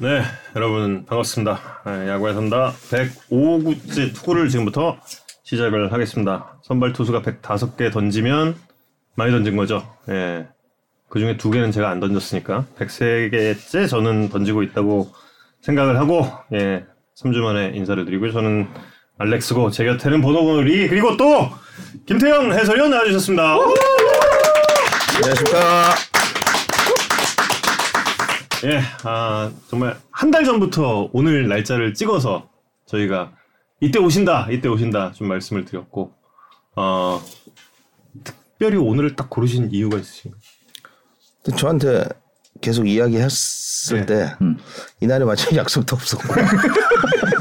네, 여러분 반갑습니다. 네, 야구의 선다 105구째 투구를 지금부터 시작을 하겠습니다. 선발 투수가 105개 던지면 많이 던진 거죠. 예. 그 중에 두 개는 제가 안 던졌으니까 103개째 저는 던지고 있다고 생각을 하고 예. 3주 만에 인사를 드리고 저는 알렉스고 제 곁에는 번호건이 그리고 또 김태형 해설위원 나와주셨습니다. 안녕하십니까. 예, 아, 정말 한 달 전부터 오늘 날짜를 찍어서 저희가 이때 오신다, 이때 오신다 좀 말씀을 드렸고, 어, 특별히 오늘을 딱 고르신 이유가 있으신가요? 저한테 계속 이야기했을 네. 때 이날에 맞춰 약속도 없었고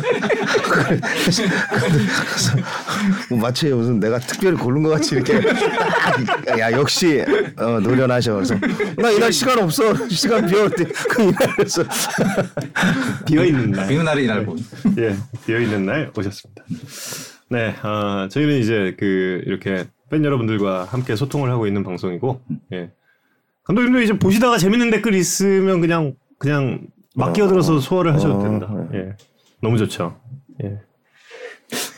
마치 무슨 내가 특별히 고른 것 같이 이렇게 딱, 야 역시 어, 노련하셔 그래서 나 이날 시간 없어 시간 비올 때그 이날에서 비어 있는 날. 비는 날이 이날 본. 예, 비어 있는 날 오셨습니다. 네, 아, 저희는 이제 그, 이렇게 팬 여러분들과 함께 소통을 하고 있는 방송이고, 예. 감독님도 이제 보시다가 재밌는 댓글 있으면 그냥, 그냥 막 끼어들어서 소화를 하셔도 어, 된다. 예. 너무 좋죠. 예.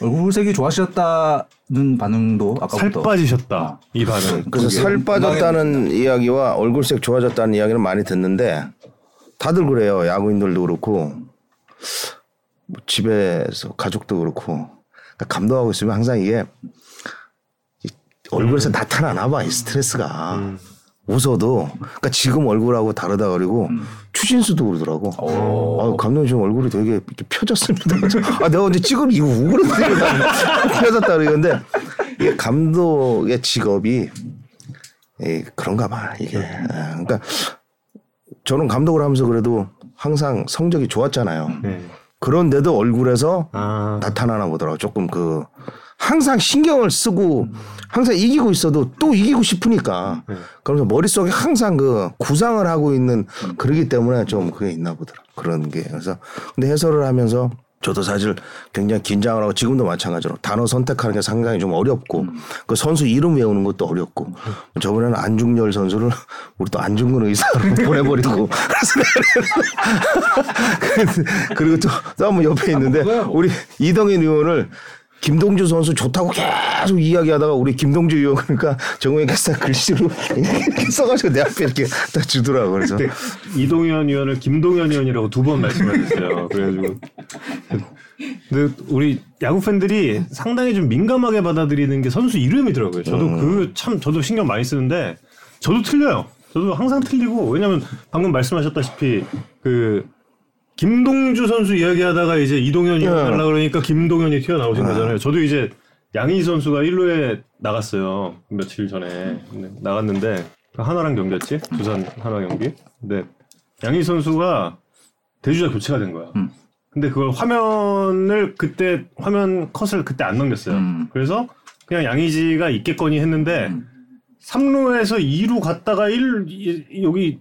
얼굴색이 좋아지셨다는 반응도 아까부터. 살 빠지셨다. 이 반응. 그래서 살 빠졌다는 이야기와 얼굴색 좋아졌다는 이야기를 많이 듣는데 다들 그래요. 야구인들도 그렇고 뭐 집에서 가족도 그렇고 그러니까 감독하고 있으면 항상 이게 이 얼굴에서 나타나나 봐. 이 스트레스가. 웃어도 그러니까 지금 얼굴하고 다르다 그리고 추신수도 그러더라고. 아, 감독님 지금 얼굴이 되게 이렇게 펴졌습니다. 아 내가 언제 찍으면 이거 우그러뜨리고 펴졌다 그러는데 이게 감독의 직업이 예, 그런가 봐 이게. 아, 그러니까 저는 감독을 하면서 그래도 항상 성적이 좋았잖아요. 네. 그런데도 얼굴에서 아, 나타나나 보더라고. 조금 그 항상 신경을 쓰고 항상 이기고 있어도 또 이기고 싶으니까. 그러면서 머릿속에 항상 그 구상을 하고 있는 그러기 때문에 좀 그게 있나 보더라. 그런 게. 그래서 근데 해설을 하면서 저도 사실 굉장히 긴장을 하고 지금도 마찬가지로 단어 선택하는 게 상당히 좀 어렵고 그 선수 이름 외우는 것도 어렵고 저번에는 안중열 선수를 우리 또 안중근 의사로 보내버리고 그리고 또 또 한번 옆에 있는데 우리 이동현 의원을 김동주 선수 좋다고 계속 이야기하다가 우리 김동주 의원 그러니까 정우영 캐스터 글씨로 써가지고 내 앞에 이렇게 딱 주더라고 그래서 그때 이동현 의원을 김동현 의원이라고 두 번 말씀하셨어요. 그래가지고. 근데 우리 야구 팬들이 상당히 좀 민감하게 받아들이는 게 선수 이름이더라고요. 저도 그참 저도 신경 많이 쓰는데 저도 틀려요. 저도 항상 틀리고 왜냐면 방금 말씀하셨다시피 그 김동주 선수 이야기하다가 이제 이동현이 네. 하려 그러니까 김동현이 튀어나오신 거잖아요. 저도 이제 양희 선수가 1루에 나갔어요. 며칠 전에 근데 나갔는데 그 한화랑 경기였지 두산 한화 경기. 근데 양희 선수가 대주자 교체가 된 거야. 음. 근데 그걸 화면을 그때 화면 컷을 그때 안 넘겼어요. 음. 그래서 그냥 양희지가 있겠거니 했는데 3루에서 2루 갔다가 1 이- 여기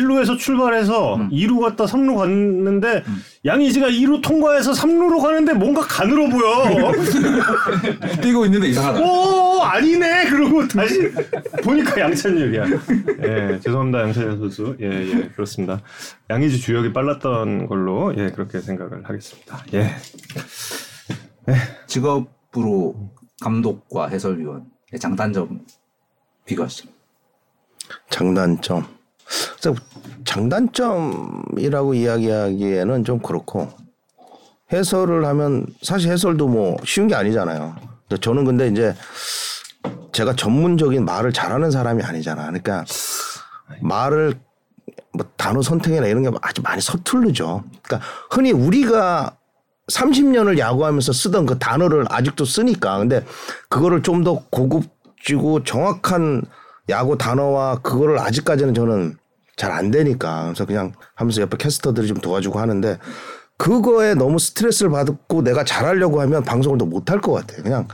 1루에서 출발해서 2루 갔다 3루 갔는데 양희지가 2루 통과해서 3루로 가는데 뭔가 가늘어 보여. 뛰고 있는데 이상하다. 오 아니네 그러고 다시 보니까 양찬혁이야. 예 죄송합니다 양찬혁 선수. 예예 그렇습니다. 양희지 주역이 빨랐던 걸로 예 그렇게 생각을 하겠습니다. 예. 직업으로 감독과 해설위원의 장단점 비교하시죠. 장단점. 그래서 장단점이라고 이야기하기에는 좀 그렇고 해설을 하면 사실 해설도 뭐 쉬운 게 아니잖아요. 저는 근데 이제 제가 전문적인 말을 잘하는 사람이 아니잖아. 그러니까 말을 뭐 단어 선택이나 이런 게 아주 많이 서툴르죠. 그러니까 흔히 우리가 30년을 야구하면서 쓰던 그 단어를 아직도 쓰니까 근데 그거를 좀 더 고급지고 정확한 야구 단어와 그거를 아직까지는 저는 잘 안 되니까 그래서 그냥 하면서 옆에 캐스터들이 좀 도와주고 하는데 그거에 너무 스트레스를 받고 내가 잘하려고 하면 방송을 더 못할 것 같아요. 그냥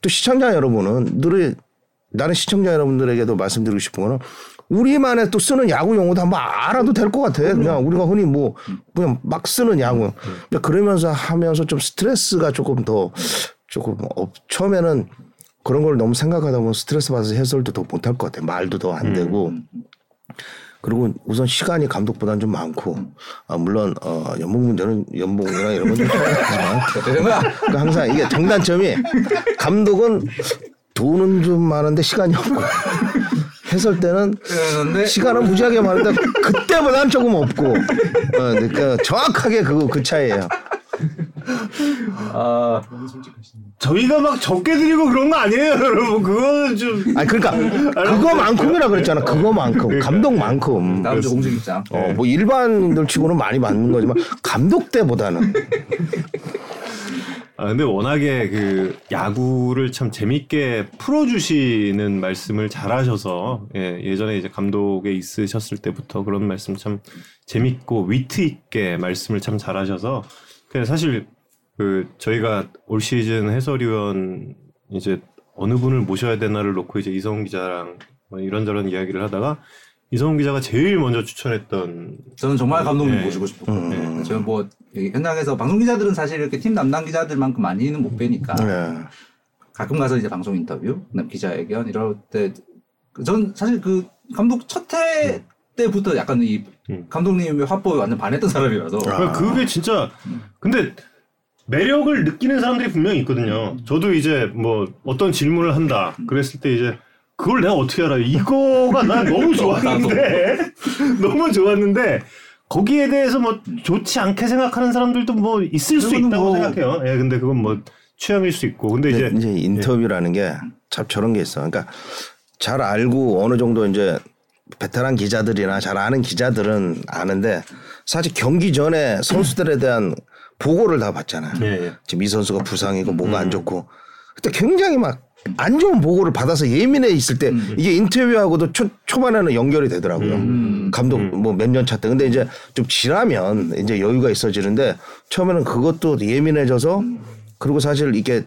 또 시청자 여러분은 늘 나는 시청자 여러분들에게도 말씀드리고 싶은 거는 우리만의 또 쓰는 야구 용어도 한번 알아도 될 것 같아. 그냥 우리가 흔히 뭐 그냥 막 쓰는 야구. 근데 그러면서 하면서 좀 스트레스가 조금 더 조금 업, 처음에는 그런 걸 너무 생각하다 보면 스트레스 받아서 해설도 더 못할 것 같아. 말도 더 안 되고. 그리고 우선 시간이 감독보다는 좀 많고 아 물론 어 연봉 문제는 연봉이나 이런 건좀 거야. 그러니까 항상 이게 장단점이 감독은 돈은 좀 많은데 시간이 없고 해설 때는 그런데 시간은 무지하게 많은데 그때보다는 조금 없고 어, 그러니까 정확하게 그거 그 차이예요. 아, 저희가 막 적게 드리고 그런 거 아니에요, 여러분. 그거는 좀. 아니 그러니까 그거만큼이라 그랬잖아. 그거만큼 감독만큼. 다음 주 공식 입장. 어, 뭐 일반들 치고는 많이 맞는 거지만 감독 때보다는 아, 근데 워낙에 그 야구를 참 재밌게 풀어주시는 말씀을 잘하셔서 예, 예전에 이제 감독에 있으셨을 때부터 그런 말씀 참 재밌고 위트 있게 말씀을 참 잘하셔서 그냥 사실 그 저희가 올 시즌 해설위원 이제 어느 분을 모셔야 되나를 놓고 이제 이성훈 기자랑 뭐 이런저런 이야기를 하다가 이성훈 기자가 제일 먼저 추천했던 저는 정말 감독님 네. 모시고 싶었고 음. 네. 저는 뭐 현장에서 방송 기자들은 사실 이렇게 팀 담당 기자들만큼 많이는 못 뵈니까 네. 가끔 가서 이제 방송 인터뷰, 그다음 기자 회견 이럴 때, 전 사실 그 감독 첫해 때부터 약간 이 음. 감독님의 화법에 완전 반했던 사람이라서 그러니까 그게 진짜 근데 매력을 느끼는 사람들이 분명히 있거든요. 저도 이제 뭐 어떤 질문을 한다 그랬을 때 이제 그걸 내가 어떻게 알아? 이거가 난 너무 좋았는데 너무 좋았는데 거기에 대해서 뭐 좋지 않게 생각하는 사람들도 뭐 있을 수 있다고 뭐- 생각해요. 예, 근데 그건 뭐 취향일 수 있고 근데 근데 이제 이제, 인터뷰라는 게참 저런 게 있어. 그러니까 잘 알고 어느 정도 이제 베테랑 기자들이나 잘 아는 기자들은 아는데 사실 경기 전에 선수들에 대한 보고를 다 받잖아요. 예, 예. 지금 이 선수가 부상이고 뭐가 안 좋고 그때 굉장히 막 안 좋은 보고를 받아서 예민해 있을 때 이게 인터뷰하고도 초, 초반에는 연결이 되더라고요. 감독 뭐 몇 년 차 때. 근데 이제 좀 지나면 이제 여유가 있어지는데 처음에는 그것도 예민해져서 그리고 사실 이게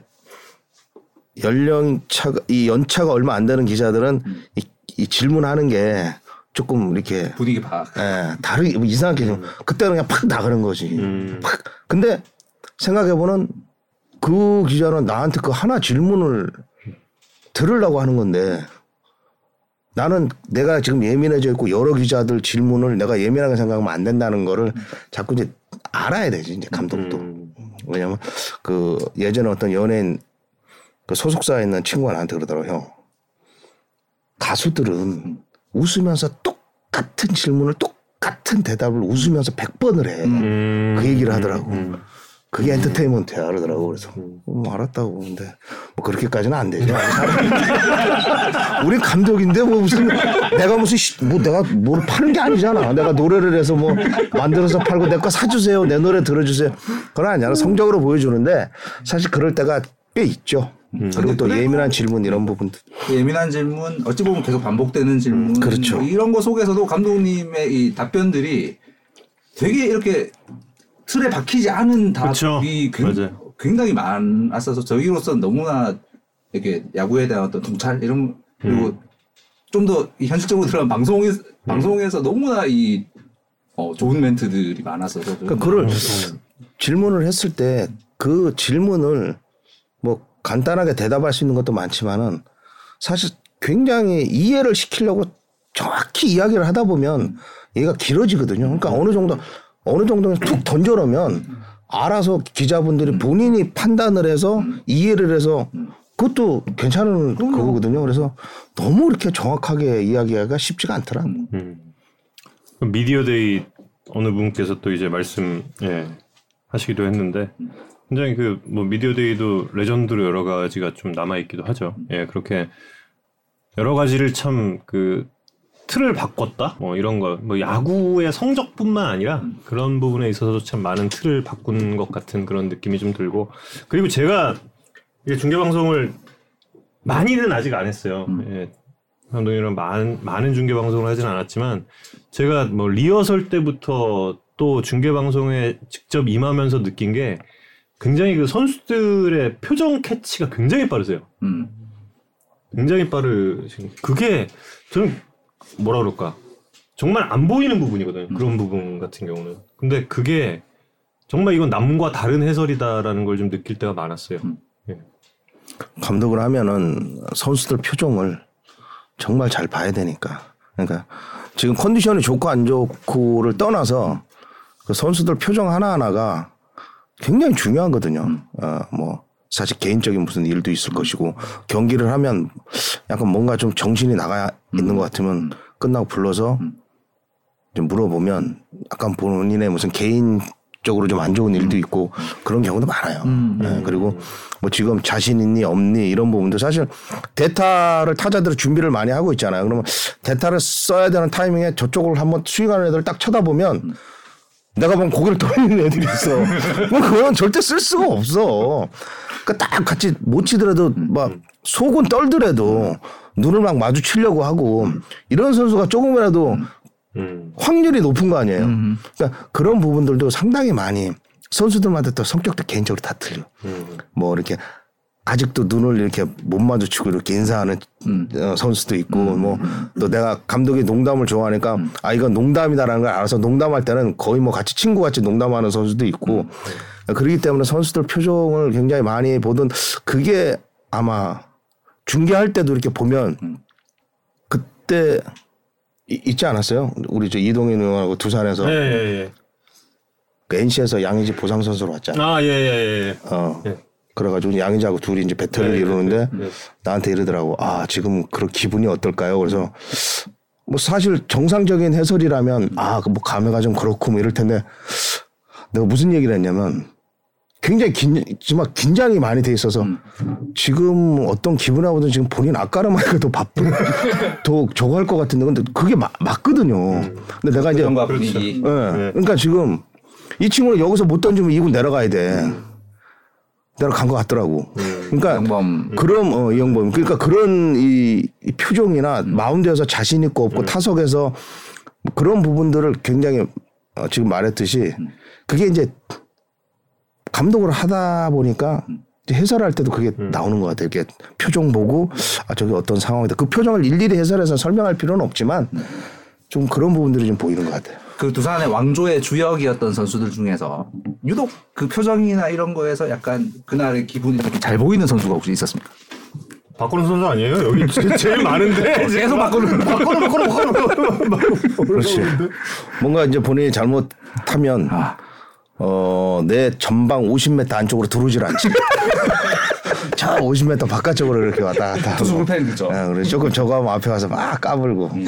연령 차가 이 연차가 얼마 안 되는 기자들은 이, 이 질문하는 게 조금 이렇게 분위기 파악. 예, 다르게 뭐 이상하게 좀 그때는 그냥 팍 나가는 거지. 음. 팍. 근데 생각해 보면 그 기자는 나한테 그 하나 질문을 들으려고 하는 건데 나는 내가 지금 예민해져 있고 여러 기자들 질문을 내가 예민하게 생각하면 안 된다는 거를 자꾸 이제 알아야 되지 이제 감독도. 음. 왜냐면 그 예전에 어떤 연예인 그 소속사에 있는 친구가 나한테 그러더라고요. 형. 가수들은 웃으면서 똑같은 질문을 똑같은 대답을 웃으면서 100번을 해. 음. 그 얘기를 하더라고. 음. 그게 엔터테인먼트야 그러더라고. 그래서 음, 알았다고. 근데 뭐 그렇게까지는 안 되죠. 우린 감독인데 뭐 무슨 내가 무슨 시- 뭐 내가 뭘 파는 게 아니잖아. 내가 노래를 해서 뭐 만들어서 팔고 내 거 사주세요. 내 노래 들어주세요. 그건 아니잖아. 성적으로 보여주는데 사실 그럴 때가 꽤 있죠. 그리고 또 예민한 질문 이런 부분도. 예민한 질문, 어찌 보면 계속 반복되는 질문, 그렇죠. 뭐 이런 거 속에서도 감독님의 이 답변들이 되게 이렇게 틀에 박히지 않은. 답이 굉- 맞아요. 굉장히 많았어서 저희로서 너무나 이렇게 야구에 대한 어떤 통찰 이런 그리고 음. 좀더 현실적으로 들어간 방송에 방송에서 너무나 이 어, 좋은 멘트들이 많았어서 좀 그러니까 그걸 질문을 했을 때 그 질문을 뭐 간단하게 대답할 수 있는 것도 많지만은 사실 굉장히 이해를 시키려고 정확히 이야기를 하다 보면 얘가 길어지거든요. 그러니까 어느 정도 어느 정도는 툭 던져놓으면 알아서 기자분들이 본인이 판단을 해서 이해를 해서 그것도 괜찮은 그거거든요. 그래서 너무 이렇게 정확하게 이야기하기가 쉽지가 않더라. 음. 미디어데이 어느 분께서 또 이제 말씀 예, 하시기도 했는데 굉장히 그 뭐 미디어데이도 레전드로 여러 가지가 좀 남아 있기도 하죠. 예 그렇게 여러 가지를 참 그 틀을 바꿨다 뭐 이런 거 뭐 야구의 성적뿐만 아니라 그런 부분에 있어서도 참 많은 틀을 바꾼 것 같은 그런 느낌이 좀 들고 그리고 제가 이게 중계 방송을 많이는 아직 안 했어요. 예. 감독님이랑 많은 많은 중계 방송을 하진 않았지만 제가 뭐 리허설 때부터 또 중계 방송에 직접 임하면서 느낀 게 굉장히 그 선수들의 표정 캐치가 굉장히 빠르세요. 음. 굉장히 빠르신 그게 저는 뭐라 그럴까 정말 안 보이는 부분이거든요. 그런 부분 같은 경우는. 근데 그게 정말 이건 남과 다른 해설이다라는 걸 좀 느낄 때가 많았어요. 예. 감독을 하면은 선수들 표정을 정말 잘 봐야 되니까 그러니까 지금 컨디션이 좋고 안 좋고를 떠나서 그 선수들 표정 하나 하나가 굉장히 중요하거든요. 어, 뭐 사실 개인적인 무슨 일도 있을 것이고 경기를 하면 약간 뭔가 좀 정신이 나가 있는 것 같으면 끝나고 불러서 좀 물어보면 약간 본인의 무슨 개인 적으로 좀 안 좋은 일도 있고 그런 경우도 많아요. 예, 그리고 뭐 지금 자신 있니 없니 이런 부분도 사실 대타를 타자들이 준비를 많이 하고 있잖아요. 그러면 대타를 써야 되는 타이밍에 저쪽을 한번 스윙하는 애들 딱 쳐다보면 내가 보면 고개를 돌리는 애들이 있어. 뭐 그건 절대 쓸 수가 없어. 그러니까 딱 같이 못 치더라도 막 속은 떨더라도 눈을 막 마주치려고 하고 이런 선수가 조금이라도 음. 확률이 높은 거 아니에요. 그러니까 그런 부분들도 상당히 많이 선수들마다 또 성격도 개인적으로 다 틀려. 음. 뭐 이렇게 아직도 눈을 이렇게 못 마주치고 이렇게 인사하는 어, 선수도 있고 뭐또 내가 감독이 농담을 좋아하니까 아 이건 농담이다라는 걸 알아서 농담할 때는 거의 뭐 같이 친구 같이 농담하는 선수도 있고 그렇기 때문에 선수들 표정을 굉장히 많이 보던 그게 아마 중계할 때도 이렇게 보면 그때 이- 있지 않았어요? 우리 저 이동현 의원하고 두산에서 예, 예, 예. 그 NC에서 양의지 보상 선수로 왔잖아. 아, 예, 예, 예. 어. 예. 그래가지고 양의지하고 둘이 이제 배틀을 네, 이루는데 네, 네. 나한테 이러더라고. 아 지금 그런 기분이 어떨까요? 그래서 뭐 사실 정상적인 해설이라면 아뭐 감회가 좀 그렇고 뭐 이럴 텐데 내가 무슨 얘기를 했냐면 굉장히 긴, 정말 긴장이 많이 돼 있어서 지금 어떤 기분하고는 지금 본인 아까름하니까 더 바쁜 더 저거 할 것 같은데 근데 그게 마- 맞거든요. 근데 내가 이제 그렇죠. 예. 그러니까 지금 이 친구는 여기서 못 던지면 이군 내려가야 돼. 내려간 것 같더라고. 그러니까 이영범. 그런 어 이영범 그러니까 그런 이, 이 표정이나 마운드에서 자신 있고 없고 타석에서 그런 부분들을 굉장히 어, 지금 말했듯이 그게 이제 감독을 하다 보니까 이제 해설할 때도 그게 나오는 것 같아요. 이렇게 표정 보고 아 저게 어떤 상황이다. 그 표정을 일일이 해설해서 설명할 필요는 없지만 좀 그런 부분들이 좀 보이는 것 같아요. 그 두산의 왕조의 주역이었던 선수들 중에서 유독 그 표정이나 이런 거에서 약간 그날의 기분이 좀잘 보이는 선수가 혹시 있었습니까? 박건우 선수 아니에요? 여기 제- 제일 많은데. 계속 바꾸는 박건우, 박건우, 박건우. 그렇지. 뭔가 이제 본인이 잘못하면 아. 어, 내 전방 50m 안쪽으로 들어오질 않지. 저 50m 바깥쪽으로 이렇게 왔다 갔다. 투수 불펜 그죠? 예, 그래 조금 저거 하면 앞에 와서 막 까불고.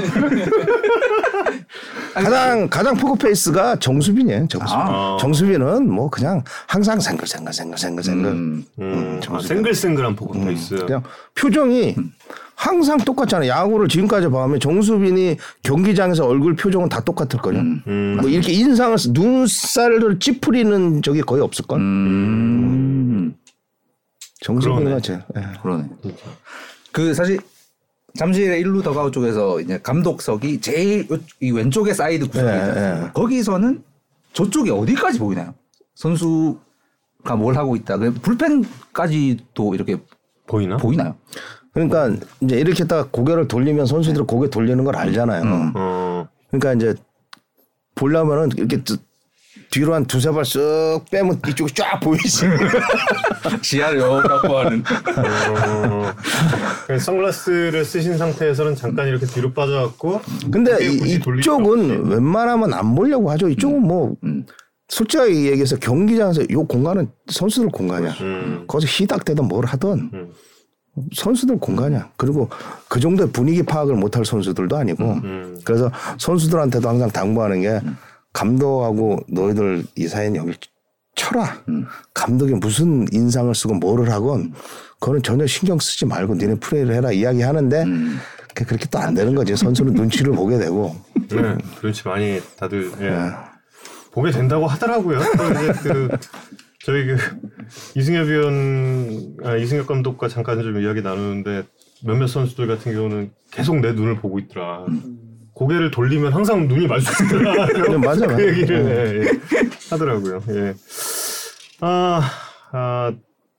가장 가장 포커페이스가 정수빈이에요. 정수빈. 아. 정수빈은 뭐 그냥 항상 생글생글 생글생글 생글. 음. 음, 아, 생글생글한 포커페이스. 그냥 표정이 항상 똑같잖아요. 야구를 지금까지 봐오면 정수빈이 경기장에서 얼굴 표정은 다 똑같을 거요. 음. 뭐 이렇게 인상을 쓰- 눈살을 찌푸리는 적이 거의 없을 걸. 음. 정수빈이 그러네. 같이. 예. 그러네. 그 사실 잠실의 일루 더그아웃 쪽에서 이제 감독석이 제일 요- 이 왼쪽에 사이드 구석이 예, 있잖아요. 예. 거기서는 저쪽이 어디까지 보이나요? 선수가 뭘 하고 있다. 그 불펜까지도 이렇게 보이나? 보이나요? 그러니까 이제 이렇게 딱 고개를 돌리면 선수들은 고개 돌리는 걸 알잖아요. 어, 그러니까 이제 보려면은 이렇게 뜨- 뒤로 한 두세 발 쓱 빼면 이쪽이 쫙 보이지. 지하를 갖고 하는. 어, 선글라스를 쓰신 상태에서는 잠깐 이렇게 뒤로 빠져갖고. 근데 이. 이쪽은 웬만하면 안 보려고 하죠. 이쪽은 뭐 음. 솔직하게 얘기해서 경기장에서 이 공간은 선수들 공간이야. 음. 거기서 희닥대든 뭘 하든 음. 선수들 공간이야. 그리고 그 정도의 분위기 파악을 못할 선수들도 아니고 음. 그래서 선수들한테도 항상 당부하는 게 감독하고 너희들 이사인 여기 쳐라. 감독이 무슨 인상을 쓰고 뭐를 하건 그거는 전혀 신경 쓰지 말고 니네 플레이를 해라 이야기 하는데 그게 그렇게 또 안 되는 거지. 선수는 눈치를 보게 되고. 네, 그렇지 많이 다들 예. 보게 된다고 하더라고요. 그 저희 그 이승엽 위원, 아, 이승엽 감독과 잠깐 좀 이야기 나누는데 몇몇 선수들 같은 경우는 계속 내 눈을 보고 있더라. 고개를 돌리면 항상 눈이 마주치더라. 네, 맞아. 그 얘기를 예, 예, 하더라고요. 예. 아, 아,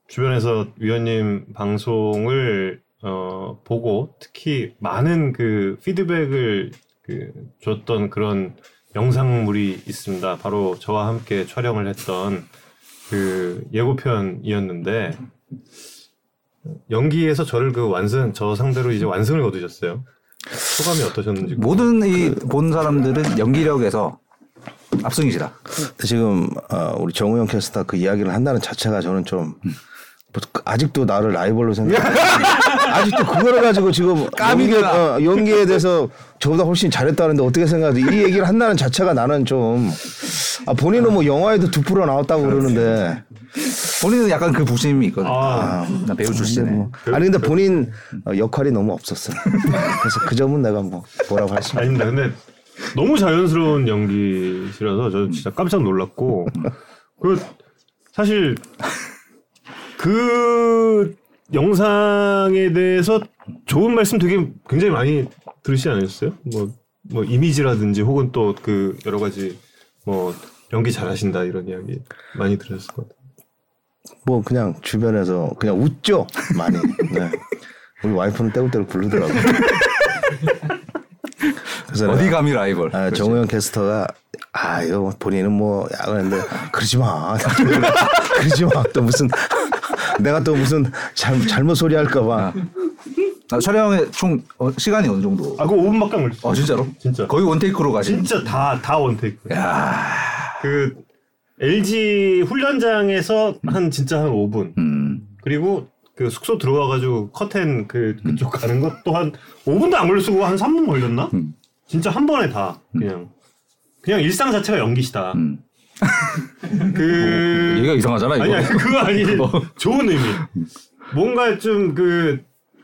주변에서 위원님 방송을 어, 보고 특히 많은 그 피드백을 그 줬던 그런 영상물이 있습니다. 바로 저와 함께 촬영을 했던 그 예고편이었는데 연기에서 저를 그 완승 저 상대로 이제 완승을 거두셨어요. 소감이 어떠셨는지. 모든 이 본 사람들은 연기력에서 압승이시다. 지금 어, 우리 정우영 캐스터 그 이야기를 한다는 자체가 저는 좀 뭐, 아직도 나를 라이벌로 생각. 아직도 그거를 가지고 지금 연기, 어, 연기에 대해서 저보다 훨씬 잘했다는데 어떻게 생각하세요? 이 얘기를 한다는 자체가 나는 좀 아, 본인은 뭐 영화에도 두 프로 나왔다고 그러는데 본인은 약간 그 부심이 있거든요. 아. 나 배우 출신에. 뭐. 아니 근데 본인 어, 역할이 너무 없었어. 그래서 그 점은 내가 뭐 뭐라고 할 수. 아닙니다. 근데 너무 자연스러운 연기시라서 저 진짜 깜짝 놀랐고 그 사실 그 영상에 대해서 좋은 말씀 되게 굉장히 많이 들으시지 않으셨어요? 뭐, 뭐 이미지라든지 혹은 또 그 여러 가지 뭐 연기 잘하신다 이런 이야기 많이 들으셨을 것 같아요. 뭐 그냥 주변에서 그냥 웃죠 많이. 네. 우리 와이프는 떼굴떼굴 부르더라고. 그래서 어디 감히 라이벌. 아, 정우영 캐스터가 아 이거 본인은 뭐 야근했는데 그러지 마 그러지 마 또 무슨 내가 또 무슨 잘, 잘못 소리 할까봐 아, 촬영에 총 어, 시간이 어느 정도? 아, 그거 5분밖에 안 걸렸어요. 아 진짜로? 진짜. 거의 원테이크로 가신. 진짜 다, 다 원테이크. 야. 그 LG 훈련장에서 한 진짜 한 5분. 음. 그리고 그 숙소 들어와가지고 커튼 그 그쪽 가는 것도 한 5분도 안 걸렸고 한 3분 걸렸나? 음. 진짜 한 번에 다 그냥 그냥 일상 자체가 연기시다. 음. 그 얘가 이상하잖아 이거. 아니 아니 그거 아니지 좋은 의미. 뭔가 좀 그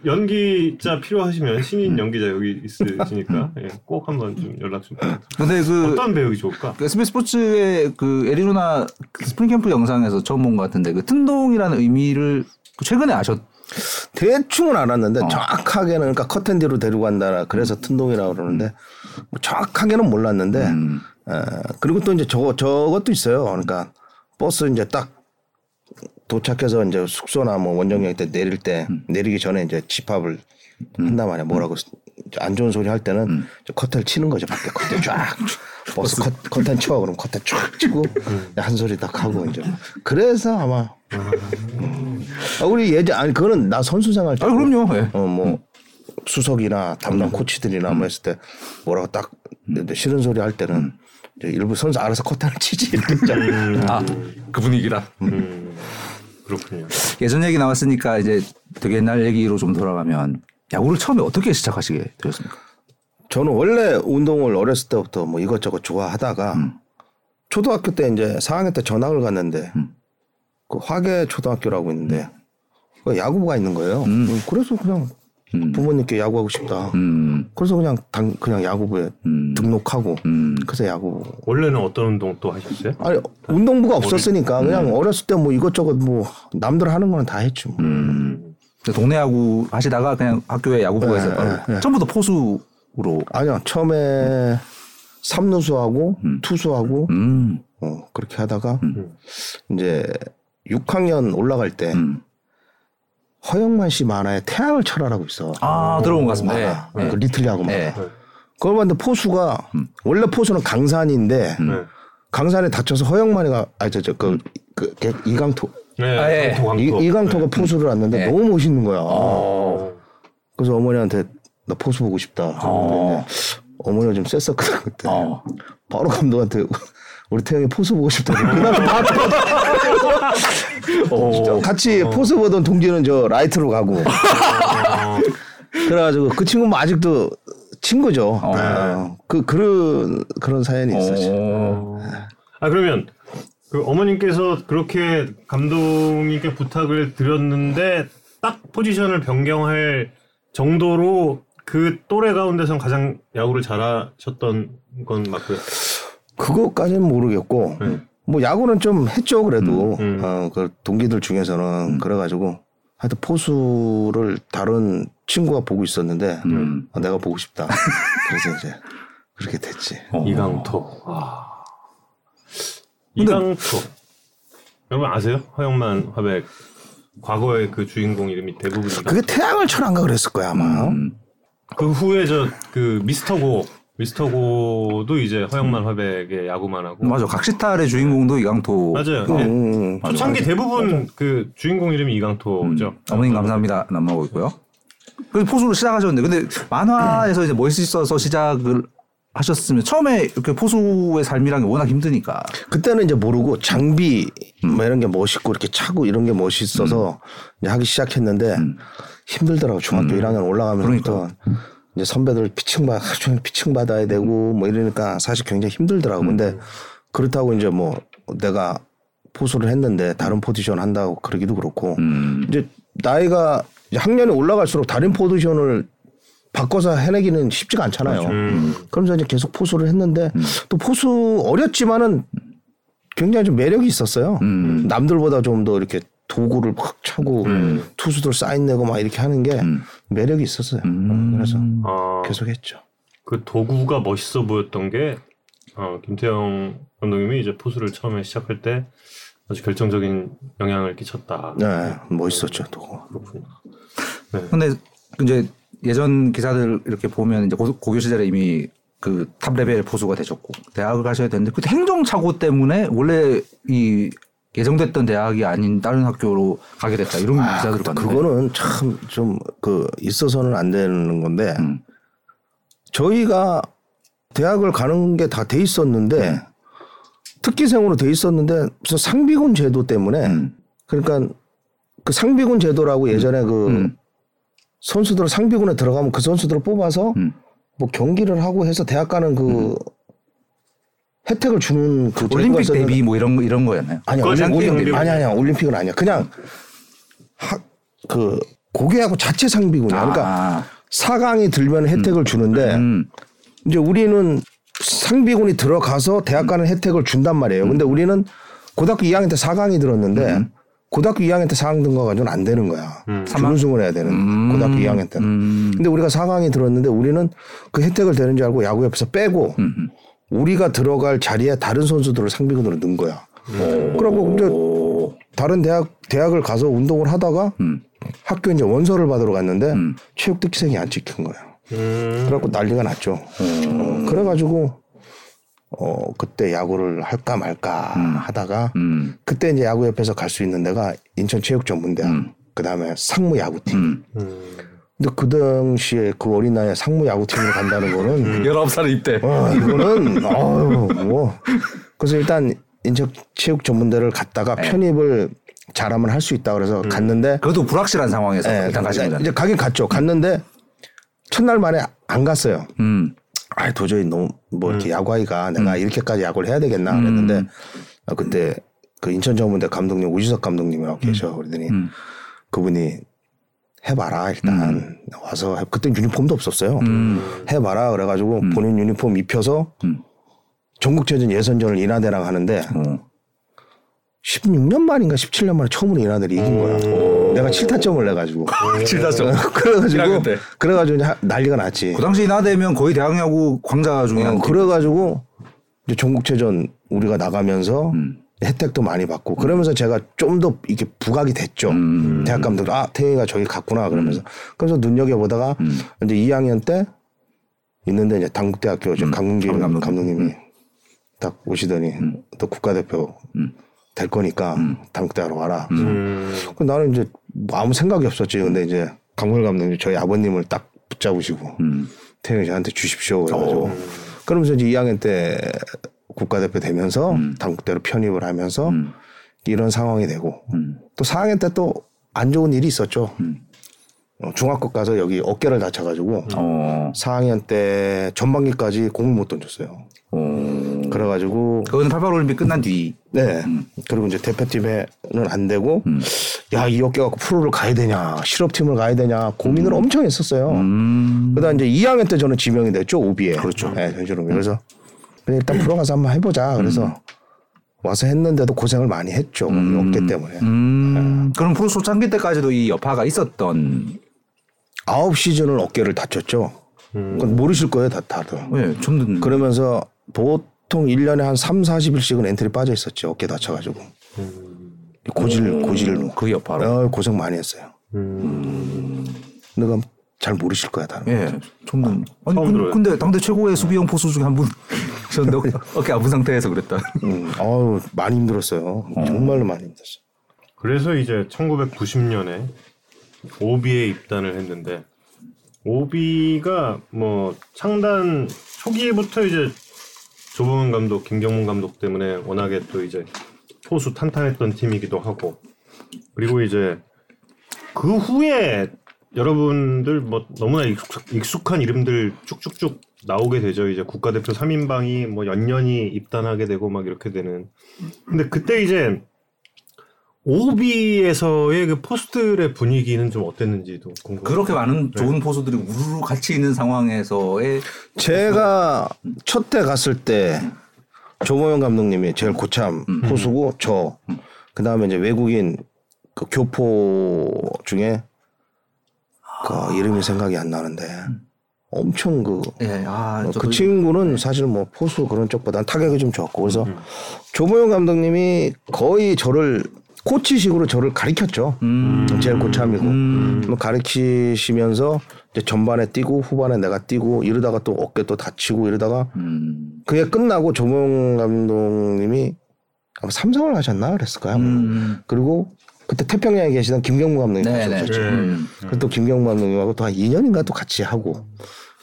연기자 필요하시면 신인 연기자 여기 있으시니까 예, 꼭 한번 좀 연락 좀. 근데 그 어떤 배우기 좋을까? 그 SBS 스포츠의 그 에리누나 그 스프링 캠프 영상에서 처음 본 것 같은데 그 튼동이라는 의미를 그 최근에 아셨. 대충은 알았는데 어. 정확하게는 그러니까 커튼 뒤로 데리고 간다 그래서 튼동이라고 그러는데 뭐 정확하게는 몰랐는데 음. 에, 그리고 또 이제 저거 저것도 있어요. 그러니까 버스 이제 딱 도착해서 이제 숙소나 뭐 원정역 때 내릴 때 음. 내리기 전에 이제 집합을 한단 말이야. 뭐라고 이제 안 좋은 소리 할 때는 음. 이제 커튼을 치는 거죠 밖에. 커튼 쫙. 버스 커, 커튼 쳐 그럼 커튼 쫙 치고 음. 한 소리 딱 하고 이제. 그래서 아마 아, 우리 예전 아니 그거는 나 선수 생활 때 아 그럼요. 예. 어뭐 수석이나 담당 코치들이나 뭐 했을 때 뭐라고 딱 싫은 소리 할 때는 일부 선수 알아서 커튼을 치지 이렇게 있잖아. 아그 분위기라. 음, 그렇군요. 예전 얘기 나왔으니까 이제 되게 옛날 얘기로 좀 돌아가면 야구를 처음에 어떻게 시작하시게 되셨습니까? 저는 원래 운동을 어렸을 때부터 뭐 이것저것 좋아하다가 음. 초등학교 때 이제 4학년 때 전학을 갔는데 음. 그 화계 초등학교라고 있는데 그 야구부가 있는 거예요. 음. 그래서 그냥 음. 부모님께 야구하고 싶다. 음. 그래서 그냥 당, 그냥 야구부에 음. 등록하고 음. 그래서 야구 원래는 어떤 운동 또 하셨어요? 아니 운동부가 없었으니까 그냥 어렸을 때 뭐 이것저것 뭐 남들 하는 거는 다 했죠. 뭐. 음. 동네 야구 하시다가 그냥 학교에 야구부가 네, 있어요. 네, 네. 처음부터 포수로. 아니요 처음에 삼루수하고 음. 투수하고 음. 어, 그렇게 하다가 음. 이제 6학년 올라갈 때 음. 허영만 씨 만화에 태양을 철하라고 있어. 아 들어본 것 같습니다. 예. 만화. 예. 그 리틀 야구 만화. 예. 그걸 봤는데 포수가 원래 포수는 강산인데 네. 강산에 다쳐서 허영만이가 아저저그 그, 그 이강토 네. 아, 예. 강토, 강토. 이, 이강토가 포수를 왔는데 네. 너무 멋있는 거야. 어. 그래서 어머니한테 나 포수 보고 싶다. 어. 근데 어머니가 좀 셌었거든 그때. 어. 바로 감독한테 우리 태영이 포수 보고 싶다. 그날 바로 어. 같이 포수 보던 동기는 저 라이트로 가고. 어. 그래가지고 그 친구 뭐 아직도 친구죠. 어. 어, 그 그런 그런 사연이 있었죠. 어. 아 그러면 그 어머님께서 그렇게 감독님께 부탁을 드렸는데 딱 포지션을 변경할 정도로 그 또래 가운데선 가장 야구를 잘하셨던 건 맞고요. 그거까지는 모르겠고 네. 뭐 야구는 좀 했죠 그래도 음, 음. 어, 그 동기들 중에서는 그래가지고 하여튼 포수를 다른 친구가 보고 있었는데 음. 아, 내가 보고 싶다. 그래서 이제 그렇게 됐지. 어. 이강토. 아. 이강토. 여러분 아세요? 허영만 화백 과거의 그 주인공 이름이 대부분. 그게 태양을 철한가 그랬을 거야 아마. 음. 그 후에 저 그 미스터고 미스터고도 이제 허영만 화백의 야구만 하고 맞아. 각시탈의 주인공도 이강토. 맞아요. 음, 네. 음. 초창기 대부분 그 주인공 이름이 이강토죠. 어머님 감사합니다. 남아오고 있고요. 그 포수로 시작하셨는데 근데 만화에서 이제 멋있어서 시작을 하셨으면 처음에 이렇게 포수의 삶이란 게 워낙 힘드니까 그때는 이제 모르고 장비 뭐 이런 게 멋있고 이렇게 차고 이런 게 멋있어서 이제 하기 시작했는데 힘들더라고 중학교 1학년 올라가면서부터 이제 선배들 피칭 받 하루 종일 피칭 받아야 되고 뭐 이러니까 사실 굉장히 힘들더라고 근데 그렇다고 이제 뭐 내가 포수를 했는데 다른 포지션 한다고 그러기도 그렇고 음. 이제 나이가 이제 학년이 올라갈수록 다른 포지션을 바꿔서 해내기는 쉽지가 않잖아요. 음. 그러면서 이제 계속 포수를 했는데 또 포수 어렸지만은 굉장히 좀 매력이 있었어요. 음. 남들보다 좀 더 이렇게 도구를 팍 차고 투수들 사인 내고 막 이렇게 하는 게 매력이 있었어요. 그래서 아, 계속 했죠. 그 도구가 멋있어 보였던 게 어, 김태형 감독님이 이제 포수를 처음에 시작할 때 아주 결정적인 영향을 끼쳤다. 네, 멋있었죠, 도구. 그렇군요. 근데 이제 예전 기사들 이렇게 보면 이제 고, 고교 시절에 이미 그탑 레벨 포수가 되셨고 대학을 가셔야 되는데 그때 행정착오 때문에 원래 이 예정됐던 대학이 아닌 다른 학교로 가게 됐다 이런 기사들을 봤는데 그거는 참 좀 그 있어서는 안 되는 건데 음. 저희가 대학을 가는 게 다 돼 있었는데 음. 특기생으로 돼 있었는데 무슨 상비군 제도 때문에 음. 그러니까 그 상비군 제도라고 예전에 그 음. 선수들 상비군에 들어가면 그 선수들을 뽑아서 음. 뭐 경기를 하고 해서 대학 가는 그 혜택을 주는 그 올림픽 대비 뭐 이런 거- 이런 거였나요? 아니야 그건 올림, 올림픽. 아니 아니야 올림픽은 아니야 그냥 학그 고교하고 자체 상비군이야 그러니까 아, 4강이 들면 혜택을 주는데 음. 이제 우리는 상비군이 들어가서 대학 가는 혜택을 준단 말이에요. 근데 우리는 고등학교 2학년 때 4강이 들었는데 고등학교 2학년 때 4강 든 거 가지고는 안 되는 거야. 준우승을 해야 되는 음. 고등학교 2학년 때는. 음. 근데 우리가 4강이 들었는데 우리는 그 혜택을 되는 줄 알고 야구 옆에서 빼고 음. 우리가 들어갈 자리에 다른 선수들을 상비군으로 넣은 거야. 그러고 이제 다른 대학 대학을 가서 운동을 하다가 음. 학교 이제 원서를 받으러 갔는데 체육 특기생이 안 찍힌 거야. 음. 그래갖고 난리가 났죠. 어, 그래가지고 어 그때 야구를 할까 말까 하다가 음. 그때 이제 야구 옆에서 갈 수 있는 데가 인천 체육전문대학 그 다음에 상무 야구팀. 음. 음. 근데 그 당시에 그 어린 나이에 상무 야구팀을 간다는 거는 19살에 입대. 어, 이거는 어유 뭐 그래서 일단 인천체육 전문대를 갔다가 편입을 잘하면 할 수 있다 그래서 갔는데 그것도 불확실한 상황에서 예, 일단 가신 이제 거잖아요. 가긴 갔죠. 갔는데 첫날 만에 안 갔어요. 음. 아 도저히 너무 뭐 이렇게 야구하기가 내가 이렇게까지 야구를 해야 되겠나 그랬는데 아, 그때 그 인천 전문대 감독님 우지석 감독님이라고 계셔 그러더니 그분이 해봐라 일단. 와서 해- 그때 유니폼도 없었어요. 해봐라 그래가지고 본인 유니폼 입혀서 음. 전국체전 예선전을 인하대랑 하는데 어. 16년 만인가 17년 만에 처음으로 인하대를 이긴 거야. 내가 7타점을 내가지고. 칠다점. 그래가지고 1학년 때. 그래가지고 난리가 났지. 그 당시 나되면 거의 대학야구 광자 중에 어, 한 그래가지고 이제 전국체전 우리가 나가면서 음. 혜택도 많이 받고 그러면서 제가 좀 더 이게 부각이 됐죠. 음. 대학 감독 아 태희가 저기 갔구나 그러면서 그래서 눈여겨 보다가 음. 이제 2학년 때 있는데 이제 당국대학교 이제 강문기 강 감독님. 감독님이 딱 오시더니 또 국가대표 음. 될 거니까 당국대학으로 와라. 음. 그 나는 이제 뭐 아무 생각이 없었지. 근데 이제 강물 감독님 저희 아버님을 딱 붙잡으시고 음. 태영이 저한테 주십시오. 그래가지고 그러면서 이제 2학년 때 국가대표 되면서 당국대로 편입을 하면서 이런 상황이 되고 음. 또 4학년 때 또 안 좋은 일이 있었죠. 어, 중학교 가서 여기 어깨를 다쳐가지고 어. 4학년 때 전반기까지 공을 못 던졌어요. 어. 그래가지고 그거는 88 올림픽 끝난 뒤. 네. 그리고 이제 대표팀에는 안 되고, 야, 이 어깨 갖고 프로를 가야 되냐, 실업팀을 가야 되냐, 고민을 엄청 했었어요. 음. 그러다 이제 2학년 때 저는 지명이 됐죠, 오비에. 그렇죠. 네, 전시로. 그래서 그냥 일단 프로 가서 한번 해보자. 그래서 와서 했는데도 고생을 많이 했죠. 이 어깨 때문에. 음. 그럼 프로 초창기 때까지도 이 여파가 있었던. 아홉 시즌을 어깨를 다쳤죠. 그건 모르실 거예요, 다, 다들. 예, 좀 듣는. 그러면서 보통 1년에 한 3, 40일씩은 엔트리 빠져 있었죠. 어깨 다쳐가지고. 고질, 고질로. 그 여파로. 어, 고생 많이 했어요. 음. 내가 잘 모르실 거야, 다른. 예, 좀 듣는. 아니, 근-. 근데 당대 최고의 수비형 포수 중에 한 분. 전 어깨, 어깨 아픈 상태에서 그랬다. 음, 아우, 많이 힘들었어요. 정말로 많이 힘들었어요. 그래서 이제 1990년에 오비에 입단을 했는데 오비가 뭐 창단 초기부터 이제 조범은 감독, 김경문 감독 때문에 워낙에 또 이제 포수 탄탄했던 팀이기도 하고 그리고 이제 그 후에 여러분들 뭐 너무나 익숙, 익숙 한 이름들 쭉쭉쭉 나오게 되죠. 이제 국가대표 3인방이 뭐 연년이 입단하게 되고 막 이렇게 되는. 근데 그때 이제 오비에서의 그 포스들의 분위기는 좀 어땠는지도 궁금해요. 그렇게 많은 좋은 포수들이 우르르 같이 있는 상황에서의 제가 첫 때 갔을 때 조범현 감독님이 제일 고참 포수고 저 그다음에 이제 외국인 그 교포 중에 그 이름이 생각이 안 나는데 엄청 그 예, 아, 그 저도 친구는 사실 뭐 포수 그런 쪽보다는 타격이 좀 좋았고 그래서 조보영 감독님이 거의 저를 코치식으로 저를 가리켰죠. 음. 제일 고참이고 음. 뭐 가르치시면서 이제 전반에 뛰고 후반에 내가 뛰고 이러다가 또 어깨 또 다치고 이러다가 음. 그게 끝나고 조보영 감독님이 아마 삼성을 가셨나 그랬을. 아마. 음. 그리고 그때 태평양에 계시던 김경무 감독님 네, 네. 가셨죠. 음. 그리고 또 김경무 감독님하고 또 한 2년인가 또 같이 하고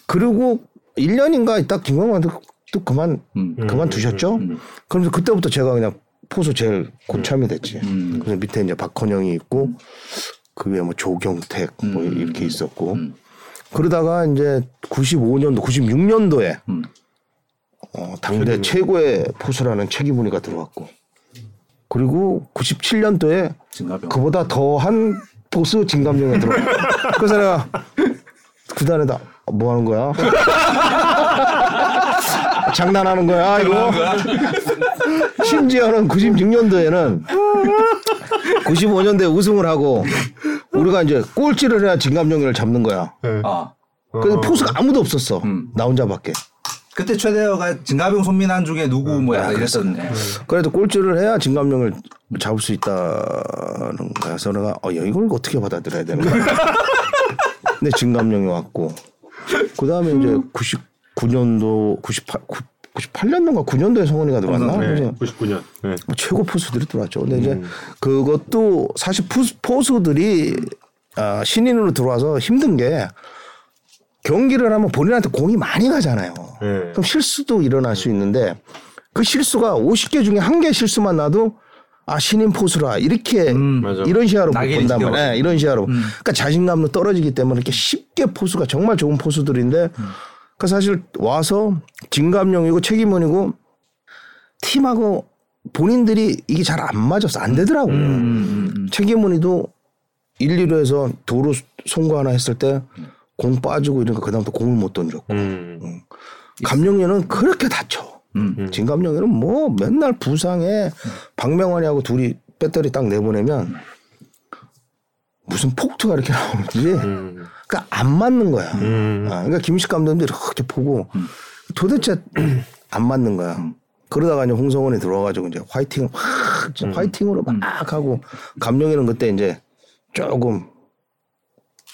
그리고 1년인가 있다 김경무 감독 또 그만 음. 그만 두셨죠. 그러면서 그때부터 제가 그냥 포수 제일 고참이 됐지. 음. 그래서 밑에 이제 박헌영이 있고 그 위에 뭐 조경택 뭐 음. 이렇게 있었고 음. 그러다가 이제 95년도 96년도에 음. 어, 당대 최고의 포수라는 책임문의가 들어왔고 그리고 97년도에 진가병. 그보다 더한 포수 진감령이 들어왔고 그래서 내가 구단에다 뭐 하는 거야? 장난하는 거야 이거? 심지어는 96년도에는 95년도에 우승을 하고 우리가 이제 꼴찌를 해야 진감령이를 잡는 거야. 아. 그래서 포수가 아무도 없었어. 음. 나 혼자밖에. 그때 최대어가 진가병 손민환 중에 누구 뭐 약간 이랬던 예. 그래도 꼴찌를 해야 진감령을 잡을 수 있다는 거야. 그래서 내가 어, 야, 이걸 어떻게 받아들여야 되는 거야. 근데 진감령이 왔고 그 다음에 이제 99년도 98 98년도인가 9년도에 성원이가 들어왔나? 네, 그래서 99년. 네. 뭐 최고 포수들이 들어왔죠. 근데 이제 그것도 사실 포수, 포수들이 아, 신인으로 들어와서 힘든 게 경기를 하면 본인한테 공이 많이 가잖아요. 네. 그럼 실수도 일어날 수 있는데 그 실수가 50개 중에 한 개 실수만 나도 아 신인 포수라 이렇게 맞아. 이런 시야로 찍혀가지고. 말이에요. 네, 이런 시야로. 그러니까 자신감도 떨어지기 때문에 이렇게 쉽게 포수가 정말 좋은 포수들인데 그 사실 와서 진감용이고 책임원이고 팀하고 본인들이 이게 잘 안 맞았어 안 되더라고요. 음. 책임문이도 1, 2루에서 도루 송구 하나 했을 때 공 빠지고 이러니까 그다음부터 공을 못 던졌고 음. 감령이는 그렇게 다쳐. 음. 진감령이는 뭐 맨날 부상에 박명환이하고 둘이 배터리 딱 내보내면 무슨 폭투가 이렇게 나오는지 음. 그러니까 안 맞는 거야. 음. 아, 그러니까 김식 감독님들이 이렇게 보고 도대체 안 맞는 거야. 그러다가 이제 홍성원이 들어와가지고 이제 화이팅을 확 진짜 화이팅으로 막 하고 감령이는 그때 이제 조금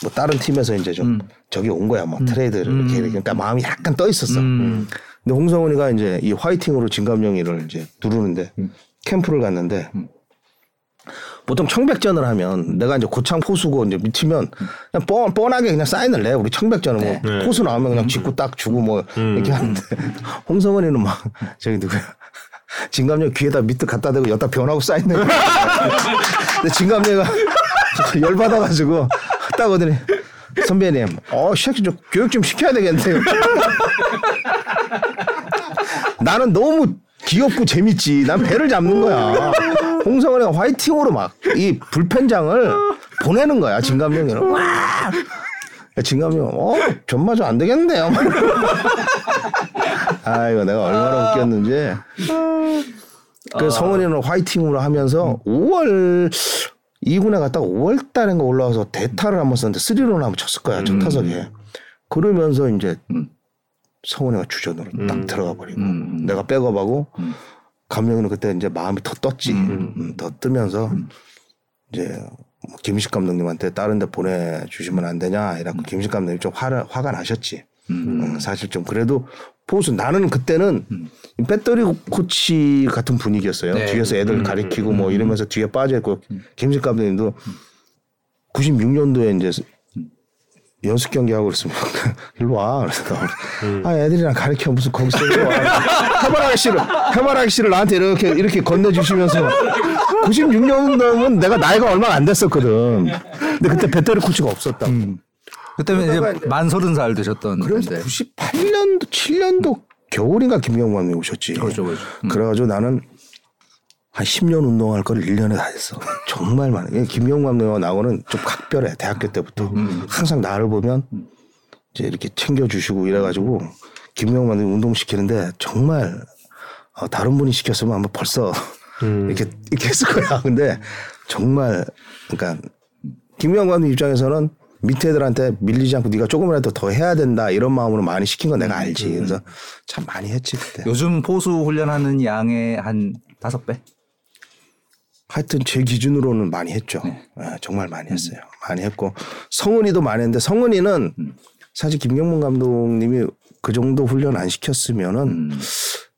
뭐 다른 팀에서 이제 좀 저기 온 거야. 뭐 트레이드를 이렇게 이렇게. 그러니까 마음이 약간 떠 있었어. 음. 근데 홍성훈이가 이제 이 화이팅으로 진감령이를 이제 누르는데 캠프를 갔는데 보통 청백전을 하면 내가 이제 고창 포수고 이제 미치면 그냥 뻔, 뻔하게 그냥 사인을 내. 우리 청백전은 뭐 네. 포수 나오면 그냥 직구 딱 주고 뭐 이렇게 하는데 홍성훈이는 막 저기 누구야. 진감령 귀에다 밑에 갖다 대고 여기다 변하고 사인을. 근데 진감령이가 열받아가지고 딱 오더니 선배님, 어, 새끼 좀 교육 좀 시켜야 되겠네요. 나는 너무 귀엽고 재밌지. 난 배를 잡는 거야. 홍성원이가 화이팅으로 막 이 불펜장을 보내는 거야. 진감령이는. 와! 진감령, 어, 전마저 안 되겠는데요. 아이고, 내가 얼마나 웃겼는지. 그 성원이는 화이팅으로 하면서 5월 2군에 갔다가 5월 달인가 올라와서 대타를 한번 썼는데 3로 한번 쳤을 거야. 첫 타석에. 그러면서 이제 성원이가 주전으로 딱 들어가 버리고 내가 백업하고 감독은 그때 이제 마음이 더 떴지. 음, 더 뜨면서 이제 뭐 김식 감독님한테 다른 데 보내주시면 안 되냐 이라고 김식 감독님이 좀 화를, 화가 나셨지. 음, 사실 좀 그래도 포수 나는 그때는 이 배터리 코치 같은 분위기였어요. 네. 뒤에서 애들 가리키고 뭐 이러면서 뒤에 빠져 있고 김식 감독님도 96년도에 이제 연습 경기 하고 그랬으면 일로 와. 그래서 아 애들이랑 가르쳐 무슨 거기서 일로 와. 해발 아저씨를 해발 아저씨를 나한테 이렇게 이렇게 건네주시면서. 96년도면 내가 나이가 얼마 안 됐었거든. 근데 그때 배터리 코치가 없었다. 고 그때면 그러다가 이제 만 서른 살 되셨던 그래서 건데. 98년도 7년도 겨울인가 김경만이 오셨지. 그렇죠, 그렇죠. 음. 그래가지고 나는 한 10년 운동할 거를 1년에 다 했어. 정말 많아. 김경만과 나고는 좀 각별해. 대학교 때부터. 음. 항상 나를 보면 이제 이렇게 챙겨주시고 이래가지고 김경만이 운동시키는데 정말 어, 다른 분이 시켰으면 아마 벌써 이렇게, 이렇게 했을 거야. 근데 정말 그러니까 김경관 입장에서는 밑에 애들한테 밀리지 않고 네가 조금이라도 더 해야 된다 이런 마음으로 많이 시킨 건 내가 알지. 그래서 참 많이 했지 그때. 요즘 포수 훈련하는 양의 한 다섯 배? 하여튼 제 기준으로는 많이 했죠. 예, 정말 많이 했어요. 많이 했고 성은이도 많이 했는데 성은이는 사실 김경문 감독님이 그 정도 훈련 안 시켰으면은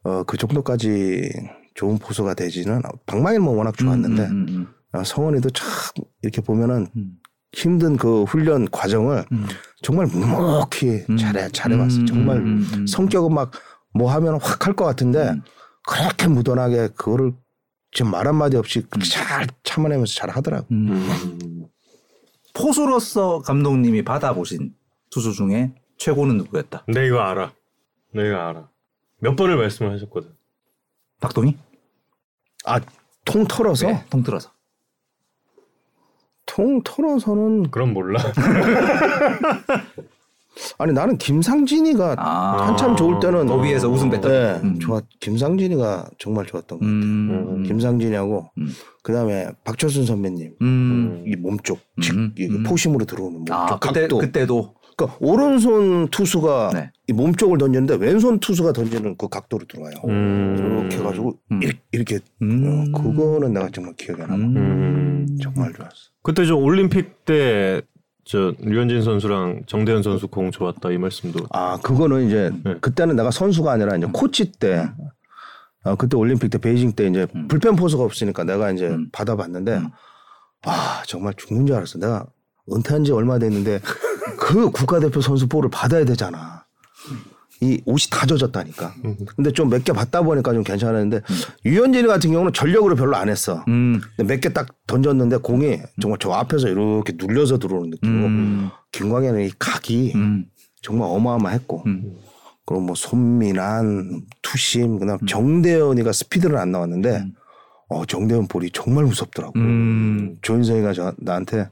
어, 그 정도까지 좋은 포수가 되지는 박망일 뭐 워낙 좋았는데 음, 음. 어, 성은이도 참 이렇게 보면은 힘든 그 훈련 과정을 정말 묵묵히 잘해 잘해봤어. 음, 정말 음, 음, 음. 성격은 막 뭐 하면 확 할 것 같은데 그렇게 무던하게 그거를 지금 말 한마디 없이 잘 참아내면서 잘 하더라고. 음. 포수로서 감독님이 받아보신 투수 중에 최고는 누구였다? 내 이거 알아. 내가 알아. 몇 번을 말씀을 하셨거든. 박동희? 아, 통 털어서? 네, 통틀어서. 통 털어서는 그럼 몰라. 아니 나는 김상진이가 아, 한참 좋을 때는 더비에서 우승 뺐던. 네, 음. 좋았. 김상진이가 정말 좋았던 거. 음, 김상진이하고 음. 그다음에 박철순 선배님 음. 이 몸쪽 음, 즉 음, 이 음. 포심으로 들어오는 몸쪽 아, 그때, 각도. 그때도. 그러니까 오른손 투수가 네. 이 몸쪽을 던졌는데 왼손 투수가 던지는 그 각도로 들어와요. 음. 이렇게 해가지고 음. 이렇게, 이렇게 음. 어, 그거는 내가 정말 기억에 남아. 음. 정말 좋았어. 그때 저 올림픽 때 저 류현진 선수랑 정대현 선수 공 좋았다 이 말씀도. 아 그거는 이제 네. 그때는 내가 선수가 아니라 이제 코치 때. 어, 그때 올림픽 때 베이징 때 이제 불펜 포수가 없으니까 내가 이제 음. 받아봤는데 음. 아 정말 죽는 줄 알았어. 내가 은퇴한 지 얼마 됐는데 그 국가대표 선수 볼을 받아야 되잖아. 이 옷이 다 젖었다니까. 근데 좀 몇개 받다 보니까 좀 괜찮았는데 유현진이 같은 경우는 전력으로 별로 안 했어. 음. 몇개 딱 던졌는데 공이 정말 저 앞에서 이렇게 눌려서 들어오는 느낌으로 음. 김광현의 이 각이 음. 정말 어마어마했고 음. 그리고 뭐 손민한 투심 그다음 정대현이가 스피드는 안 나왔는데 어 정대현 볼이 정말 무섭더라고. 음. 조인성이가 저, 나한테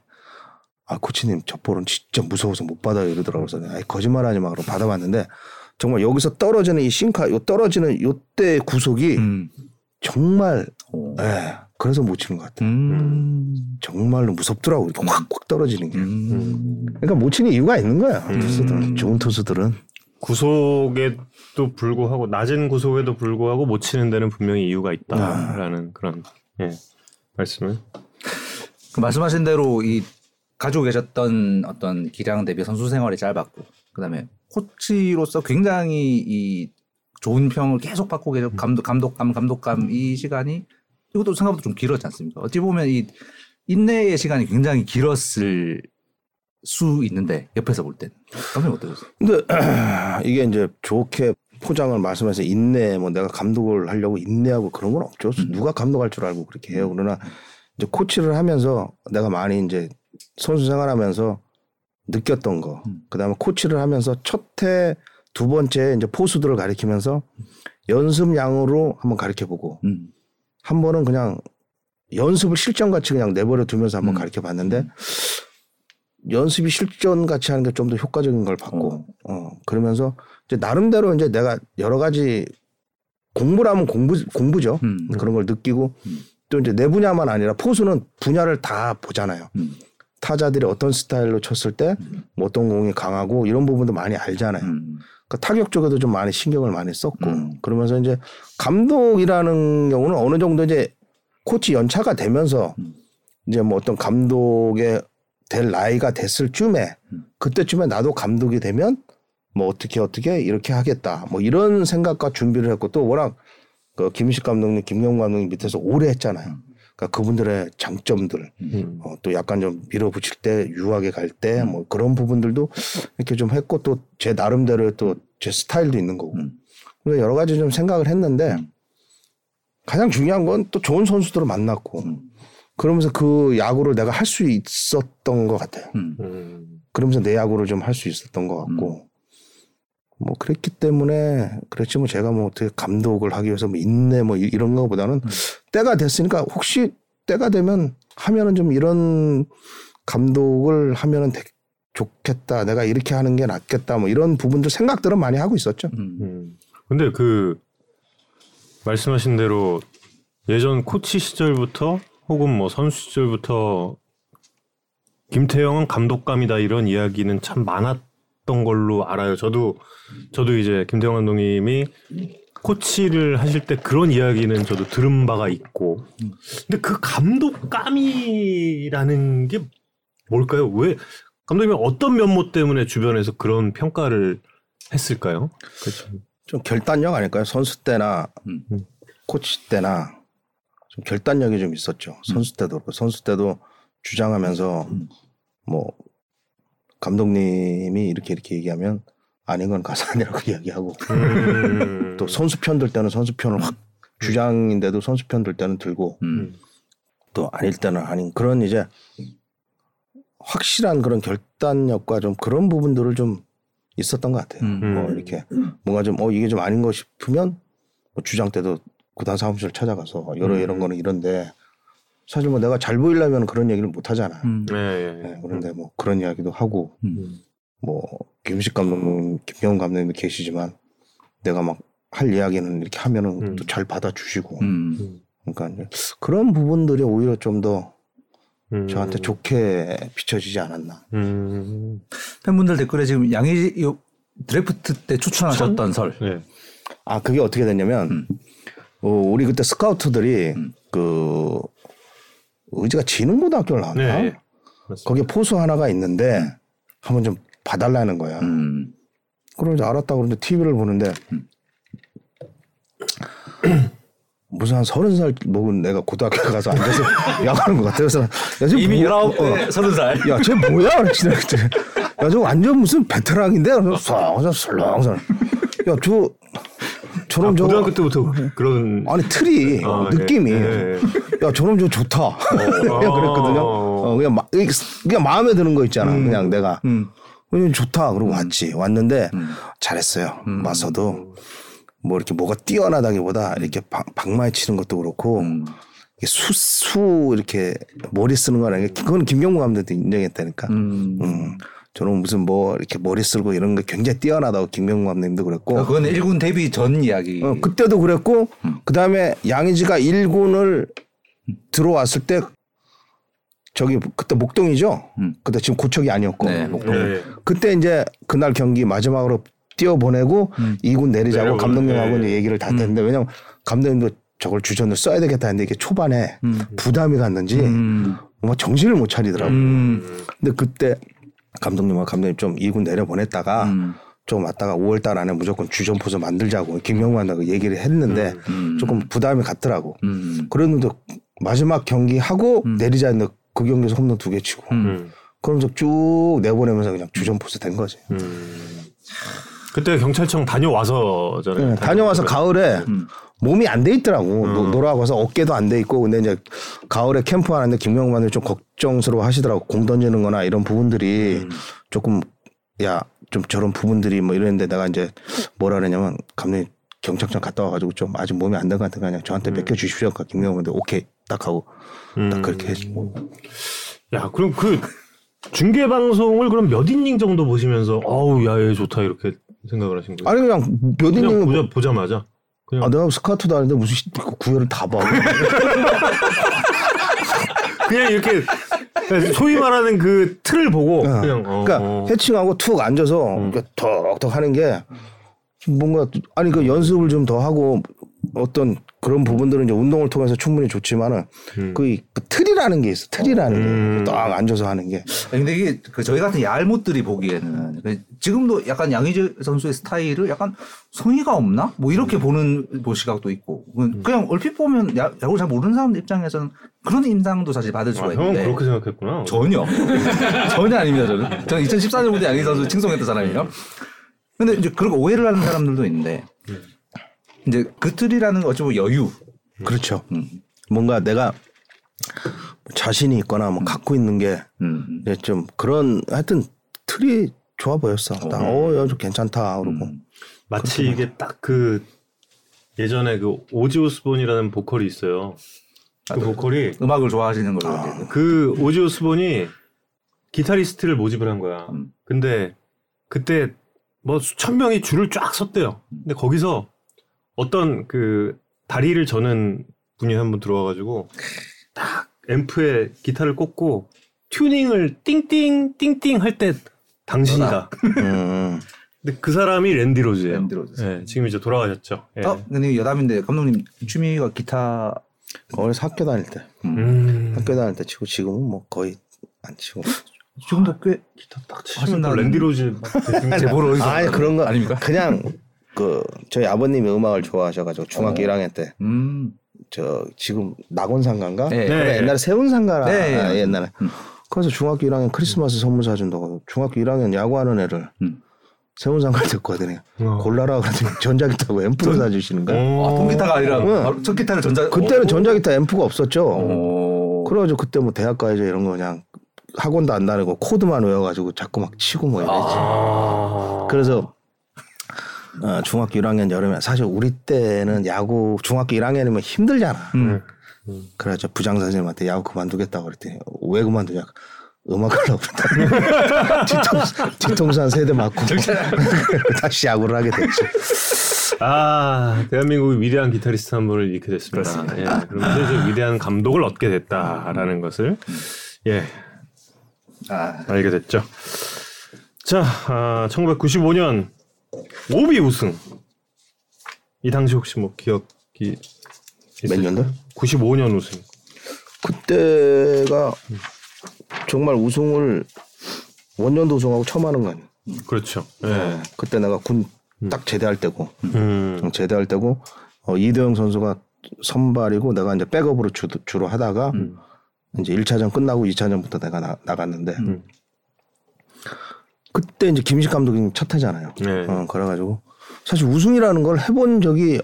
아 코치님 저 볼은 진짜 무서워서 못 받아요 이러더라고요. 그래서 거짓말하지 마 그러고 받아봤는데 정말 여기서 떨어지는 이 싱카 요 떨어지는 요때 구속이 음. 정말 오. 예 그래서 못 치는 것 같아. 요 음. 정말로 무섭더라고 이렇게 확확 떨어지는 게. 음. 그러니까 못 치는 이유가 있는 거야. 투수들은 좋은 투수들은. 구속에도 불구하고 낮은 구속에도 불구하고 못 치는 데는 분명히 이유가 있다라는 그런 예, 말씀을. 그 말씀하신 대로 이 가지고 계셨던 어떤 기량 대비 선수 생활이 짧았고 그다음에 코치로서 굉장히 이 좋은 평을 계속 받고 계셨 감독 감독감 감독감 이 시간이 이것도 생각보다 좀 길었지 않습니까? 어찌 보면 이 인내의 시간이 굉장히 길었을 수 있는데 옆에서 볼 때는 감독님 어떠셨어요? 근데 이게 이제 좋게 포장을 말씀해서 인내 뭐 내가 감독을 하려고 인내하고 그런 건 없죠. 누가 감독할 줄 알고 그렇게 해요. 그러나 이제 코치를 하면서 내가 많이 이제 선수 생활하면서 느꼈던 거. 그다음에 코치를 하면서 첫해 두 번째 이제 포수들을 가리키면서 연습량으로 한번 가르쳐 보고 음. 한 번은 그냥 연습을 실전 같이 그냥 내버려 두면서 한번 가르쳐 봤는데 연습이 실전 같이 하는 게 좀 더 효과적인 걸 봤고 어. 그러면서 이제 나름대로 이제 내가 여러 가지 공부라면 공부 공부죠 음. 그런 걸 느끼고 또 이제 내 분야만 아니라 포수는 분야를 다 보잖아요 음. 타자들이 어떤 스타일로 쳤을 때 뭐 어떤 공이 강하고 이런 부분도 많이 알잖아요 음. 그 타격 쪽에도 좀 많이 신경을 많이 썼고 음. 그러면서 이제 감독이라는 경우는 어느 정도 이제 코치 연차가 되면서 음. 이제 뭐 어떤 감독의 될 나이가 됐을 쯤에 음. 그때쯤에 나도 감독이 되면 뭐 어떻게 어떻게 이렇게 하겠다 뭐 이런 생각과 준비를 했고 또 워낙 그 김식 감독님 김경 감독님 밑에서 오래 했잖아요. 그러니까 그분들의 장점들 음. 어, 또 약간 좀 밀어붙일 때 유하게 갈 때 뭐 그런 부분들도 이렇게 좀 했고 또 제 나름대로 또 제 스타일도 있는 거고 음. 그래서 여러 가지 좀 생각을 했는데 가장 중요한 건 또 좋은 선수들을 만났고 그러면서 그 야구를 내가 할 수 있었던 것 같아요. 음. 음. 그러면서 내 야구를 좀 할 수 있었던 것 같고 뭐 그랬기 때문에 그랬지 뭐 제가 뭐 어떻게 감독을 하기 위해서 뭐 인내 뭐 이- 이런 거보다는 때가 됐으니까 혹시 때가 되면 하면은 좀 이런 감독을 하면은 되- 좋겠다 내가 이렇게 하는 게 낫겠다 뭐 이런 부분들 생각들은 많이 하고 있었죠. 음. 음. 근데 그 말씀하신 대로 예전 코치 시절부터 혹은 뭐 선수 시절부터 김태형은 감독감이다 이런 이야기는 참 많았 던 걸로 알아요. 저도 저도 이제 김태형 감독님이 코치를 하실 때 그런 이야기는 저도 들은 바가 있고. 근데 그 감독감이라는 게 뭘까요? 왜 감독님이 어떤 면모 때문에 주변에서 그런 평가를 했을까요? 그렇죠. 좀 결단력 아닐까요? 선수 때나 음. 코치 때나 좀 결단력이 좀 있었죠. 선수 때도 그렇고 선수 때도 주장하면서 음. 뭐 감독님이 이렇게 이렇게 얘기하면 아닌 건 가사 아니라고 이야기하고 음. 또 선수 편들 때는 선수 편을 확 주장인데도 선수 편들 때는 들고 음. 또 아닐 때는 아닌 그런 이제 확실한 그런 결단력과 좀 그런 부분들을 좀 있었던 것 같아요. 음. 뭐 이렇게 뭔가 좀 어 이게 좀 아닌 거 싶으면 뭐 주장 때도 구단 사무실 찾아가서 이런 음. 이런 거는 이런데 사실 뭐 내가 잘 보이려면 그런 얘기를 못 하잖아. 음. 네, 예, 네, 그런데 뭐 그런 이야기도 하고 음. 뭐 김식 감독님, 김경훈 감독님도 계시지만 내가 막 할 이야기는 이렇게 하면은 음. 또잘 받아주시고 음. 그러니까 이제 그런 부분들이 오히려 좀더 음. 저한테 좋게 비춰지지 않았나. 음. 팬분들 댓글에 지금 양희 요 드래프트 때 추천하셨던 설. 네. 아 그게 어떻게 됐냐면 음. 어, 우리 그때 스카우트들이 음. 그 의지가 지능고등학교를 나왔나? 네. 거기에 포수 하나가 있는데 한번 좀 봐달라는 거야. 음. 그러면서 알았다 그러는데 TV를 보는데 무슨 한 서른 살 먹은 내가 고등학교 가서 앉아서 야구하는 것 같아요. 그래서 야, 쟤 이미 뭐- 열아홉 어. 대 서른 살. 야, 쟤 뭐야? 그랬지, 내가 그때. 야, 저 완전 무슨 베테랑인데? 그래서 싹, 설렁설렁. 야, 저, 아, 저놈 저. 고등학교 때부터 그런 아니, 틀이, 아, 느낌이. 예, 예. 야, 저놈 저 좋다. 그냥 그랬거든요. 어, 그냥, 마, 그냥 마음에 드는 거 있잖아. 그냥 내가. 음. 그냥 좋다. 그러고 왔지. 왔는데 음. 잘했어요. 와서도 뭐 이렇게 뭐가 뛰어나다기보다 이렇게 방, 방망이 치는 것도 그렇고 음. 이게 수, 수 이렇게 머리 쓰는 거는 그건 김경무 감독도 인정했다니까. 음. 음. 저는 무슨 뭐 이렇게 머리 쓰고 이런 거 굉장히 뛰어나다고 김경무 감독님도 그랬고. 그러니까 그건 일군 데뷔 전 이야기. 어, 그때도 그랬고 그 다음에 양의지가 1군을 들어왔을 때 저기 그때 목동이죠. 음. 그때 지금 고척이 아니었고 네, 목동. 네. 그때 이제 그날 경기 마지막으로 뛰어 보내고 음. 이 2군 내리자고 감독님하고 네. 이제 얘기를 다 했는데 왜냐면 감독님도 저걸 주전을 써야 되겠다 했는데 이게 초반에 음. 부담이 갔는지 음. 뭐 정신을 못 차리더라고. 요 음. 근데 그때 감독님과 감독님 좀 2군 내려 보냈다가 음. 좀 왔다가 5월 달 안에 무조건 주전 포수 만들자고 김영만하고 얘기를 했는데 음. 조금 부담이 갔더라고. 음. 그랬는데 마지막 경기 하고 내리자 했는데 그 경기에서 홈런 두 개 치고 음. 그러면서 쭉 내보내면서 그냥 주전 포수 된 거지. 음. 그때 경찰청 다녀와서잖아요. 네, 다녀와서 가을에 음. 몸이 안 돼 있더라고. 노- 놀아가서 어깨도 안 돼 있고 근데 이제 가을에 캠프 하는데 김명만이 좀 걱정스러워 하시더라고. 공 던지는 거나 이런 부분들이 조금 야 좀 저런 부분들이 뭐 이랬는데 내가 이제 뭐라 그러냐면 감독님 경찰청 갔다 와가지고 좀 아직 몸이 안된것 같으니까 그냥 저한테 맡겨주십시오. 그러니까 김명만도 오케이 딱 하고 딱 그렇게 했고. 야, 그럼 그 중계 방송을 그럼 몇 이닝 정도 보시면서 어우, 야, 얘 좋다 이렇게 생각을 하신 거예요? 아니 그냥 몇 이닝 보자, 보자마자 그냥 아, 내가 스카우트도 아닌데 무슨 시- 구회를 다 봐. 그냥 이렇게 소위 말하는 그 틀을 보고 그냥 어, 그러니까 어. 해칭하고 툭 앉아서 이렇게 턱턱 하는 게 뭔가 아니 그 연습을 좀 더 하고 어떤 그 그런 부분들은 이제 운동을 통해서 충분히 좋지만은 음. 그, 이- 그 틀이라는 게 있어. 틀이라는 음. 게딱 앉아서 하는 게. 아니, 근데 이게 그 저희 같은 야알못들이 보기에는 그 지금도 약간 양의재 선수의 스타일을 약간 성의가 없나? 뭐 이렇게 보는 뭐 시각도 있고 그- 그냥 얼핏 보면 야, 야구를 잘 모르는 사람들 입장에서는 그런 인상도 사실 받을 수가 아, 형은 있는데 그렇게 생각했구나. 전혀 전혀 아닙니다 저는 저는 2014년부터 양의재 선수 칭송했던 사람이에요. 근데 이제 그런 거 오해를 하는 사람들도 있는데 이제 그 틀이라는 어찌 보면 여유 그렇죠. 음. 뭔가 내가 자신이 있거나 뭐 갖고 있는 게 음. 이제 좀 그런 하여튼 틀이 좋아 보였어. 나 어, 야, 좀 괜찮다. 그러고. 음. 마치 이게 딱 그 예전에 그 오지 오스본이라는 보컬이 있어요. 그 보컬이 음악을 좋아하시는 걸로 이제 그 오지 오스본이 기타리스트를 모집을 한 거야. 음. 근데 그때 뭐 수천 명이 줄을 쫙 섰대요. 근데 거기서 어떤 그 다리를 저는 분이 한 분 들어와가지고 딱 앰프에 기타를 꽂고 튜닝을 띵띵 띵띵 할 때 당신이다. 음. 근데 그 사람이 랜디 로즈예요. 랜디 로즈. 예, 지금 이제 돌아가셨죠. 예. 어, 근데 여담인데 감독님 취미가 기타 어려서 학교 다닐 때. 음. 학교 다닐 때 치고 지금은 뭐 거의 안 치고. 지금도 꽤 기타 딱 치시면 또 하신다는- 랜디 로즈 어디서 아니 그런 거 아닙니까? 그냥 그 저희 아버님이 음악을 좋아하셔가지고 중학교 어. 1학년 때 음. 저 지금 낙원상가인가? 네. 그래, 네. 옛날에 세운상가라 네. 아, 옛날에. 음. 그래서 중학교 1학년 크리스마스 선물 사준다고 중학교 1학년 야구하는 애를 음. 세운상가 듣거든요. 어. 골라라 그랬더니 전자기타고 앰프를 사주시는 거야. 아, 통기타가 아니라 응. 바로 첫 기타를 전자 그때는 전자기타 앰프가 없었죠. 어. 그래가지고 그때 뭐 대학 가야죠 이런 거 그냥 학원도 안 다니고 코드만 외워가지고 자꾸 막 치고 뭐 이랬지. 아. 그래서 어, 중학교 1학년 여름에 사실 우리 때는 야구 중학교 1학년이면 힘들잖아. 음. 그래서 부장 선생님한테 야구 그만두겠다고 그랬더니 왜 그만두냐? 음악 하려고 그랬다. 뒤통수, 뒤통수 한 세대 맞고 다시 야구를 하게 됐지. 아, 대한민국의 위대한 기타리스트 한 분을 잃게 됐습니다. 예, 그러면서 이제 위대한 감독을 얻게 됐다라는 것을 예 아, 알게 됐죠. 자, 아, 1995년 오비 우승. 이 당시 혹시 뭐 기억이 몇? 년도? 95년 우승. 그때가 정말 우승을 원년도 우승하고 처음 하는 거 아니야. 그렇죠. 예. 그때 내가 군 딱 제대할 때고 음. 제대할 때고 어, 이대영 선수가 선발이고 내가 이제 백업으로 주, 주로 하다가 음. 이제 1차전 끝나고 2차전부터 내가 나, 나갔는데 음. 그때 이제 김식 감독이 첫 해잖아요. 네. 어, 그래가지고 사실 우승이라는 걸 해본 적이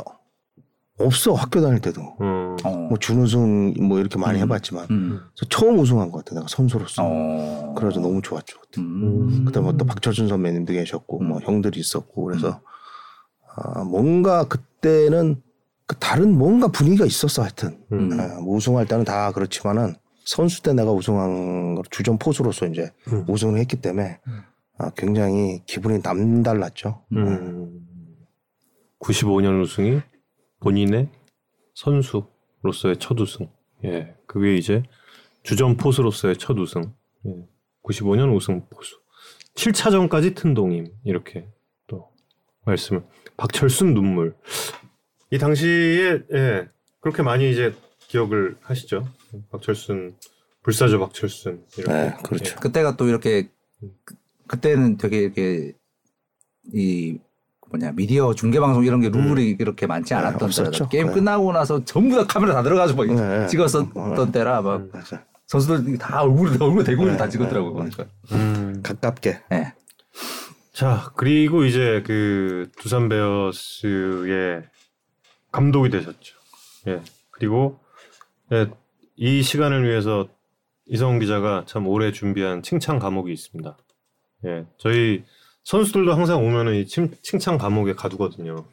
없어 학교 다닐 때도 어. 어. 뭐 준우승 뭐 이렇게 많이 해봤지만 음. 처음 우승한 것 같아 내가 선수로서 어. 그래서 너무 좋았죠 그때. 음. 그다음에 또 박철준 선배님도 계셨고 뭐 형들이 있었고 그래서 아, 뭔가 그때는 그 다른 뭔가 분위기가 있었어 하여튼 음. 아, 뭐 우승할 때는 다 그렇지만은 선수 때 내가 우승한 걸 주전 포수로서 이제 음. 우승을 했기 때문에 아, 굉장히 기분이 남달랐죠. 음. 95년 우승이 본인의 선수로서의 첫 우승. 예. 그게 이제 주전 포수로서의 첫 우승. 예. 95년 우승 포수. 7차전까지 튼 동임. 이렇게 또 말씀을. 박철순 눈물. 이 당시에 예. 그렇게 많이 이제 기억을 하시죠. 박철순 불사조 박철순 이렇게. 네, 그렇죠. 그때가 또 이렇게 그- 그때는 되게 이렇게 이 뭐냐 미디어 중계 방송 이런 게 룰이 이렇게 많지 않았던 네. 때라 게임 네. 끝나고 나서 전부 다 카메라 다 들어가지고 막 네. 찍었었던 때라 막 맞아. 선수들 다 얼굴 얼굴 대고 네, 다 찍었더라고요 네, 보니까. 음. 가깝게. 예. 자, 그리고 이제 그 두산 베어스의 감독이 되셨죠. 예. 그리고 예, 이 시간을 위해서 이성훈 기자가 참 오래 준비한 칭찬 과목이 있습니다. 예. 저희 선수들도 항상 오면은 이 칭, 칭찬 과목에 가두거든요.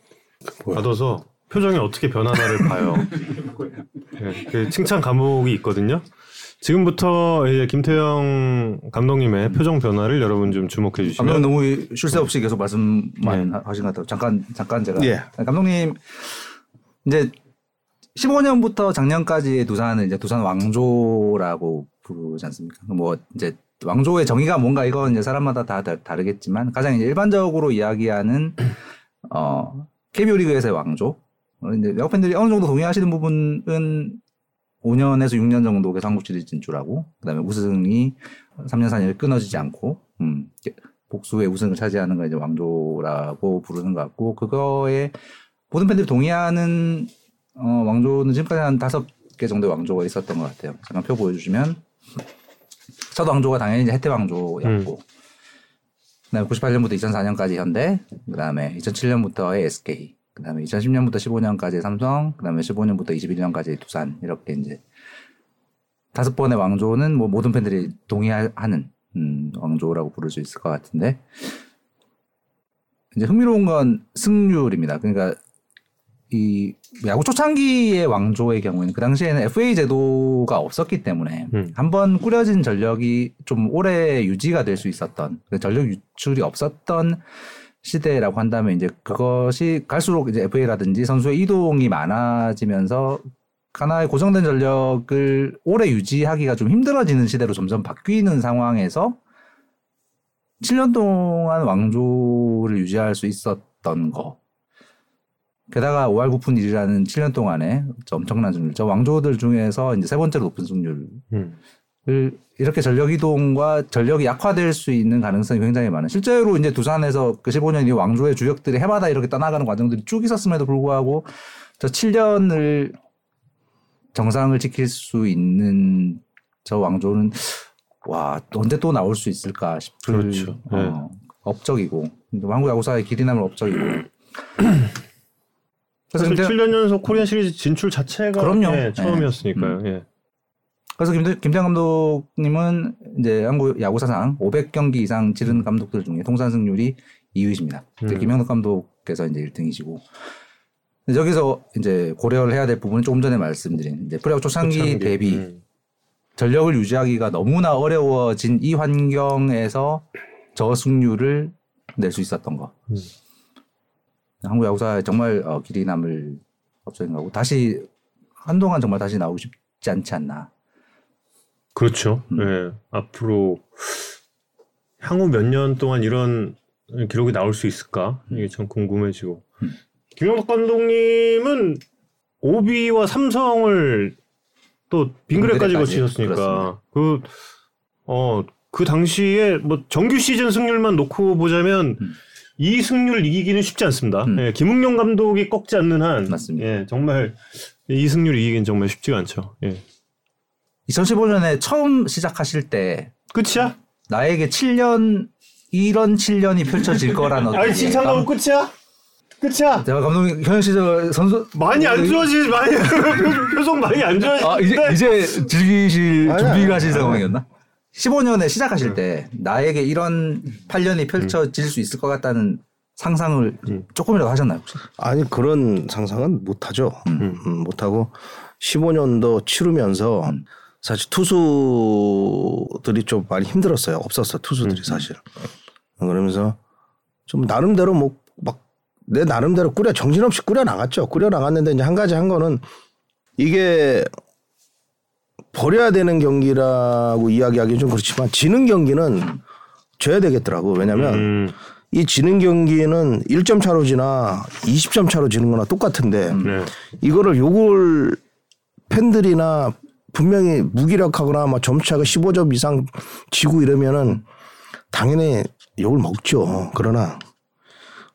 뭐야? 가둬서 표정이 어떻게 변하나를 봐요. 예, 그 칭찬 과목이 있거든요. 지금부터 이제 김태형 감독님의 표정 변화를 여러분 좀 주목해 주시면 감독님 너무 쉴 새 없이 계속 말씀만 네. 하- 하신 것 같아요. 잠깐 잠깐 제가 예. 감독님 이제 15년부터 작년까지의 두산은 이제 두산 왕조라고 부르지 않습니까? 뭐 이제 왕조의 정의가 뭔가 이건 이제 사람마다 다 다- 다르겠지만 가장 이제 일반적으로 이야기하는 어 KBO 리그에서의 왕조 어, 이제 야구 팬들이 어느 정도 동의하시는 부분은 5년에서 6년 정도 시리즈 진출하고 그다음에 우승이 3년 4년이 끊어지지 않고 음, 복수의 우승을 차지하는 걸 이제 왕조라고 부르는 것 같고 그거에 모든 팬들이 동의하는 어, 왕조는 지금까지 한 다섯 개 정도의 왕조가 있었던 것 같아요. 잠깐 표 보여주시면 첫 왕조가 당연히 이제 혜태 왕조였고 그다음에 98년부터 2004년까지 현대, 그다음에 2007년부터의 SK, 그다음에 2010년부터 15년까지 삼성, 그다음에 15년부터 21년까지 두산 이렇게 이제 다섯 번의 왕조는 뭐 모든 팬들이 동의하는 음, 왕조라고 부를 수 있을 것 같은데 이제 흥미로운 건 승률입니다. 그러니까 이 야구 초창기의 왕조의 경우에는 그 당시에는 FA 제도가 없었기 때문에 음. 한번 꾸려진 전력이 좀 오래 유지가 될 수 있었던 그 전력 유출이 없었던 시대라고 한다면 이제 그것이 갈수록 이제 FA라든지 선수의 이동이 많아지면서 하나의 고정된 전력을 오래 유지하기가 좀 힘들어지는 시대로 점점 바뀌는 상황에서 7년 동안 왕조를 유지할 수 있었던 거. 게다가 5할 9푼 1이라는 7년 동안에 저 엄청난 승률. 저 왕조들 중에서 이제 세 번째로 높은 승률을 음. 이렇게 전력 이동과 전력이 약화될 수 있는 가능성이 굉장히 많아요. 실제로 이제 두산에서 그 15년 이 왕조의 주역들이 해마다 이렇게 떠나가는 과정들이 쭉 있었음에도 불구하고 저 7년을 정상을 지킬 수 있는 저 왕조는 와 언제 또 나올 수 있을까 싶을 그렇죠. 네. 어, 업적이고 한국 야구사의 길이 남을 업적이고 사실 김태, 7년 연속 코리안 시리즈 진출 자체가 그럼요. 예, 네. 처음이었으니까요. 예. 그래서 김태, 김태형 감독님은 이제 한국 야구 사상 500경기 이상 치른 감독들 중에 통산 승률이 2위십니다. 음. 김영덕 감독께서 이제 1등이시고 여기서 이제 고려를 해야 될 부분은 조금 전에 말씀드린 이제 프로야구 초창기, 초창기. 대비 음. 전력을 유지하기가 너무나 어려워진 이 환경에서 저 승률을 낼 수 있었던 거. 음. 한국 야구사에 정말 어, 길이 남을 업적인 거고 다시 한동안 정말 다시 나오고 싶지 않지 않나. 그렇죠. 음. 예. 앞으로 향후 몇 년 동안 이런 기록이 나올 수 있을까? 이게 참 궁금해지고. 음. 김영덕 감독님은 오비와 삼성을 또 빙그레까지. 거치셨으니까 그렇습니다. 그 어, 그 당시에 뭐 정규 시즌 승률만 놓고 보자면 음. 이 승률을 이기기는 쉽지 않습니다. 음. 예, 김웅룡 감독이 꺾지 않는 한 맞습니다. 예, 정말 이 승률을 이기기는 정말 쉽지가 않죠. 예. 2015년에 처음 시작하실 때 끝이야? 나에게 7년 이런 7년이 펼쳐질 거라는 어떤 아니 칭찬하고 끝이야? 끝이야? 제가 감독님 현역 시절 선수 많이 안 좋아지 많이 표정 많이 안 좋아지. 아 이제 이제 즐기실 아니야. 준비하실 상황이었나? 15년에 시작하실 때 나에게 이런 8년이 펼쳐질 수 있을 것 같다는 상상을 음. 조금이라도 하셨나요? 혹시? 아니 그런 상상은 못하죠. 음, 못하고 15년도 치르면서 음. 사실 투수들이 좀 많이 힘들었어요. 없었어 투수들이 사실. 그러면서 좀 나름대로 뭐 막 내 나름대로 꾸려 정신없이 꾸려 나갔죠. 꾸려 나갔는데 이제 한 가지 한 거는 이게 버려야 되는 경기라고 이야기하기 좀 그렇지만 지는 경기는 져야 되겠더라고. 왜냐면 음, 이 지는 경기는 1점 차로 지나 20점 차로 지는 거나 똑같은데 네. 이거를 요걸 팬들이나 분명히 무기력하거나 막 점차가 15점 이상 지고 이러면은 당연히 욕을 먹죠. 그러나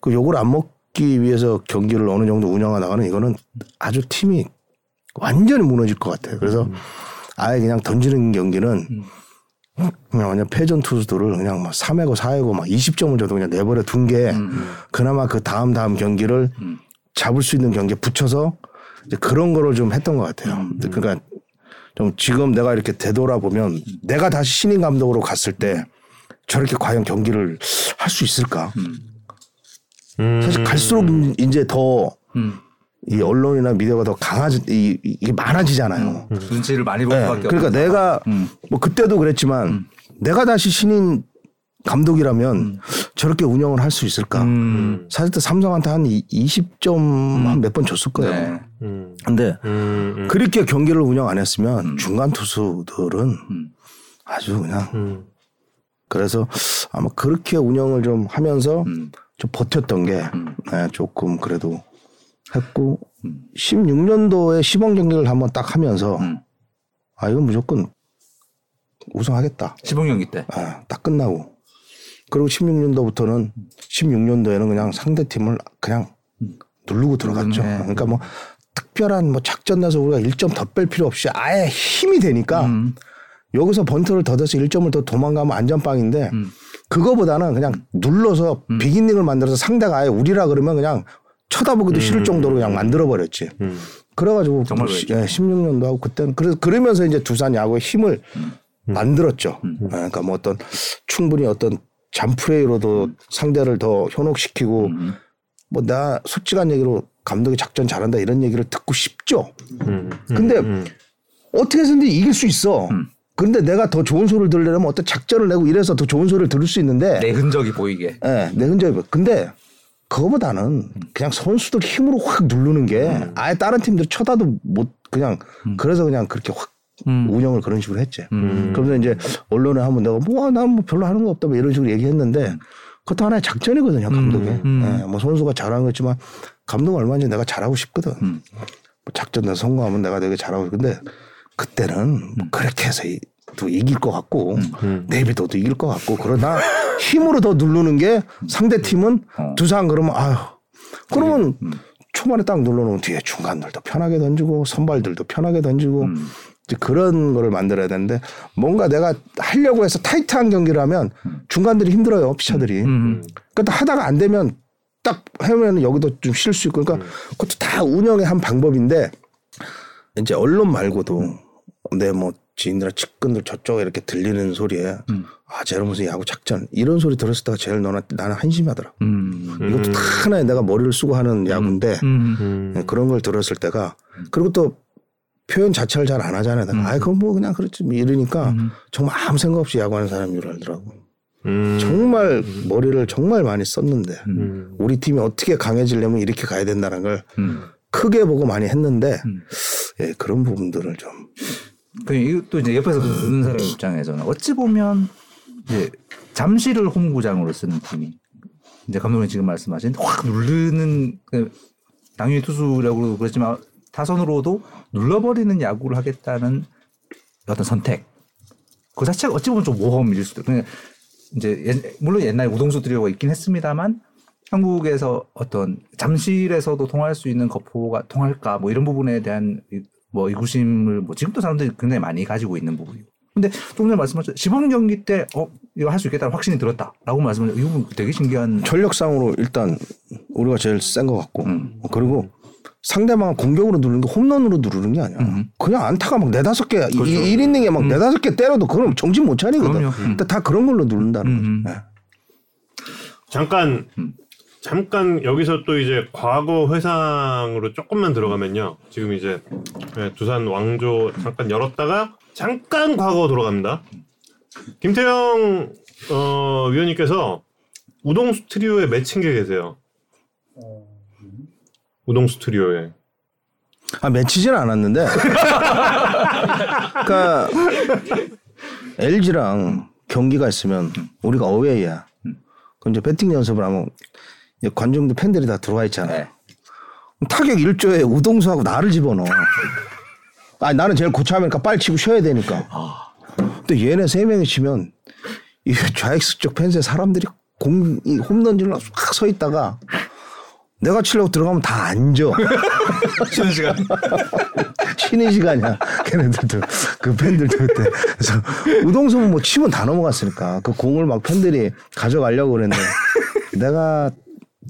그 욕을 안 먹기 위해서 경기를 어느 정도 운영하다가는 이거는 아주 팀이 완전히 무너질 것 같아요. 그래서 아예 그냥 던지는 경기는 그냥 완전 패전 투수들을 그냥 막 3회고 4회고 막 20점을 줘도 그냥 내버려 둔 게 그나마 그 다음 다음 경기를 잡을 수 있는 경기에 붙여서 이제 그런 거를 좀 했던 것 같아요. 그러니까 좀 지금 내가 이렇게 되돌아보면 내가 다시 신인 감독으로 갔을 때 저렇게 과연 경기를 할 수 있을까? 음, 사실 갈수록 이제 더 이 음. 언론이나 미디어가 더 강하지 이- 이- 이게 많아지잖아요. 눈치를 많이 볼 네, 수밖에 그러니까 내가 음. 뭐 그때도 그랬지만 내가 다시 신인 감독이라면 저렇게 운영을 할 수 있을까? 음. 사실 때 삼성한테 한 20점 한 몇 번 줬을 거예요. 네. 음, 근데 음, 음, 그렇게 경기를 운영 안 했으면 중간 투수들은 음. 아주 그냥 음. 그래서 아마 그렇게 운영을 좀 하면서 음. 좀 버텼던 게 네, 조금 그래도 했고 16년도에 시범 경기를 한번 딱 하면서 음. 아 이건 무조건 우승하겠다. 시범 경기 때. 아, 딱 끝나고 그리고 16년도부터는 16년도에는 그냥 상대 팀을 그냥 누르고 들어갔죠. 누르네. 그러니까 뭐 특별한 뭐 작전 내서 우리가 1점 더 뺄 필요 없이 아예 힘이 되니까 음. 여기서 번트를 더 돼서 1점을 더 도망가면 안전빵인데 음. 그거보다는 그냥 눌러서 비기닝을 만들어서 상대가 아예 우리라 그러면 그냥 쳐다보기도 싫을 정도로 그냥 만들어 버렸지. 음. 그래가지고 정말 시- 예, 16년도 하고 그때는 그래서 그러면서 이제 두산 야구의 힘을 만들었죠. 예, 그러니까 뭐 어떤 충분히 어떤 잔플레이로도 상대를 더 현혹시키고 뭐 나 솔직한 얘기로 감독이 작전 잘한다 이런 얘기를 듣고 싶죠. 음. 근데 음. 어떻게 해서든지 이길 수 있어. 근데 내가 더 좋은 소리를 들으려면 어떤 작전을 내고 이래서 더 좋은 소리를 들을 수 있는데 내 흔적이 보이게. 예, 내 흔적이 보여. 근데 그거보다는 그냥 선수들 힘으로 확 누르는 게 아예 다른 팀들 쳐다도 못 그냥 그래서 그냥 그렇게 확 음. 운영을 그런 식으로 했지. 음. 그러면서 이제 언론에 한번 내가 뭐 난 뭐 별로 하는 거 없다 뭐 이런 식으로 얘기했는데 그것도 하나의 작전이거든요 감독이. 음. 예, 뭐 선수가 잘하는 거지만 감독은 얼마든지 내가 잘하고 싶거든. 음. 뭐 작전 내서 성공하면 내가 되게 잘하고 근데 그때는 뭐 그렇게 해서 이- 또 이길 것 같고 네비도도 이길 것 같고 그러나 힘으로 더 누르는 게 상대 팀은 어. 두산 그러면 아유 그러면 초반에 딱 눌러놓은 뒤에 중간들도 편하게 던지고 선발들도 편하게 던지고 음. 이제 그런 거를 만들어야 되는데 뭔가 내가 하려고 해서 타이트한 경기를 하면 중간들이 힘들어요 피차들이. 음. 그러니까 하다가 안 되면 딱 하면 여기도 좀 쉴 수 있고 그러니까 그것도 다 운영의 한 방법인데 이제 언론 말고도 내뭐 지인들 측근들 저쪽에 이렇게 들리는 소리에 아 쟤는 무슨 야구 작전 이런 소리 들었을 때가 제일 너나 나는 한심하더라. 음. 이것도 다 하나의 내가 머리를 쓰고 하는 야구인데 음. 음. 네, 그런 걸 들었을 때가 그리고 또 표현 자체를 잘 안 하잖아요. 내가 아이 그건 뭐 그냥 그렇지 뭐 이러니까 정말 아무 생각 없이 야구하는 사람인 줄 알더라고. 음. 정말 머리를 정말 많이 썼는데 음. 우리 팀이 어떻게 강해지려면 이렇게 가야 된다는 걸 음. 크게 보고 많이 했는데 음. 예, 그런 부분들을 좀 그 이것도 이제 옆에서 듣는 사람 입장에서는 어찌 보면 이제 잠시를 홈구장으로 쓰는 팀이 이제 감독님 지금 말씀하신 확 누르는 그 당연히 투수력으로 그렇지만 타선으로도 눌러버리는 야구를 하겠다는 어떤 선택. 그 자체가 어찌 보면 좀 모험일 수도 그냥 이제 옛- 물론 옛날 우동수 드리오가 있긴 했습니다만 한국에서 어떤 잠실에서도 통할 수 있는 거포가 통할까 뭐 이런 부분에 대한 이- 뭐 의구심을 뭐 지금도 사람들이 굉장히 많이 가지고 있는 부분이고. 근데 조금 전에 말씀하셨죠. 시범 경기 때 어, 이거 할 수 있겠다는 확신이 들었다라고 말씀하셨죠. 이 부분 되게 신기한 전력상으로 일단 우리가 제일 센 것 같고 음. 그리고 상대방을 공격으로 누르는 게 홈런으로 누르는 게 아니야. 음. 그냥 안타가 막 네다섯 개, 그렇죠. 이 1이닝에 막 네다섯 개 때려도 그럼 정신 못 차리거든. 그럼요. 음. 근데 다 그런 걸로 누른다는 음. 거죠. 예. 잠깐 음. 잠깐 여기서 또 이제 과거 회상으로 조금만 들어가면요. 지금 이제 예, 두산 왕조 잠깐 열었다가 잠깐 과거 돌아갑니다. 김태형 어, 위원님께서 우동수 트리오에 맺힌 게 계세요. 우동수 트리오에. 아, 맺히진 않았는데. 그러니까 LG랑 경기가 있으면 우리가 어웨이야. 그럼 이제 배팅 연습을 하면 관중들 팬들이 다 들어와 있잖아. 네. 타격 1조에 우동수하고 나를 집어넣어. 아 나는 제일 고참이니까 빨리 치고 쉬어야 되니까. 근데 얘네 세 명이 치면 이 좌익수 쪽 펜스에 사람들이 공, 이 홈런질러 확서 있다가 내가 치려고 들어가면 다 앉아. 쉬는 시간. 쉬는 시간이야. 걔네들도 그 팬들도 그때 그래서 우동수는 뭐 치면 다 넘어갔으니까 그 공을 막 팬들이 가져가려고 그랬는데 내가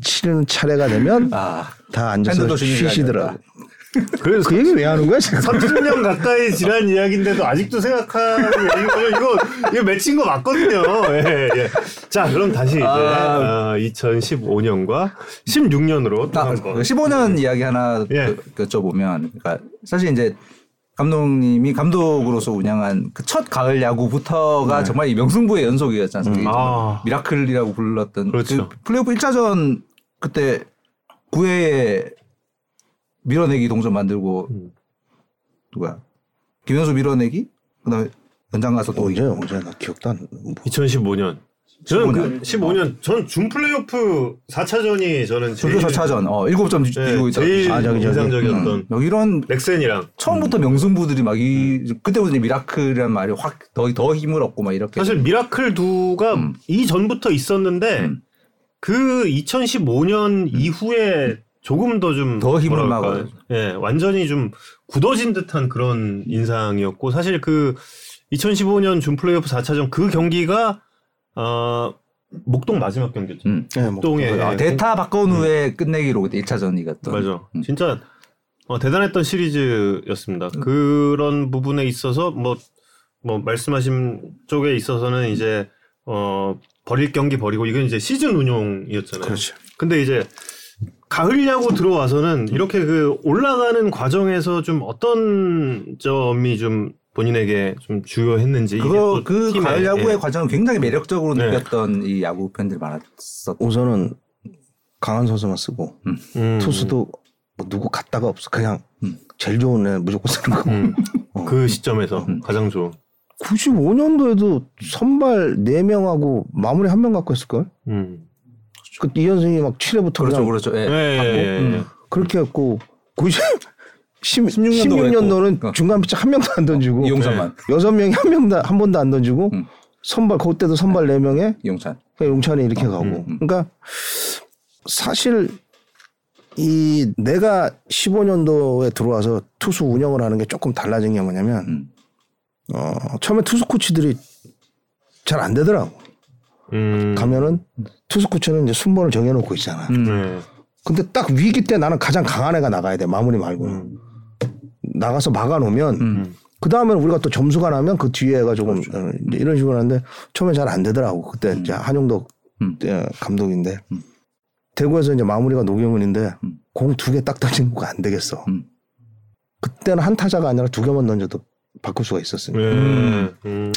치는 차례가 되면 아, 다 앉아서 쉬시더라고. 그래서 그 얘기 왜 하는 거야 지금? 30년 가까이 지난 이야기인데도 아직도 생각하는 얘기거든요. 이거 이거 맺힌 거 맞거든요. 예, 예. 자, 그럼 다시 이제 아. 어, 2015년과 16년으로 또 아, 한번 15년 이야기 하나 예. 그- 여쭤보면, 그러니까 사실 이제 감독님이 감독으로서 운영한 그 첫 가을 야구부터가 정말 이 명승부의 연속이었지 않습니까? 아. 미라클이라고 불렀던 그렇죠. 그 플레이오프 1차전 그때 9회에 밀어내기 동점 만들고 음. 누가 김현수 밀어내기 그다음에 연장 가서 또 언제 언제 나 기억도 안. 뭐. 2015년 저는 그 15년 전준 플레이오프 4차전이 저는 제일 준플 4차전 어 7점 네, 뒤지고 있다. 제일 아, 저기. 인상적이었던 음. 여기 이런 넥센이랑 처음부터 명승부들이 막이 그때부터 이제 miracle이라는 말이 확 더 더 힘을 얻고 막 이렇게 사실 miracle 두가 음. 이 전부터 있었는데 음. 그 2015년 이후에 조금 더 좀 더 힘을 막아요. 예, 완전히 좀 굳어진 듯한 그런 인상이었고 사실 그 2015년 준 플레이오프 4차전 그 경기가 어 목동 마지막 경기였죠. 음. 네, 뭐, 목동에 아, 예, 대타 바꿔온 후에 끝내기로 그때 1차전 이겼던 맞아. 음. 진짜 어, 대단했던 시리즈였습니다. 그런 부분에 있어서 뭐, 뭐 말씀하신 쪽에 있어서는 이제 어 버릴 경기 버리고 이건 이제 시즌 운용이었잖아요. 그렇죠. 근데 이제 가을 야구 들어와서는 이렇게 그 올라가는 과정에서 좀 어떤 점이 좀 본인에게 좀 주요했는지 그거 또그 가을 야구의 예. 과정을 굉장히 매력적으로 네. 느꼈던 이 야구 팬들이 많았었. 우선은 강한 선수만 쓰고 음, 투수도 뭐 누구 갔다가 없어. 그냥 음. 제일 좋은 애 무조건 쓰는 거. 음, 어. 그 시점에서 음. 가장 좋은 95년도에도 선발 4명하고 마무리 한명 갖고 했을걸? 음. 그 이현승이 막 7회부터 그렇죠, 그냥 그렇죠. 예. 예, 예, 예, 예. 음. 그렇게 했고 90 16년도 16년도는 했고. 어. 중간 피치 한 명도 안 던지고 이용찬만, 여섯 명이 한 명도 한 번도 안 던지고 음. 선발 그때도 선발 4명에 이용찬. 용찬이 이렇게 가고 음, 음. 그러니까 사실 이 내가 15년도에 들어와서 투수 운영을 하는 게 조금 달라진 게 뭐냐면 음. 어 처음에 투수 코치들이 잘 안 되더라고 음. 가면은 투수 코치는 이제 순번을 정해놓고 있잖아 음. 네. 근데 딱 위기 때 나는 가장 강한 애가 나가야 돼 마무리 말고 음. 나가서 막아놓으면 음. 그 다음에는 우리가 또 점수가 나면 그 뒤에가 조금 그렇죠. 어, 이런 식으로 하는데 처음에 잘 안 되더라고. 그때 이제 한용덕 음. 어, 감독인데 음. 대구에서 이제 마무리가 노경은인데 음. 공두 개 딱 던진 거가 안 되겠어. 음. 그때는 한 타자가 아니라 두 개만 던져도 바꿀 수가 있었으니까 네. 음. 음.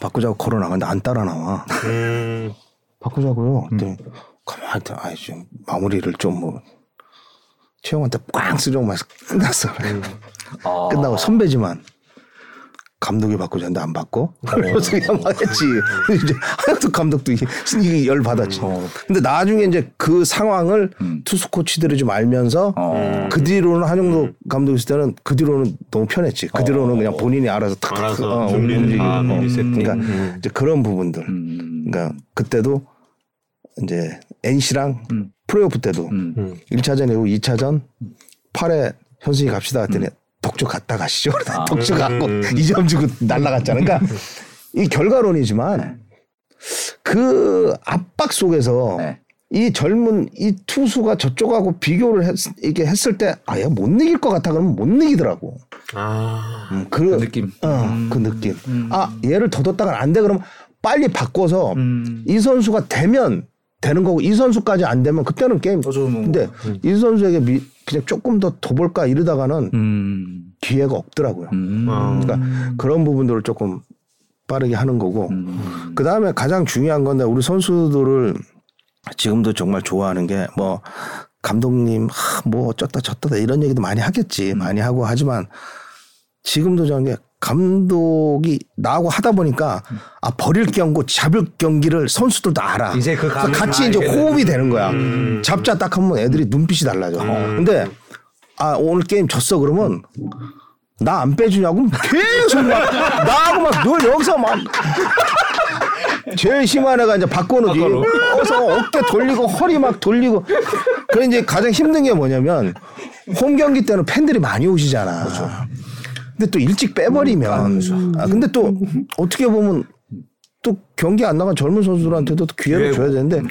바꾸자고 걸어 나가는데 안 따라 나와. 음. 바꾸자고요. 음. 그랬더니 가만히 있다. 아이 좀 마무리를 좀뭐 최영한테 꽝 쓰려고 막 끝났어. 음. 아. 끝나고 선배지만 감독이 바꾸자는데 안 바꿔? 그래서 그냥 막 했지. 이제 하나도 감독도 이게 이게 열 받았지. 어. 근데 나중에 이제 그 상황을 음. 투수 코치들이 좀 알면서 어. 그 뒤로는 한용도 감독 있을 때는 그 뒤로는 너무 편했지. 그 뒤로는 그냥 본인이 알아서 탁 알아서 어, 움직이고. 아, 어. 미리 세팅. 그러니까 음. 이제 그런 부분들. 음. 그러니까 그때도 이제 NC랑 음. 프로야구 때도 음. 음. 1차전이고 2차전 8회 현수이 갑시다 했더니 독주 갔다 가시죠. 아. 독주 음, 갖고 음, 음. 2점 주고 날라갔잖아. 그러니까 이 결과론이지만 그 압박 속에서 네. 이 젊은 이 투수가 저쪽하고 비교를 했, 이렇게 했을 때 아예 못 이길 것 같아 그러면 못 이기더라고. 아. 음, 그, 그 느낌. 어, 음. 그 느낌. 음. 아 얘를 더 뒀다가 안 돼 그러면 빨리 바꿔서 음. 이 선수가 되면 되는 거고 이 선수까지 안 되면 그때는 게임. 더 좋은 근데 이 선수에게 미, 그냥 조금 더 더 볼까 이러다가는 음. 기회가 없더라고요. 음. 어. 그러니까 그런 부분들을 조금 빠르게 하는 거고. 음. 그 다음에 가장 중요한 건데 우리 선수들을 지금도 정말 좋아하는 게 뭐 감독님 하, 뭐 어쩌다 저쩌다 이런 얘기도 많이 하겠지 음. 많이 하고 하지만 지금도 저는 게 감독이 나하고 하다 보니까 아 버릴 경고 잡을 경기를 선수들도 알아. 이제 그 같이 다 이제 호흡이 되는 거야. 음. 잡자 딱 하면 애들이 눈빛이 달라져. 근데 아 오늘 게임 졌어 그러면 나 안 빼주냐고 계속 막 나하고 막늘 여기서 막 제일 심한 애가 이제 박건우지. 어서 어깨 돌리고 허리 막 돌리고. 그래 이제 가장 힘든 게 뭐냐면 홈 경기 때는 팬들이 많이 오시잖아. 근데 또 일찍 빼버리면 아 근데 또 어떻게 보면 또 경기 안 나간 젊은 선수들한테도 또 기회를 줘야 되는데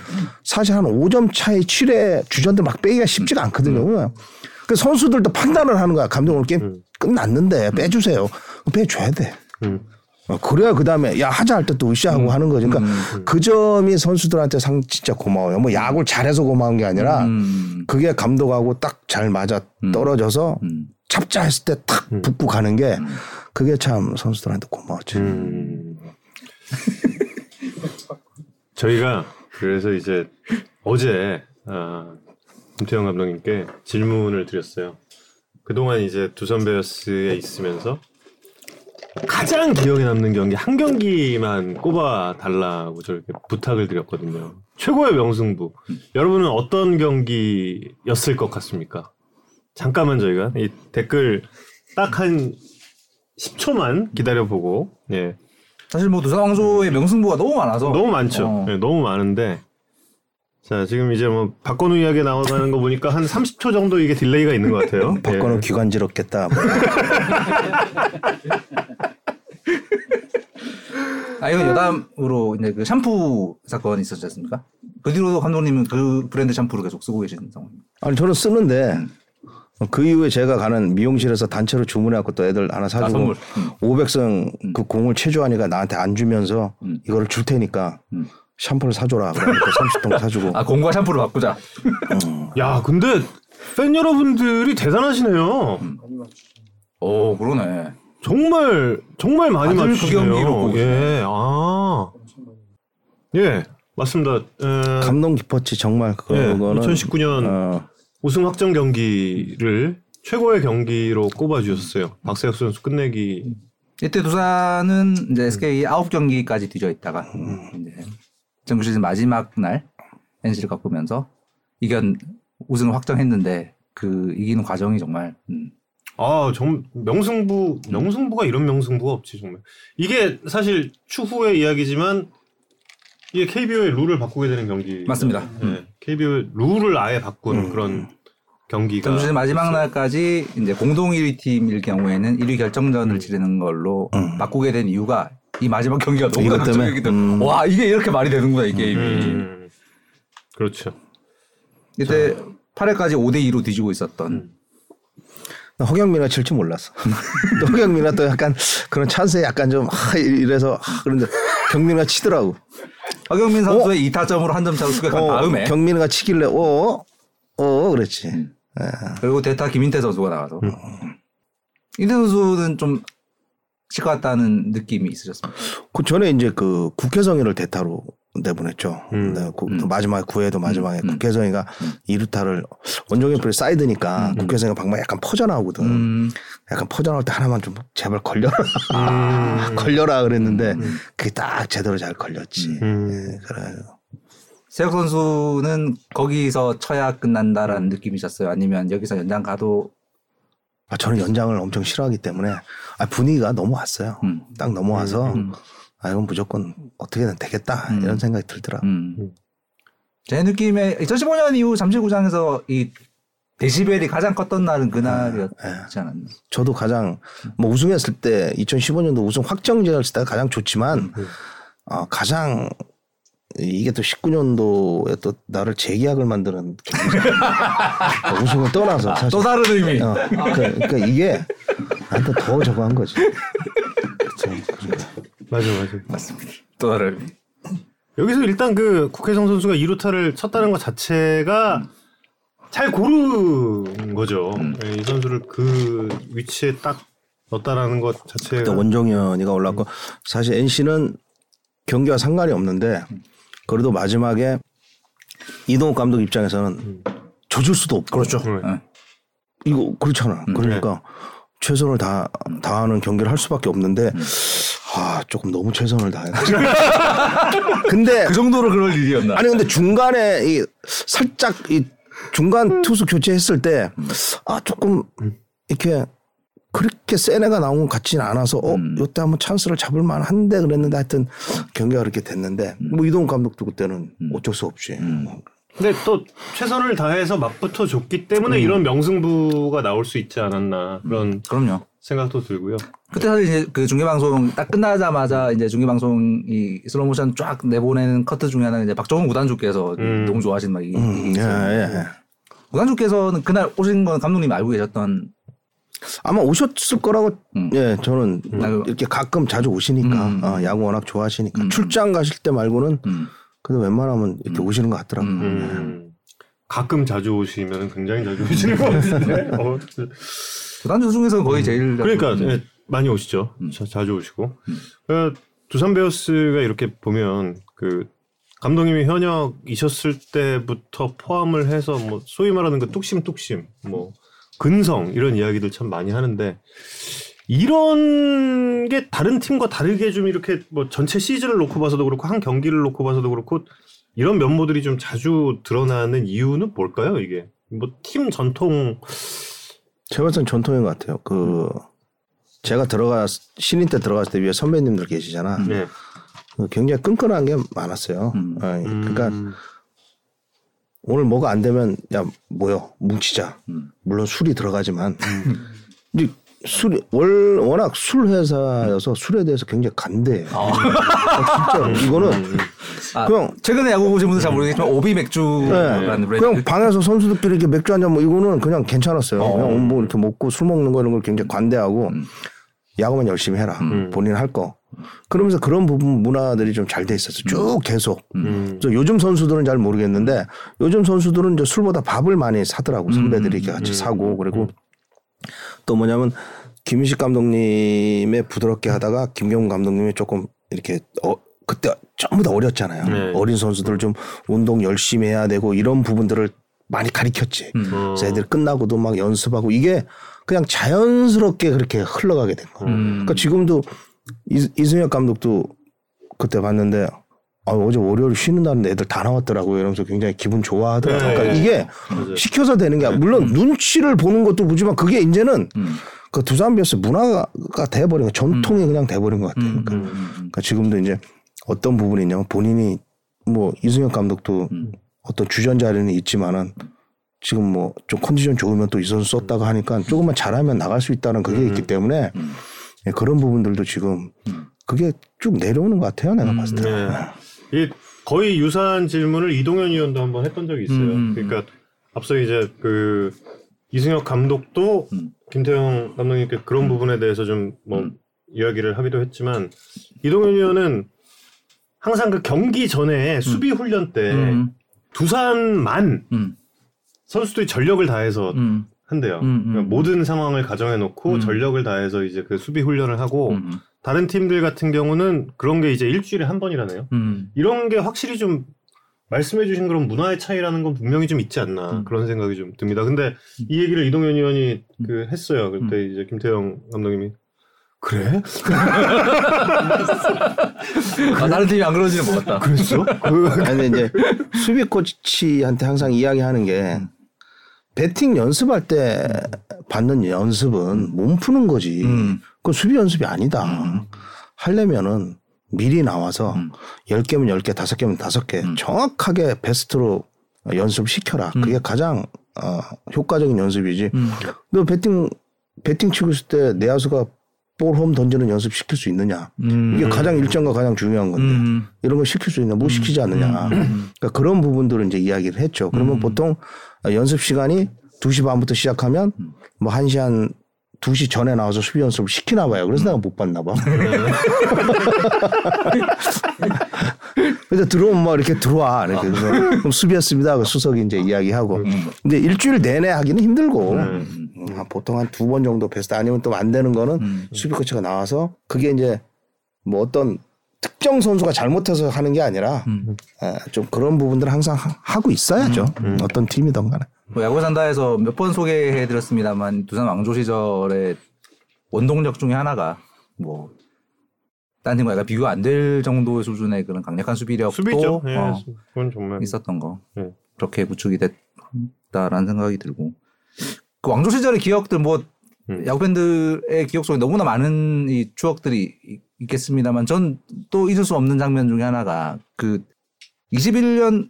사실 한 5점 차이 7회 주전들 막 빼기가 쉽지가 않거든요. 그 선수들도 판단을 하는 거야. 감독 오늘 게임 끝났는데 빼주세요. 빼줘야 돼. 음. 어, 그래야 그 다음에 야 하자 할 때 또 으쌰하고 하는 거지. 그러니까 그 점이 선수들한테 상 진짜 고마워요. 뭐 야구를 잘해서 고마운 게 아니라 음. 그게 감독하고 딱 잘 맞아 떨어져서 음. 잡자 했을 때탁 붙고 가는 게 그게 참 선수들한테 고마웠지. 음. 저희가 그래서 이제 어제 아, 김태형 감독님께 질문을 드렸어요. 그동안 이제 두산 베어스에 있으면서 가장 기억에 남는 경기 한 경기만 꼽아 달라고 저렇게 부탁을 드렸거든요. 최고의 명승부. 여러분은 어떤 경기였을 것 같습니까? 잠깐만 저희가 이 댓글 딱 한 10초만 기다려보고 예 사실 뭐 두산 왕조의 명승부가 너무 많아서 너무 많죠. 어. 예, 너무 많은데 자 지금 이제 뭐 박건우 이야기 나오는 거 보니까 한 30초 정도 이게 딜레이가 있는 것 같아요. 박건우 예. 기관지럽겠다. 뭐. 아 이건 여담으로 이제 그 샴푸 사건이 있었지 않습니까? 그 뒤로도 감독님은 그 브랜드 샴푸를 계속 쓰고 계시는 상황입니다. 아니 저는 쓰는데 그 이후에 제가 가는 미용실에서 단체로 주문해갖고 또 애들 하나 사주고 아, 선물. 음. 500승 그 공을 체조하니까 나한테 안 주면서 음. 이거를 줄 테니까 음. 샴푸를 사줘라. 그러니까 30통 사주고. 아 공과 샴푸를 바꾸자. 야 근데 팬 여러분들이 대단하시네요. 오 그러네. 정말 정말 많이 그 맞추시네요. 예, 아, 예, 맞습니다. 에, 감동 깊었지 정말 예, 그거는 2019년 어, 우승 확정 경기를 최고의 경기로 꼽아주셨어요. 박세혁 선수 끝내기. 이때 두산은 이제 SK 9경기까지 뒤져 있다가 이제 정규 시즌 마지막 날 NC를 꺾으면서 이견 우승을 확정했는데 그 이기는 과정이 정말 음, 아, 정 명승부 명승부가 이런 명승부가 없지 정말. 이게 사실 추후의 이야기지만 이게 KBO의 룰을 바꾸게 되는 경기. 맞습니다. 예, KBO 룰을 아예 바꾼 그런 경기가. 시즌 마지막 날까지 이제 공동 1위 팀일 경우에는 1위 결정전을 치르는 걸로 바꾸게 된 이유가 이 마지막 경기가 너무 이것 때문에? 음. 와 이게 이렇게 말이 되는구나 이 게임이 음, 그렇죠. 이때 8회까지 5대 2로 뒤지고 있었던 나 허경민이가 칠줄 몰랐어. 또 허경민이가 또 약간 그런 찬스에 약간 좀 하, 이래서 하, 그런데 경민이가 치더라고. 허경민 선수의 2타점으로 한 점 차로 추격한 어, 다음에 경민이가 치길래 어, 어, 그랬지. 그리고 대타 김인태 선수가 나와서 음. 인태 선수는 좀 치과 같다는 느낌이 있으셨습니다. 그 전에 이제 그 국해성이를 대타로 내보냈죠. 음. 네, 그, 또 마지막에 구회도 마지막에 국해성이가 이루타를 원종현 프리 사이드니까 국해성이가 방망이 약간 퍼져 나오거든. 음, 약간 퍼져 나올 때 하나만 좀 제발 걸려라. 음, 걸려라 그랬는데 그게 딱 제대로 잘 걸렸지. 음. 예, 그래. 세혁 선수는 거기서 쳐야 끝난다라는 느낌이셨어요? 아니면 여기서 연장 가도 아, 저는 연장을 엄청 싫어하기 때문에 아, 분위기가 넘어왔어요. 음. 딱 넘어와서 아 이건 무조건 어떻게든 되겠다 이런 생각이 들더라. 고 음. 제 느낌에 2015년 이후 잠실구장에서 이 데시벨이 가장 컸던 날은 그날이었지 않았나? 저도 가장 뭐 우승했을 때 2015년도 우승 확정제였을 때 가장 좋지만 어, 가장 이게 또 19년도에 또 나를 재계약을 만드는. 우승을 떠나서 사실 또 다른 의미. 어, 그러니까, 그러니까 이게 나한테 더 저거 한 거지. 그쵸. 그러니까. 맞아, 맞아. 맞습니다. 또 다른 의미. 여기서 일단 그 국회성 선수가 2루타를 쳤다는 것 자체가 잘 고른 거죠. 예, 이 선수를 그 위치에 딱 넣었다라는 것 자체가 원종현이가 올랐고 사실 NC는 경기와 상관이 없는데 그래도 마지막에 이동욱 감독 입장에서는 조질 수도 없고 그렇죠. 네. 이거 그렇잖아. 그러니까 최선을 다 다하는 경기를 할 수밖에 없는데 아 조금 너무 최선을 다해가지고. 근데 그 정도로 그럴 일이었나? 아니 근데 중간에 이 살짝 이 중간 투수 교체했을 때 아 조금 이렇게 그렇게 센 애가 나온 것 같지는 않아서 어 이때 한번 찬스를 잡을 만한데 그랬는데 하여튼 경기가 그렇게 됐는데 뭐 이동욱 감독도 그때는 어쩔 수 없이 뭐 근데 또 최선을 다해서 맞붙어 줬기 때문에 이런 명승부가 나올 수 있지 않았나 그런 그럼요. 생각도 들고요. 그때 사실 이제 그 중계 방송 딱 끝나자마자 이제 중계 방송 이 슬로모션 쫙 내보내는 커트 중에 하나는 이제 박정훈 구단주께서 음. 너무 좋아하시는 막 이, 음, 이 예, 예, 예. 구단주께서는 그날 오신 건 감독님이 알고 계셨던 아마 오셨을 거라고 음. 예 저는 아유. 이렇게 가끔 자주 오시니까 음. 어, 야구 워낙 좋아하시니까 출장 가실 때 말고는 음. 그래도 웬만하면 이렇게 오시는 것 같더라고요. 음. 가끔 자주 오시면 굉장히 자주 오시는 것 같은데. 어, 구단주 중에서는 거의 제일 그러니까 음. 예, 많이 오시죠. 자, 자주 오시고. 어, 두산 베어스가 이렇게 보면 그 감독님이 현역이셨을 때부터 포함을 해서 뭐 소위 말하는 그 뚝심뚝심 뭐 근성 이런 이야기들 참 많이 하는데 이런 게 다른 팀과 다르게 좀 이렇게 뭐 전체 시즌을 놓고 봐서도 그렇고 한 경기를 놓고 봐서도 그렇고 이런 면모들이 좀 자주 드러나는 이유는 뭘까요? 이게 뭐 팀 전통 제가 봤을 땐 전통인 것 같아요. 그 제가 들어가 신인 때 들어갔을 때 위에 선배님들 계시잖아. 네. 그 굉장히 끈끈한 게 많았어요. 음. 어, 그러니까 음. 오늘 뭐가 안 되면 야 모여 뭉치자. 음. 물론 술이 들어가지만 이제 술이 월 워낙 술 회사여서 술에 대해서 굉장히 간대해요. 아, 진짜 이거는 아, 그냥 최근에 야구 보신 분들 잘 모르겠지만 오비 네. 맥주라는 브랜드. 그냥 방에서 선수들끼리 이렇게 맥주 한 잔 뭐 이거는 그냥 괜찮았어요. 어. 그냥 뭐 이렇게 먹고 술 먹는 거 이런 걸 굉장히 관대하고 음. 야구만 열심히 해라. 본인 할 거. 그러면서 그런 부분 문화들이 좀 잘 돼 있었어. 쭉 계속. 음. 그래서 요즘 선수들은 잘 모르겠는데 요즘 선수들은 이제 술보다 밥을 많이 사더라고 선배들이 이렇게 같이 사고 그리고 또 뭐냐면 김인식 감독님의 부드럽게 하다가 김경훈 감독님이 조금 이렇게 어 그때 전부 다 어렸잖아요. 네. 어린 선수들 좀 운동 열심히 해야 되고 이런 부분들을 많이 가리켰지. 어. 그래서 애들 끝나고도 막 연습하고 이게 그냥 자연스럽게 그렇게 흘러가게 된 거예요. 음. 그러니까 지금도 이, 이승엽 감독도 그때 봤는데 아, 어제 월요일 쉬는 날인데 애들 다 나왔더라고요. 이러면서 굉장히 기분 좋아하더라고요. 네. 그러니까 이게 맞아요. 시켜서 되는 게 물론 눈치를 보는 것도 보지만 그게 이제는 음. 그 두산 베어스 문화가 돼버린 거 전통이 그냥 돼버린 것 같아요. 음, 그러니까, 음, 음, 그러니까 지금도 이제 어떤 부분이 있냐면 본인이 뭐 이승엽 감독도 음. 어떤 주전 자리는 있지만은 지금 뭐 좀 컨디션 좋으면 또 이 선수 썼다가 하니까 조금만 잘하면 나갈 수 있다는 그게 있기 때문에 음. 예, 그런 부분들도 지금 그게 쭉 내려오는 것 같아요. 내가 음, 봤을 때. 네. 이 거의 유사한 질문을 이동현 의원도 한번 했던 적이 있어요. 음, 음, 그러니까 앞서 이제 그 이승엽 감독도 음. 김태형 감독님께 그런 부분에 대해서 좀뭐 이야기를 하기도 했지만 이동현 의원은 항상 그 경기 전에 수비 훈련 때 음, 두산만 음, 선수들이 전력을 다해서 음, 한대요. 음, 음. 그러니까 모든 상황을 가정해 놓고 음. 전력을 다해서 이제 그 수비 훈련을 하고 음, 다른 팀들 같은 경우는 그런 게 이제 일주일에 한 번이라네요. 음. 이런 게 확실히 좀 말씀해주신 그런 문화의 차이라는 건 분명히 좀 있지 않나 음. 그런 생각이 좀 듭니다. 근데 이 얘기를 이동현 의원이 그 했어요. 그때 이제 김태형 감독님이 그래? 아, 다른 팀이 안 그러지는 못 같다. 그랬어? 그 아니 근데 이제 수비 코치한테 항상 이야기하는 게 배팅 연습할 때 받는 연습은 몸 푸는 거지. 음. 그건 수비 연습이 아니다. 하려면은 미리 나와서 음. 열 10개면 10개, 5개면 5개 정확하게 베스트로 연습을 시켜라. 그게 가장 어, 효과적인 연습이지. 음. 너 배팅 배팅 치고 있을 때 내야수가 볼홈 던지는 연습 시킬 수 있느냐? 음. 이게 가장 일정과 가장 중요한 건데 음. 이런 걸 시킬 수 있냐? 못 시키지 않느냐? 그러니까 그런 부분들을 이제 이야기를 했죠. 그러면 보통 연습 시간이 2시 반부터 시작하면 뭐 1시 한 2시 전에 나와서 수비 연습을 시키나 봐요. 그래서 내가 못 봤나 봐. 그래서 들어오면 막 이렇게 들어와. 이렇게 그래서 그럼 수비했습니다. 그 수석이 이제 이야기하고. 근데 일주일 내내 하기는 힘들고 음, 보통 한 두 번 정도 베스트 아니면 또 안 되는 거는 수비 코치가 나와서 그게 이제 뭐 어떤 특정 선수가 잘못해서 하는 게 아니라 에, 좀 그런 부분들을 항상 하- 하고 있어야죠. 어떤 팀이든 간에. 뭐 야구 산다에서 몇 번 소개해드렸습니다만 두산 왕조 시절의 원동력 중에 하나가 뭐딴 팀과 약간 비교 안 될 정도 수준의 그런 강력한 수비력도 수비죠. 예, 어, 그건 정말 있었던 거 네. 그렇게 구축이 됐다라는 생각이 들고 그 왕조 시절의 기억들 뭐 음. 야구 팬들의 기억 속에 너무나 많은 이 추억들이 이- 있겠습니다만 전 또 잊을 수 없는 장면 중에 하나가 그 21년에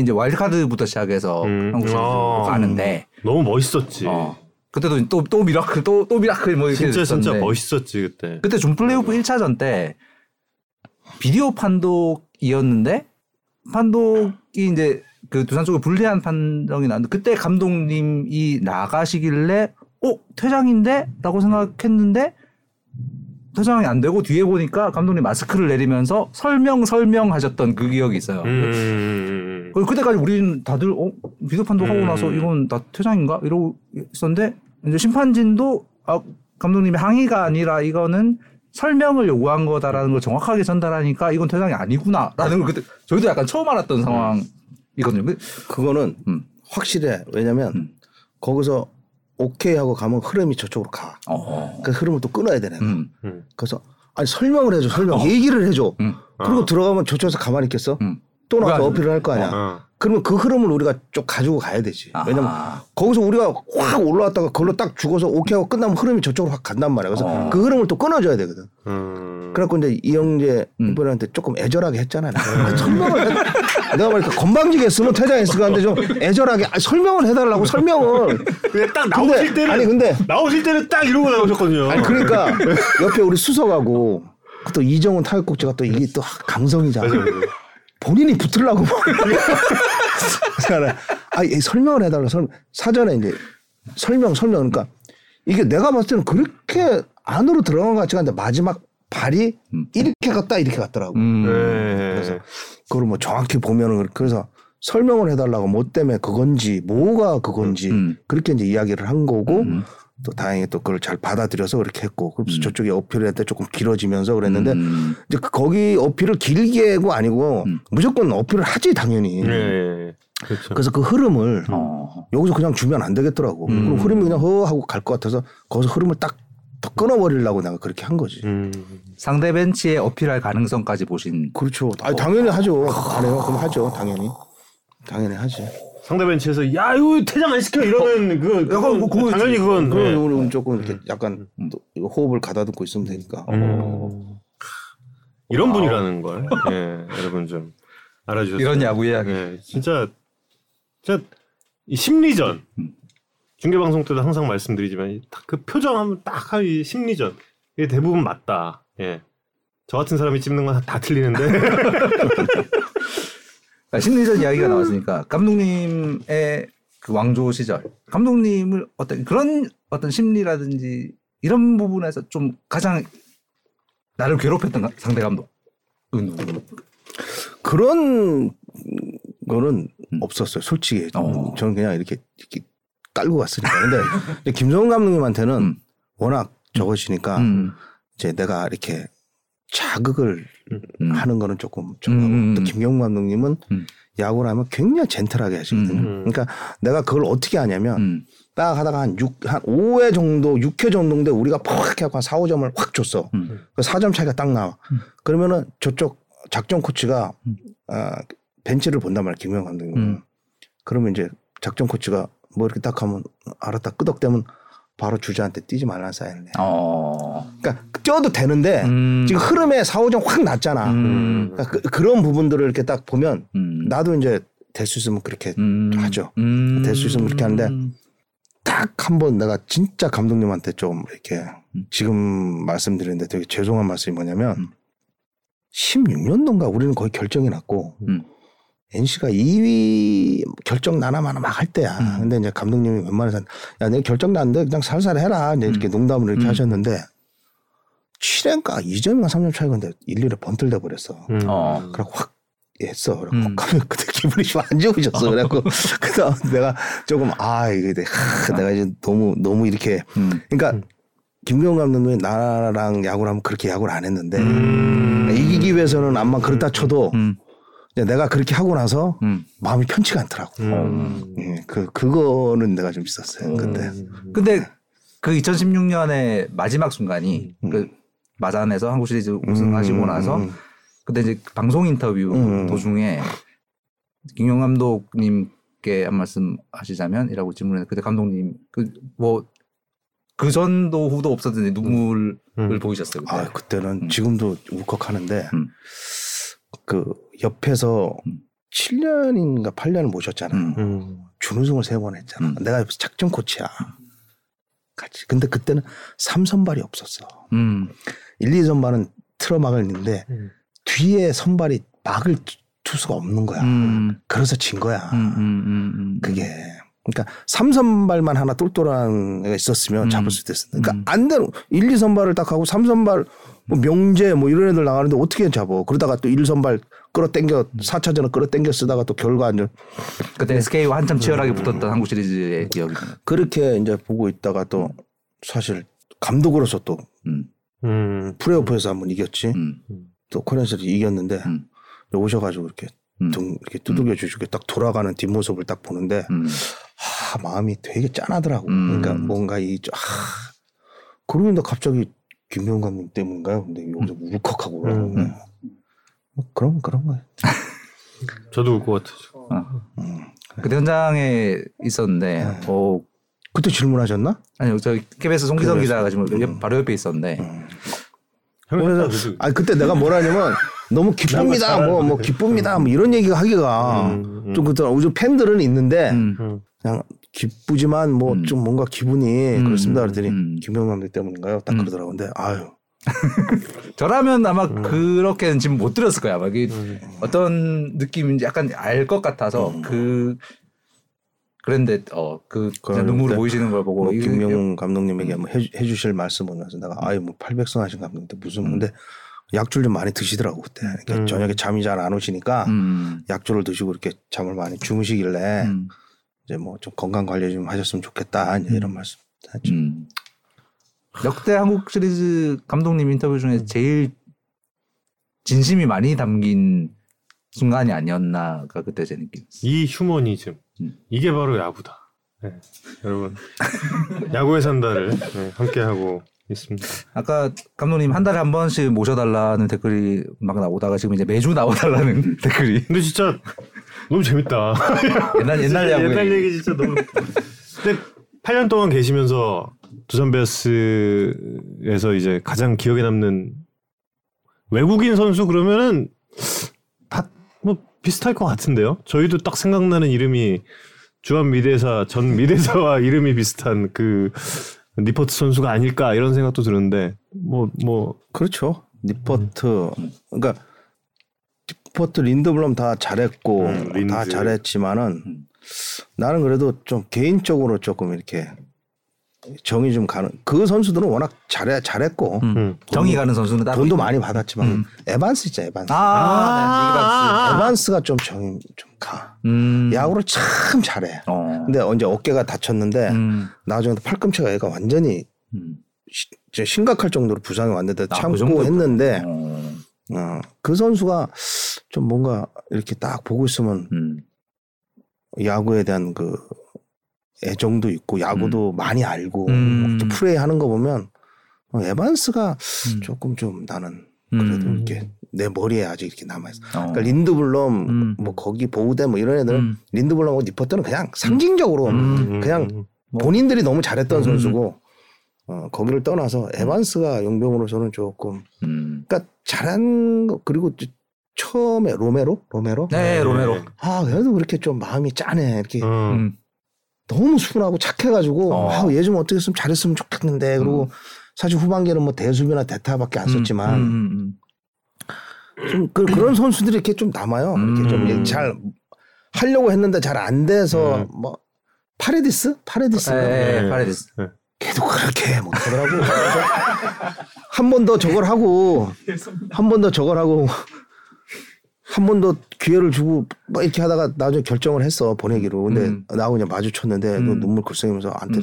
이제 와일드카드부터 시작해서 음. 한국 아. 가는데 너무 멋있었지. 어. 그때도 또, 또 miracle, 또, 또 miracle 뭐 이렇게 진짜 진짜 됐었는데 멋있었지 그때. 그때 준 플레이오프 1차전 때 비디오 판독이었는데 판독이 이제 그 두산 쪽에 불리한 판정이 나왔는데 그때 감독님이 나가시길래 어 퇴장인데? 라고 생각했는데 퇴장이 안 되고 뒤에 보니까 감독님 마스크를 내리면서 설명 설명 하셨던 그 기억이 있어요. 음. 그- 그때까지 우리는 다들 어 비디오 판독하고 음. 나서 이건 다 퇴장인가 이러고 있었는데 이제 심판진도 아 감독님의 항의가 아니라 이거는 설명을 요구한 거다라는 걸 정확하게 전달하니까 이건 퇴장이 아니구나라는 걸 그때 저희도 약간 처음 알았던 상황이거든요. 그- 그거는 음. 확실해. 왜냐면 음. 거기서 오케이 하고 가면 흐름이 저쪽으로 가. 어. 그 흐름을 또 끊어야 되네. 음. 음. 그래서 아니 설명을 해줘 설명 얘기를 해줘. 음. 그리고 들어가면 저쪽에서 가만히 있겠어? 음. 또 나와서 어필을 할 거 아니야. 어. 그러면 그 흐름을 우리가 좀 가지고 가야 되지. 왜냐면. 거기서 우리가 확 올라왔다가 그걸로 딱 죽어서 오케이 하고 끝나면 흐름이 저쪽으로 확 간단 말이야. 그래서 어. 그 흐름을 또 끊어줘야 되거든. 음. 그래갖고 이제 이영재 음. 이번한테 조금 애절하게 했잖아. 아, 설명을 해. 내가 말니까 건방지게 했으면 퇴장했을 것 같은데 좀 애절하게 아, 설명을 해달라고 설명을. 근데 딱 나오실 근데, 때는 아니 근데 나오실 때는 딱 이러고 나오셨거든요. 아니 그러니까 옆에 우리 수석하고 또 이정훈 타격국제가 또 이게 또 감성이잖아. 본인이 붙으려고 막. 그래서 아, 이 설명을 해달라. 설명. 사전에 이제 설명, 설명. 그러니까 이게 내가 봤을 때는 그렇게 안으로 들어간 것 같지가 않은데 마지막 발이 이렇게 갔다 이렇게 갔더라고. 음. 네. 그래서 그걸 뭐 정확히 보면은 그래서 설명을 해달라고 뭐 때문에 그건지 뭐가 그건지 음. 그렇게 이제 이야기를 한 거고 음. 또 다행히 또 그걸 잘 받아들여서 그렇게 했고 그래서 저쪽에 어필을 할 때 조금 길어지면서 그랬는데 음. 이제 그 거기 어필을 길게 하고 아니고 무조건 어필을 하지 당연히 네. 그렇죠. 그래서 그 흐름을 어. 여기서 그냥 주면 안 되겠더라고 그럼 흐름이 그냥 허 하고 갈 것 같아서 거기서 흐름을 딱 더 끊어버리려고 내가 그렇게 한 거지. 음. 상대 벤치에 어필할 가능성까지 보신. 그렇죠. 아니, 당연히 하죠. 안 해요. 그럼 하죠. 당연히. 당연히 하지. 상대 벤치에서 야 이거 퇴장 안 시켜? 이러면 그 약간 뭐 그거 당연히 그건 그럼 네. 우리 조금 이렇게 약간 또 이거 호흡을 가다듬고 있으면 되니까. 음. 이런 분이라는 걸? 예, 여러분 좀 알아주셨으면 이런 야구 이야기. 예, 진짜 진짜 이 심리전 중계 방송 때도 항상 말씀드리지만 딱그 표정하면 딱 이 심리전 이게 대부분 맞다. 예. 저 같은 사람이 찝는 건 다 틀리는데 그러니까 심리전 이야기가 나왔으니까 감독님의 그 왕조 시절 감독님을 어떤 그런 어떤 심리라든지 이런 부분에서 좀 가장 나를 괴롭혔던 가- 상대 감독 은 누구? 그런 거는 없었어요. 솔직히 어. 저는 그냥 이렇게, 이렇게 깔고 갔으니까. 근데 김성훈 감독님한테는 음. 워낙 적으시니까 음. 이제 내가 이렇게 자극을 음. 하는 거는 조금 적고 음. 또 김경문 감독님은 음. 야구를 하면 굉장히 젠틀하게 하시거든요. 음. 그러니까 내가 그걸 어떻게 하냐면 음. 딱 하다가 한 6, 한 5회 정도, 6회 정도인데 우리가 팍 해갖고 한 4, 5점을 확 줬어. 음. 그 4점 차이가 딱 나와. 그러면은 저쪽 작전 코치가 아, 벤치를 본단 말이야, 김영 감독님. 음. 그러면 이제 작전 코치가 뭐 이렇게 딱 하면 알았다 끄덕대면 바로 주자한테 뛰지 말라는 사인을 내. 어. 그러니까 뛰어도 되는데 음. 지금 흐름에 4, 5점 확 났잖아. 음. 그러니까 그, 런 부분들을 이렇게 딱 보면 음. 나도 이제 될 수 있으면 그렇게 음. 하죠. 음. 될수 있으면 그렇게 하는데 딱 한 번 내가 진짜 감독님한테 좀 이렇게 음. 지금 말씀드리는데 되게 죄송한 말씀이 뭐냐면 음. 16년도인가 우리는 거의 결정이 났고 음. NC가 2위 결정 나나마나 막 할 때야. 음. 근데 이제 감독님이 웬만해서 야, 내 결정 났는데 그냥 살살 해라. 이제 이렇게 농담으로 이렇게 음. 하셨는데 7회인가 2점인가 3점 차이 건데 1, 2에 번틀돼 버렸어. 음. 어. 그래고 확 했어. 그래고 음. 가면 그때 기분이 좀 안 좋으셨어. 그래갖고 그다음 내가 조금 아 이게 내- 하, 내가 이제 너무 너무 이렇게 음. 그러니까 김경 감독님이 나랑 야구를 하면 그렇게 야구를 안 했는데 음. 이기기 위해서는 암만 그렇다 쳐도 음. 내가 그렇게 하고 나서 음. 마음이 편치가 않더라고. 음. 예, 그 그거는 내가 좀 있었어요. 근데 근데 그 2016년의 마지막 순간이 그 마산에서 한국 시리즈 우승하시고 음, 나서 음, 그때 이제 방송 인터뷰 음. 도중에 김용 감독님께 한 말씀 하시자면이라고 질문했는데 그때 감독님 그뭐 그 전도 후도 없었는데 눈물을 음. 보이셨어요. 그때. 아 그때는 음. 지금도 울컥하는데 음. 그 옆에서 음. 7년인가 8년을 모셨잖아. 음. 음. 준우승을 세 번 했잖아. 음. 내가 옆에서 작전 코치야. 같이. 근데 그때는 3선발이 없었어. 음. 1, 2선발은 틀어 막을 있는데 음. 뒤에 선발이 막을 투수가 없는 거야. 음. 그래서 진 거야. 음. 음. 음. 음. 그게. 그러니까 3선발만 하나 똘똘한 애가 있었으면 음. 잡을 수 있었어. 그러니까 음. 안 되는 1, 2선발을 딱 하고 3선발 뭐 명재 뭐 이런 애들 나가는데 어떻게 잡어. 그러다가 또 1선발 끌어당겨 4차전을 끌어당겨 쓰다가 또 결과 안 좋. 그때 SK와 한참 치열하게 붙었던 한국 시리즈의 기억이. 그렇게 이제 보고 있다가 또 사실 감독으로서 또 음. 음. 플레이오프에서 한번 이겼지. 음. 또 코리안 시리즈 이겼는데 음. 오셔가지고 이렇게 음. 등 이렇게 두들겨 주시고 딱 돌아가는 뒷모습을 딱 보는데 음. 아, 마음이 되게 짠하더라고. 음. 그러니까 뭔가 이 아, 그러고 있는데 갑자기 감독 때문인가요? 근데 여기서 울컥하고 음. 뭐 그런 그런 거예요. 저도 울 것 같아요. 그때 현장에 있었는데 네. 어 그때 질문하셨나? 아니요 저 KBS 송기성. 기자가 지금 음. 바로 옆에 있었는데 그래서 아 그때 내가 뭐라냐면 너무 기쁩니다. 뭐뭐 기쁩니다. 뭐 이런 얘기가 하기가 음, 음. 좀 그때 요즘 팬들은 있는데 음. 그냥 기쁘지만 뭐 음. 좀 뭔가 기분이 음. 그렇습니다. 그랬더니 음. 김용 감독 때문인가요? 딱 음. 그러더라고. 근데 아유 저라면 아마 음. 그렇게는 지금 못 들었을 거야. 아마 이게 어떤 느낌인지 약간 알 것 같아서 음. 그 그런데 어그 눈물을 보이시는 걸 보고 뭐 김명훈 감독님에게 뭐 해, 해주실 말씀은 와서 내가 아유 뭐 800선 하신 감독인데 무슨 근데 약줄 좀 많이 드시더라고 그때 그러니까 음. 저녁에 잠이 잘 안 오시니까 음. 약줄을 드시고 이렇게 잠을 많이 주무시길래 음. 이제 뭐 좀 건강 관리 좀 하셨으면 좋겠다 이제 이런 말씀 했죠. 음. 역대 한국 시리즈 감독님 인터뷰 중에 제일 진심이 많이 담긴 순간이 아니었나가 그때 제 느낌. 이 휴머니즘 음. 이게 바로 야구다. 네. 여러분 야구에 산다를 네, 함께 하고 있습니다. 아까 감독님 한 달에 한 번씩 모셔달라는 댓글이 막 나오다가 지금 이제 매주 나와달라는 댓글이 근데 진짜 너무 재밌다. 옛날 옛날 야구 옛날 얘기 진짜 너무. 근데 8년 동안 계시면서 두산 베어스에서 이제 가장 기억에 남는 외국인 선수 그러면은 다 뭐 비슷할 것 같은데요. 저희도 딱 생각나는 이름이 주한 미대사 전 미대사와 이름이 비슷한 그 니퍼트 선수가 아닐까 이런 생각도 드는데 뭐뭐 그렇죠. 니퍼트 그러니까 니퍼트 린드블럼 다 잘했고 음. 다 잘했지만은 음. 나는 그래도 좀 개인적으로 조금 이렇게 정이 좀 가는 그 선수들은 워낙 잘해 잘했고 음. 음. 정이 가는 선수는 따로 또 있고. 많이 받았지만 음. 에반스 있죠 에반스 아, 네. 에반스가 좀 정이 좀 가. 음. 야구를 참 잘해. 어. 근데 언제 어깨가 다쳤는데 음. 나중에 팔꿈치가 애가 완전히 음. 시- 심각할 정도로 부상이 왔는데 아, 참고 그? 했는데 어. 어, 그 선수가 좀 뭔가 이렇게 딱 보고 있으면 음. 야구에 대한 그 애정도 있고 야구도 많이 알고 음. 또 플레이 하는 거 보면 어, 에반스가 음. 조금 좀 나는 그래도 음. 이렇게 내 머리에 아직 이렇게 남아있어. 어. 그러니까 린드블럼 음. 뭐 거기 보우대 뭐 이런 애들은 음. 린드블럼하고 니퍼트는 그냥 상징적으로 음. 그냥 뭐. 본인들이 너무 잘했던 음. 선수고 어, 거기를 떠나서 에반스가 용병으로서는 조금 음. 그러니까 잘한 거 그리고 저- 처음에 로메로 로메로 네, 로메로. 아 그래도 그렇게 좀 마음이 짠해 이렇게 어. 음. 너무 순하고 착해가지고 어. 아, 얘 좀 어떻게 했으면 잘했으면 좋겠는데 그리고 사실 후반기는 뭐 대수비나 대타밖에 안 썼지만 음, 음, 좀 그, 그런 선수들이 이렇게 좀 남아요. 이렇게 음. 좀잘 하려고 했는데 잘 안 돼서 음. 뭐 파레디스 파레디스 음. 에, 네. 파레디스. 걔도 그렇게 못하더라고. 한 번 더 저걸 하고 한 번 더 저걸 하고 한 번 더 기회를 주고 막 이렇게 하다가 나중에 결정을 했어 보내기로. 근데 음. 나하고 그냥 마주쳤는데 음. 너 눈물 글썽이면서 안 뜨,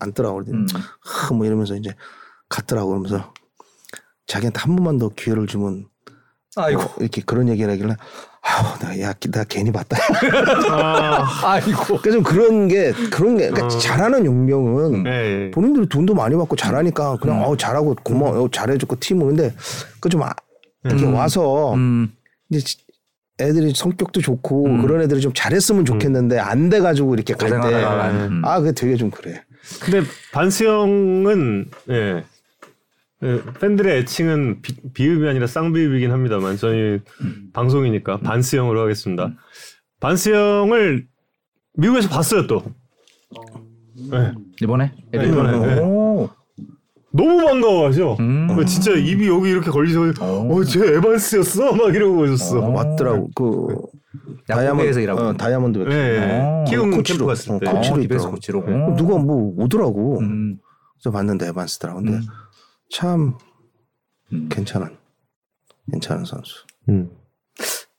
안 뜨라고 그러더니 음. 하, 뭐 이러면서 이제 갔더라고 그러면서 자기한테 한 번만 더 기회를 주면 아이고. 뭐 이렇게 그런 얘기를 하길래 아우 내가 야 내가 괜히 봤다. 아 이고. 그래서 좀 그런 게 그런 게 그러니까 어. 잘하는 용병은 네. 본인들이 돈도 많이 받고 잘하니까 그냥 음. 어 잘하고 고마워 어, 잘해줬고 팀은 근데 그좀 아, 이렇게 음. 와서 음. 이제 지- 애들이 성격도 좋고 음. 그런 애들이 좀 잘했으면 좋겠는데 안 돼가지고 이렇게 갈 때 아. 음. 그게 되게 좀 그래. 근데 반스 형은 예. 예, 팬들의 애칭은 비, 비읍이 아니라 쌍비읍이긴 합니다만 저희 방송이니까 반스 형으로 하겠습니다. 반스 형을 미국에서 봤어요 또. 예. 이번에? 네, 이번에, 네. 오. 너무 반가워하죠. 음. 어, 진짜 입이 여기 이렇게 걸리서 오. 어 쟤 에반스였어 막 이러고 있었어. 어. 맞더라고 그 야구계에서 일하고. 어, 다이아몬드 백 네. 어. 키움 코치로. 갔을 때. 어, 코치로 어, 있더라고. 코치로. 네. 누가 뭐 오더라고. 음. 그래서 봤는데 에반스더라고. 근데 음. 참 음. 괜찮은 괜찮은 선수. 음.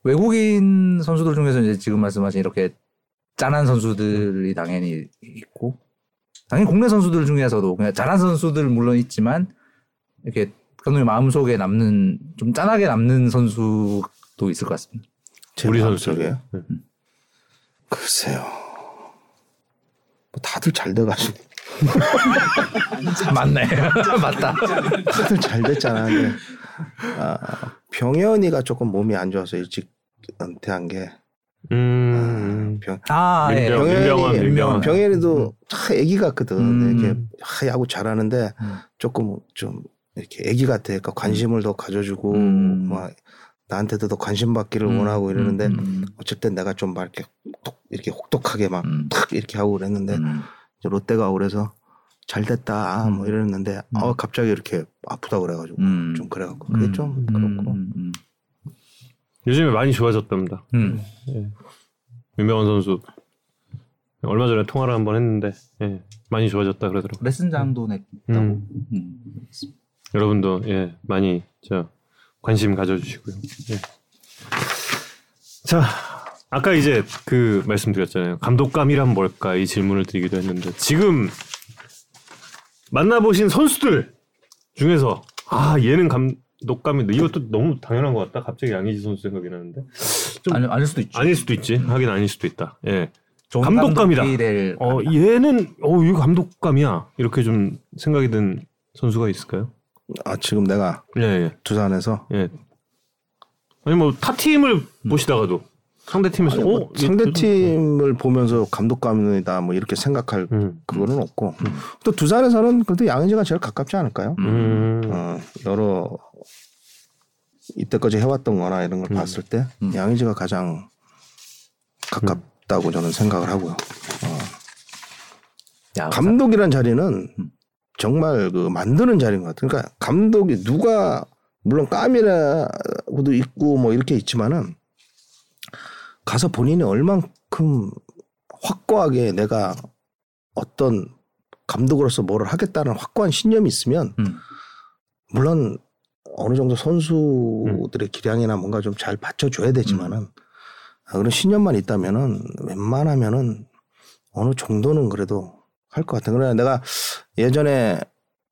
외국인 선수들 중에서 이제 지금 말씀하신 이렇게 짠한 선수들이 당연히 있고 당연히 국내 선수들 중에서도 그냥 잘한 선수들 물론 있지만 이렇게 감독님 마음속에 남는 좀 짠하게 남는 선수도 있을 것 같습니다. 제 우리 마음속에. 선수들이에요. 네. 글쎄요. 뭐 다들 잘 돼가지고 맞네. 맞다. 다들 잘 됐잖아. 근데 아, 병현이가 조금 몸이 안 좋아서 일찍 은퇴한 게 음. 병, 아, 예. 병현이 민병헌. 병현이도 참 애기 같거든. 음. 이렇게 아, 야구 잘하는데 음. 조금 좀 이렇게 애기 같아. 그러니까 관심을 더 가져주고 음. 막 나한테도 더 관심 받기를 음. 원하고 이러는데 음. 어쨌든 내가 좀 막 이렇게 혹독, 이렇게 혹독하게 막 음. 탁 이렇게 하고 그랬는데 음. 롯데가 그래서 잘 됐다 아, 뭐 이랬는데 음. 어 갑자기 이렇게 아프다 그래가지고 음. 좀 그래갖고 그게 좀 그렇고 음. 음. 요즘에 많이 좋아졌답니다. 음. 민병헌 선수 얼마 전에 통화를 한번 했는데 예, 많이 좋아졌다 그러더라고요. 레슨장도 냈다고. 음. 음. 여러분도 예, 많이 저 관심 가져주시고요. 예. 자, 아까 이제 그 말씀드렸잖아요. 감독감이란 뭘까 이 질문을 드리기도 했는데 지금 만나보신 선수들 중에서 아 얘는 감독감인데 이것도 너무 당연한 것 같다. 갑자기 양의지 선수 생각이 나는데 좀 아니, 아닐 수도 있지. 아닐 수도 있지. 하긴 아닐 수도 있다. 예. 좋은 감독감이다. 어 얘는 어 이거 감독감이야 이렇게 좀 생각이 든 선수가 있을까요? 아 지금 내가 예, 예. 두산에서 예. 아니 뭐 타 팀을 보시다가도 상대 팀에서 아니, 뭐 어, 얘 상대 좀- 팀을 보면서 감독감이다 뭐 이렇게 생각할 음. 그거는 없고 또 두산에서는 그래도 양의지가 제일 가깝지 않을까요? 음. 어, 여러 이때까지 해왔던거나 이런 걸 음. 봤을 때 음. 양의지가 가장 가깝다고 저는 생각을 하고요. 야, 감독이란 자리는 음. 정말 그 만드는 자리인 것 같아요. 그러니까 감독이 누가 물론 까미라고도 있고 뭐 이렇게 있지만은 가서 본인이 얼만큼 확고하게 내가 어떤 감독으로서 뭐를 하겠다는 확고한 신념이 있으면 음. 물론 어느 정도 선수들의 기량이나 뭔가 좀 잘 받쳐줘야 되지만은 아, 그런 신념만 있다면은 웬만하면은 어느 정도는 그래도 할 것 같아. 그러나 내가 예전에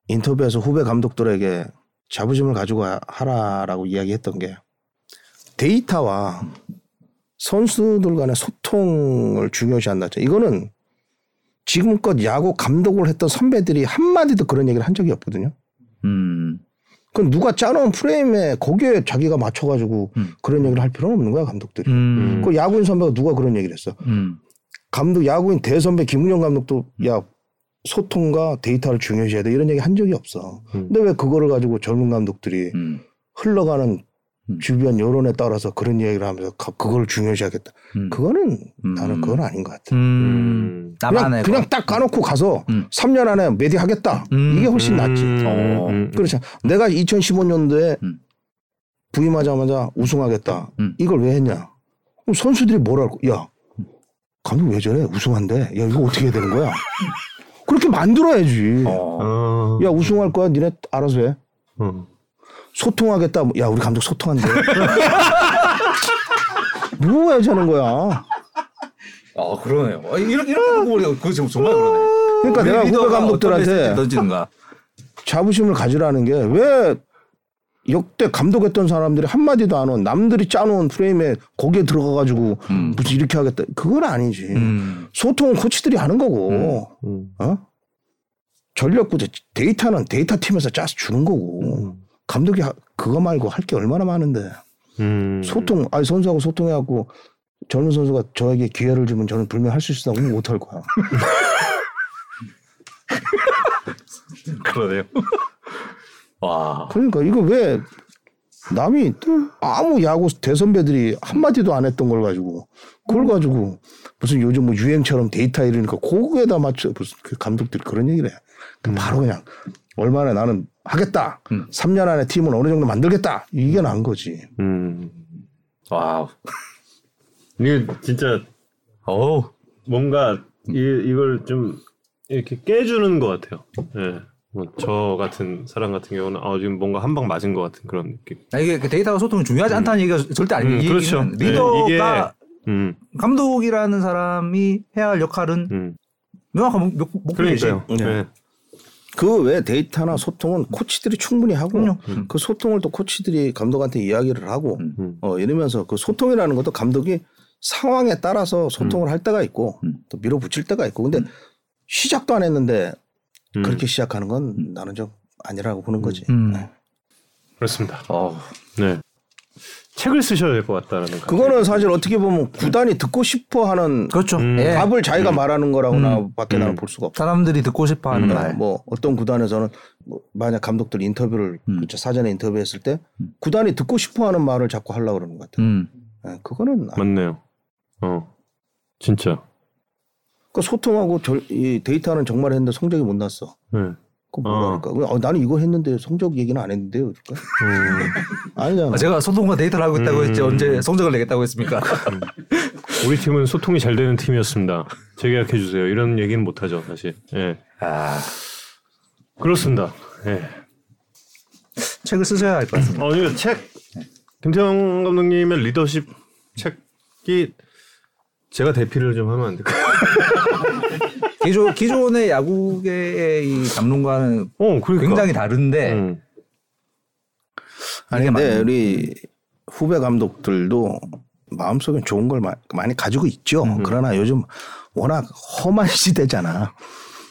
인터뷰에서 후배 감독들에게 자부심을 가지고 하- 하라라고 이야기했던 게 데이터와 선수들 간의 소통을 중요시 한다. 이거는 지금껏 야구 감독을 했던 선배들이 한마디도 그런 얘기를 한 적이 없거든요. 음. 그건 누가 짜놓은 프레임에 거기에 자기가 맞춰가지고 음. 그런 얘기를 할 필요는 없는 거야 감독들이. 음. 그 야구인 선배가 누가 그런 얘기를 했어. 음. 감독 야구인 대선배 김은영 감독도 야 소통과 데이터를 중요시해야 돼 이런 얘기 한 적이 없어. 음. 근데 왜 그거를 가지고 젊은 감독들이 음. 흘러가는 음. 주변 여론에 따라서 그런 얘기를 하면서 가- 그걸 중요시하겠다. 음. 그거는 음. 나는 그건 아닌 것 같아. 음. 음. 나만의 그냥, 그냥 거. 딱 까놓고 가서 음. 3년 안에 메디 하겠다. 음. 이게 훨씬 낫지. 어. 음. 그렇죠. 내가 2015년도에 음. 부임하자마자 우승하겠다. 음. 이걸 왜 했냐? 그럼 선수들이 뭐라고? 야, 감독 왜 저래? 우승한대. 야, 이거 어떻게 해야 되는 거야? 그렇게 만들어야지. 어. 어. 야, 우승할 거야. 니네 알아서 해. 어. 소통하겠다. 야, 우리 감독 소통한대. 뭐 하자는 거야? 아 그러네요. 어, 이런 이런 거 보니까 그거 지금 정말 그러네. 그러니까 내가 후배 감독들한테 던지는가. 자부심을 가지라는 게 왜 역대 감독했던 사람들이 한 마디도 안 온 남들이 짜놓은 프레임에 거기에 들어가가지고 음. 무슨 이렇게 하겠다. 그건 아니지. 음. 소통은 코치들이 하는 거고, 음. 어? 전력구 데이터는 데이터 팀에서 짜서 주는 거고, 감독이 하- 그거 말고 할 게 얼마나 많은데 음. 소통, 아니 선수하고 소통해갖고 젊은 선수가 저에게 기회를 주면 저는 분명 할 수 있다고 못할 거야. 그러네요. 와. 그러니까 이거 왜 남이 아무 야구 대선배들이 한마디도 안 했던 걸 가지고 그걸 가지고 무슨 요즘 뭐 유행처럼 데이터 이러니까 그거에다 맞춰 무슨 그 감독들이 그런 얘기를 해. 그 바로 그냥 얼마나 나는 하겠다. 음. 3년 안에 팀은 어느 정도 만들겠다. 이게 난 거지. 음. 와우. 이게 진짜 어우. 뭔가 이, 이걸 좀 이렇게 깨주는 것 같아요. 예. 뭐저 같은 사람 같은 경우는 아 지금 뭔가 한 방 맞은 것 같은 그런 느낌. 아, 이게 그 데이터가 소통이 중요하지 않다는 얘기가 절대 음, 아니에요. 이 그렇죠. 네, 리더가 음, 감독이라는 사람이 해야 할 역할은 음. 명확한 목- 목표이지. 그러니까요. 네. 네. 그 외 데이터나 소통은 코치들이 충분히 하고 그 소통을 또 코치들이 감독한테 이야기를 하고 어 이러면서 그 소통이라는 것도 감독이 상황에 따라서 소통을 할 때가 있고 또 밀어붙일 때가 있고 근데 시작도 안 했는데 음. 그렇게 시작하는 건 나는 좀 아니라고 보는 거지. 음. 네. 그렇습니다. 어. 네. 책을 쓰셔야 될 것 같다라는. 그거는 사실 어떻게 보면 구단이 듣고 싶어 하는 그렇죠. 음. 예. 답을 자기가 말하는 거라고나 음. 밖에 나는 볼 수가 없어. 사람들이 듣고 싶어 하는 음. 말. 뭐 어떤 구단에서는 뭐 만약 감독들 인터뷰를 음. 그쵸, 사전에 인터뷰했을 때 구단이 듣고 싶어 하는 말을 자꾸 하려고 그러는 것 같아요. 음. 예, 그거는 아- 맞네요. 어. 진짜. 그 소통하고 절- 이 데이터는 정말 했는데 성적이 못 났어. 네. 그 어. 뭐랄까? 어, 나는 이거 했는데 성적 얘기는 안 했는데요. 그럴까? 음. 아니잖아. 아, 제가 소통과 데이터를 하고 있다고 했지 음. 언제 성적을 내겠다고 했습니까? 우리 팀은 소통이 잘 되는 팀이었습니다. 재계약해 주세요. 이런 얘기는 못 하죠, 사실. 예. 아, 그렇습니다. 예. 책을 쓰셔야 할 것 같습니다. 어, 이거 책 김태형 감독님의 리더십 책이 제가 대피를 좀 하면 안 될까요? 기존 기존의 야구계의 이 감독과는 어, 그러니까. 굉장히 다른데 음. 아니 근데. 우리 후배 감독들도 마음속에 좋은 걸 마- 많이 가지고 있죠. 음. 그러나 요즘 워낙 험한 시대잖아.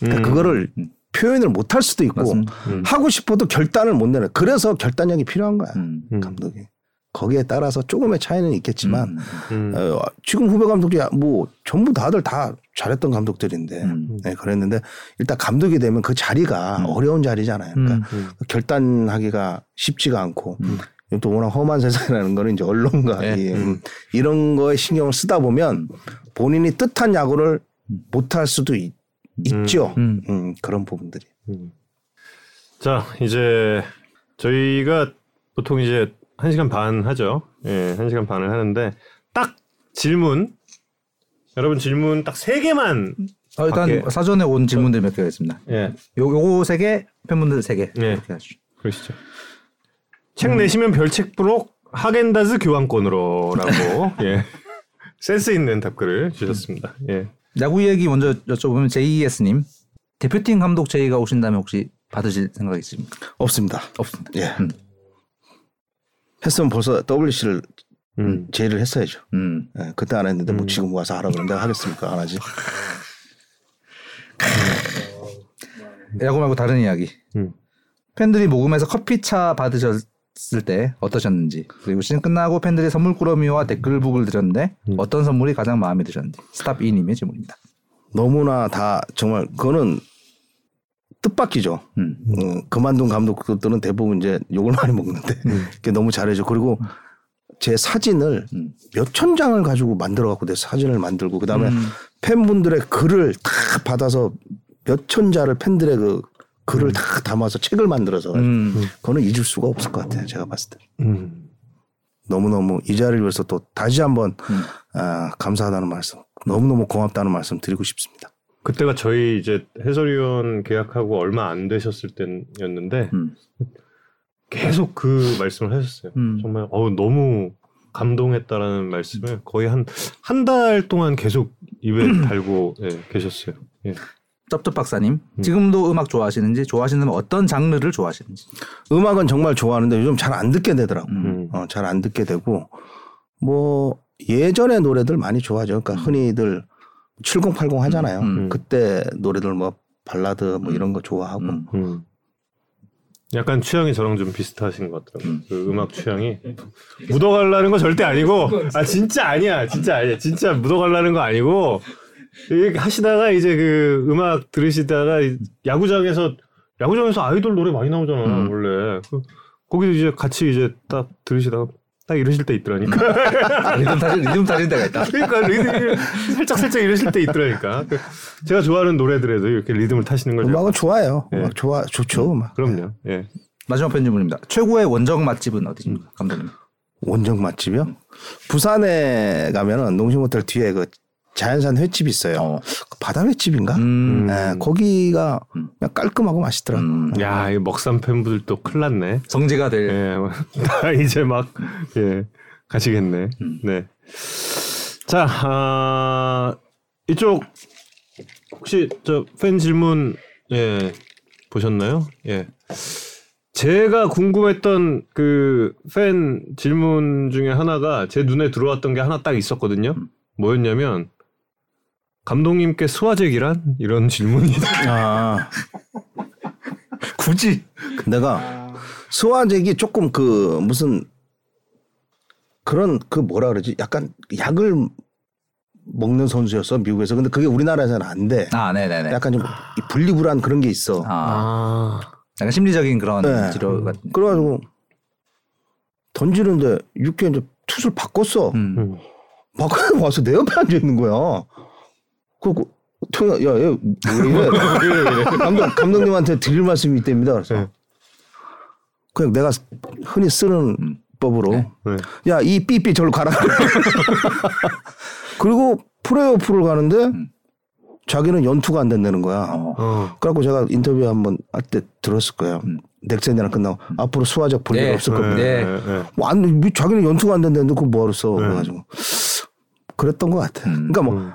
그러니까 음. 그거를 표현을 못 할 수도 있고 맞습니다. 하고 싶어도 결단을 못 내려. 그래서 결단력이 필요한 거야. 음. 음. 감독이. 거기에 따라서 조금의 차이는 있겠지만 음. 어, 지금 후배 감독이 뭐 전부 다들 다 잘했던 감독들인데 음. 네, 그랬는데 일단 감독이 되면 그 자리가 어려운 자리잖아요. 그러니까 음. 결단하기가 쉽지가 않고 또 워낙 험한 세상이라는 거는 이제 언론과 네. 이, 음, 이런 거에 신경을 쓰다 보면 본인이 뜻한 야구를 못할 수도 있, 죠 음. 음, 그런 부분들이. 음. 자, 이제 저희가 보통 이제 한 시간 반 하죠. 예, 한 시간 반을 하는데 딱 질문 여러분 질문 딱 세 개만 어, 일단 밖에- 사전에 온 질문들 몇 개가 있습니다. 예, 요 요거 세 개, 팬분들 세 개. 네. 이렇게 하시죠. 그러시죠. 책 내시면 별책 부록 하겐다즈 교환권으로라고 예. 센스 있는 답글을 주셨습니다. 예. 야구 얘기 먼저 여쭤보면 JES님 대표팀 감독 제의가 오신다면 혹시 받으실 생각 있습니까? 없습니다. 없습니다. 예. 음. 했으면 벌써 WC를 음. 제의를 했어야죠. 음. 예, 그때 안 했는데 뭐 지금 와서 하라 그러면 내가 하겠습니까? 안 하지. 야구 말고 다른 이야기. 음. 팬들이 모금해서 커피차 받으셨을 때 어떠셨는지 그리고 시즌 끝나고 팬들이 선물 꾸러미와 댓글북을 드렸는데 음. 어떤 선물이 가장 마음에 드셨는지 스탑 이님의 질문입니다. 너무나 다 정말 그거는 뜻밖이죠. 음. 어, 그만둔 감독들은 대부분 이제 욕을 많이 먹는데 그게 너무 잘해줘. 그리고 제 사진을 음. 몇천 장을 가지고 만들어 갖고 내 사진을 만들고 그다음에 음. 팬분들의 글을 다 받아서 몇천 자를 팬들의 그 글을 다 담아서 책을 만들어서 음. 그거는 잊을 수가 없을 것 같아요. 제가 봤을 때. 음. 너무너무 이 자리를 위해서 또 다시 한번 음. 아, 감사하다는 말씀, 너무너무 고맙다는 말씀 드리고 싶습니다. 그때가 저희 이제 해설위원 계약하고 얼마 안 되셨을 때였는데 음. 계속 그 말씀을 하셨어요. 음. 정말 어우 너무 감동했다라는 말씀을 거의 한 한 달 동안 계속 입에 달고 예, 계셨어요. 예. 쩝쩝 박사님 지금도 음악 좋아하시는지 좋아하시는 어떤 장르를 좋아하시는지 음악은 정말 좋아하는데 요즘 잘 안 듣게 되더라고. 음. 어, 잘 안 듣게 되고 뭐 예전의 노래들 많이 좋아하죠. 그러니까 흔히들 7080 하잖아요. 음. 그때 노래들 뭐 발라드 뭐 이런 거 좋아하고 음. 음. 약간 취향이 저랑 좀 비슷하신 것 같더라고요. 그 음악 취향이 묻어갈라는 거 절대 아니고 아 진짜 아니야 진짜 아니야 진짜 묻어갈라는 거 아니고 이렇게 하시다가 이제 그 음악 들으시다가 이 야구장에서 야구장에서 아이돌 노래 많이 나오잖아 음. 원래 그, 거기도 이제 같이 이제 딱 들으시다가 딱 이러실 때 있더라니까 리듬 타실 리듬 타실 때가 있다. 그러니까 리듬이 살짝 살짝 이러실 때 있더라니까 그 제가 좋아하는 노래들에도 이렇게 리듬을 타시는 걸 음악은 좋아요. 예. 음악 좋아 좋죠. 음악. 그럼요 예 마지막 편집문입니다. 최고의 원정 맛집은 어디입니까, 감독님? 원정 맛집이요? 부산에 가면은 농심호텔 뒤에 그 자연산 횟집 있어요. 어. 그 바다 횟집인가? 음. 예, 거기가 음. 그냥 깔끔하고 맛있더라. 음. 야, 이 먹삼 팬분들도 큰일 났네. 성지가 될 예, 다 이제 막, 예, 가시겠네. 네. 자, 아, 이쪽, 혹시 저 팬 질문, 예, 보셨나요? 예. 제가 궁금했던 그 팬 질문 중에 하나가 제 눈에 들어왔던 게 하나 딱 있었거든요. 뭐였냐면 감독님께 스와잭이란 이런 질문이 아 굳이 내가 스와잭이 조금 그 무슨 그런 그 뭐라 그러지 약간 약을 먹는 선수였어 미국에서 근데 그게 우리나라에서는 안 돼. 아 네네네. 약간 좀이 분리불안 그런 게 있어. 아 약간 심리적인 그런 네. 치료 같은. 그래가지고 던지는데 6회 이제 투수를 바꿨어. 음. 음. 바꾸고 와서 내 옆에 앉아 있는 거야. 그리고 토야 야얘왜 이래? 감독 감독님한테 드릴 말씀이 있답니다. 그래서 네. 그냥 내가 흔히 쓰는 법으로 네. 야 이 삐삐 저로 가라. 그리고 프레이오프를 가는데 자기는 연투가 안 된다는 거야. 어. 어. 그래갖고 제가 인터뷰 한번 할 때 들었을 거예요. 넥센이랑 끝나고 앞으로 수화적 볼일 네. 없을 겁니다. 네. 네. 완뭐 자기는 연투가 안 된다는데 그거 뭐하러 써 그래가지고 그랬던 것 같아. 음. 그러니까 뭐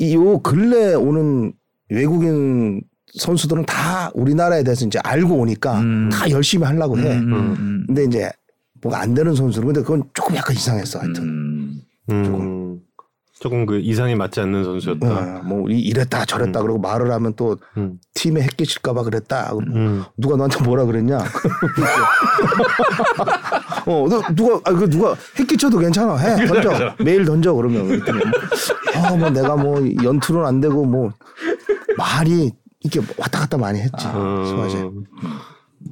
이요 근래 오는 외국인 선수들은 다 우리나라에 대해서 이제 알고 오니까 음. 다 열심히 하려고 해. 음, 음, 근데 이제 뭐가 안 되는 선수는 근데 그건 조금 약간 이상했어 하여튼. 음. 음. 조금 그 이상이 맞지 않는 선수였다. 어, 뭐 이- 이랬다 저랬다 그러고 말을 하면 또 음. 팀에 핵 끼칠까봐 그랬다. 그럼 음. 누가 너한테 뭐라 그랬냐? 어, 너 누가 아 그 누가 핵 끼쳐도 괜찮아. 해 던져 매일 던져 그러면 그랬더니 어, 뭐 내가 뭐 연투는 안 되고 뭐 말이 이렇게 왔다 갔다 많이 했지. 어. 소화제.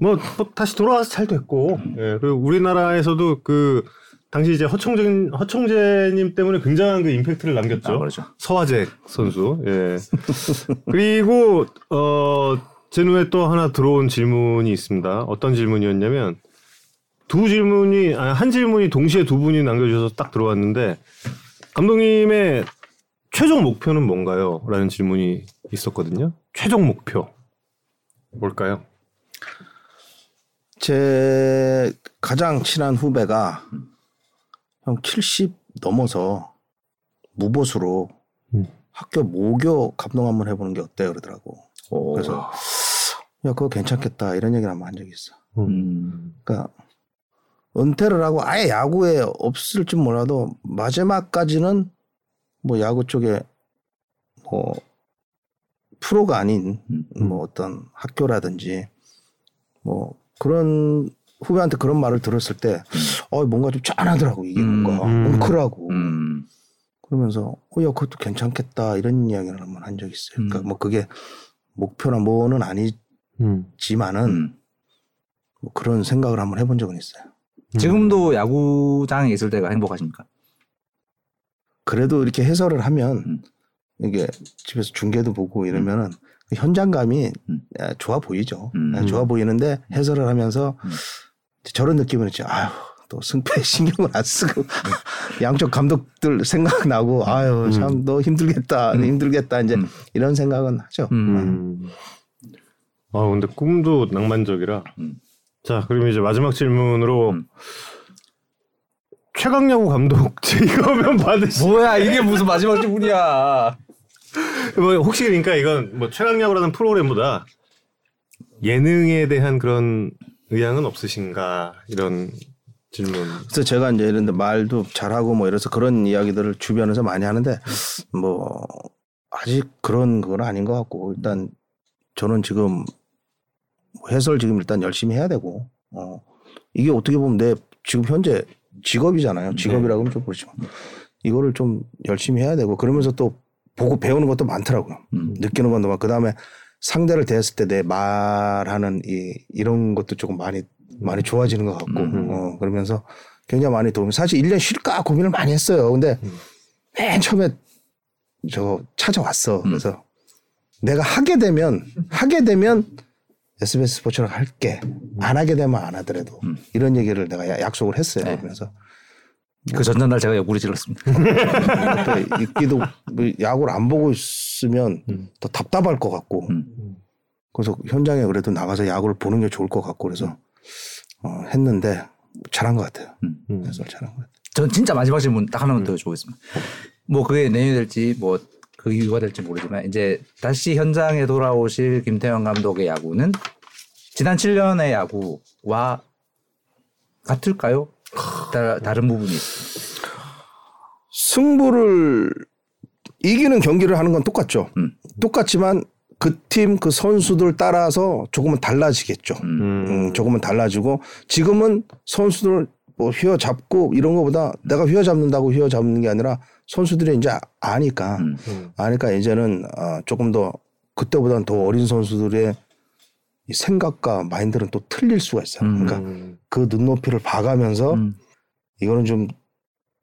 뭐, 뭐 다시 돌아와서 잘 됐고, 예, 그리고 우리나라에서도 그 당시 이제 허청재 허청재님 때문에 굉장한 그 임팩트를 남겼죠. 아, 그렇죠. 서화잭 선수. 예. 그리고 어 제 눈에 또 하나 들어온 질문이 있습니다. 어떤 질문이었냐면 두 질문이 아니, 한 질문이 동시에 두 분이 남겨주셔서 딱 들어왔는데 감독님의 최종 목표는 뭔가요? 라는 질문이 있었거든요. 최종 목표 뭘까요? 제 가장 친한 후배가 형70 넘어서 무보수로 음. 학교 모교 감독 한번 해보는 게 어때 그러더라고. 오. 그래서 야 그거 괜찮겠다 이런 얘기를 한번 한 적이 있어. 음. 그러니까 은퇴를 하고 아예 야구에 없을지 몰라도 마지막까지는 뭐 야구 쪽에 뭐 프로가 아닌 뭐 어떤 학교라든지 뭐 그런 후배한테 그런 말을 들었을 때 어, 뭔가 좀 짠하더라고 이게 음, 뭔가 음. 뭉클하고 음. 그러면서 어, 야 그것도 괜찮겠다 이런 이야기를 한번 한 적이 있어요. 그러니까 음. 뭐 그게 목표나 뭐는 음. 아니지만은 음. 뭐 그런 생각을 한번 해본 적은 있어요. 지금도 야구장에 있을 때가 행복하십니까? 그래도 이렇게 해설을 하면 음. 이게 집에서 중계도 보고 이러면은 그 현장감이 음. 야, 좋아 보이죠. 음. 야, 좋아 보이는데 해설을 하면서 음. 저런 느낌은 있죠. 아유 또 승패에 신경을 안 쓰고 양쪽 감독들 생각나고 아유 참 너 힘들겠다 음. 힘들겠다 이제 음. 이런 생각은 하죠. 음. 음. 아 근데 꿈도 낭만적이라. 음. 자 그럼 이제 마지막 질문으로 음. 최강야구 감독 이거면 받으시. 뭐야 이게 무슨 마지막 질문이야? 뭐 혹시 그러니까 이건 뭐 최강야구라는 프로그램보다 예능에 대한 그런 의향은 없으신가 이런 질문. 그래서 제가 이제 이런데 말도 잘하고 뭐 이래서 그런 이야기들을 주변에서 많이 하는데 뭐 아직 그런 건 아닌 것 같고 일단 저는 지금 뭐 해설 지금 일단 열심히 해야 되고 어 이게 어떻게 보면 내 지금 현재 직업이잖아요. 직업이라고 하면 좀 그렇지만 이거를 좀 열심히 해야 되고 그러면서 또 보고 배우는 것도 많더라고요. 음. 느끼는 것도 많고 그다음에 상대를 대했을 때 내 말하는 이 이런 것도 조금 많이 많이 좋아지는 것 같고 음. 어 그러면서 굉장히 많이 도움이 사실 1년 쉴까 고민을 많이 했어요. 근데 맨 처음에 저 찾아왔어. 그래서 내가 하게 되면 하게 되면 SBS 스포츠랑 할게 안 하게 되면 안 하더라도 이런 얘기를 내가 야- 약속을 했어요. 네. 그래서 그 전전날 제가 옆구리 찔렀습니다. 뭐 야구를 안 보고 있으면 더 답답할 것 같고 음. 그래서 현장에 그래도 나가서 야구를 보는 게 좋을 것 같고 그래서 어, 했는데 잘한 것 같아요. 음. 그래서 잘한 것 같아요. 전 진짜 마지막 질문 딱 하나만 더 여쭤보겠습니다. 뭐 그게 내년이 될지 뭐그그 이유가 될지 모르지만 이제 다시 현장에 돌아오실 김태형 감독의 야구는 지난 7년의 야구와 같을까요? 다, 다른 부분이 있습니다. 승부를 이기는 경기를 하는 건 똑같죠. 음. 똑같지만 그 팀 그 선수들 따라서 조금은 달라지겠죠. 음. 음, 조금은 달라지고 지금은 선수들 뭐 휘어잡고 이런 거보다 내가 휘어잡는다고 휘어잡는 게 아니라 선수들이 이제 아니까 음. 아니까 이제는 어, 조금 더 그때보다는 더 어린 선수들의 이 생각과 마인드는 또 틀릴 수가 있어요. 음. 그러니까 음. 그 눈높이를 봐가면서 음. 이거는 좀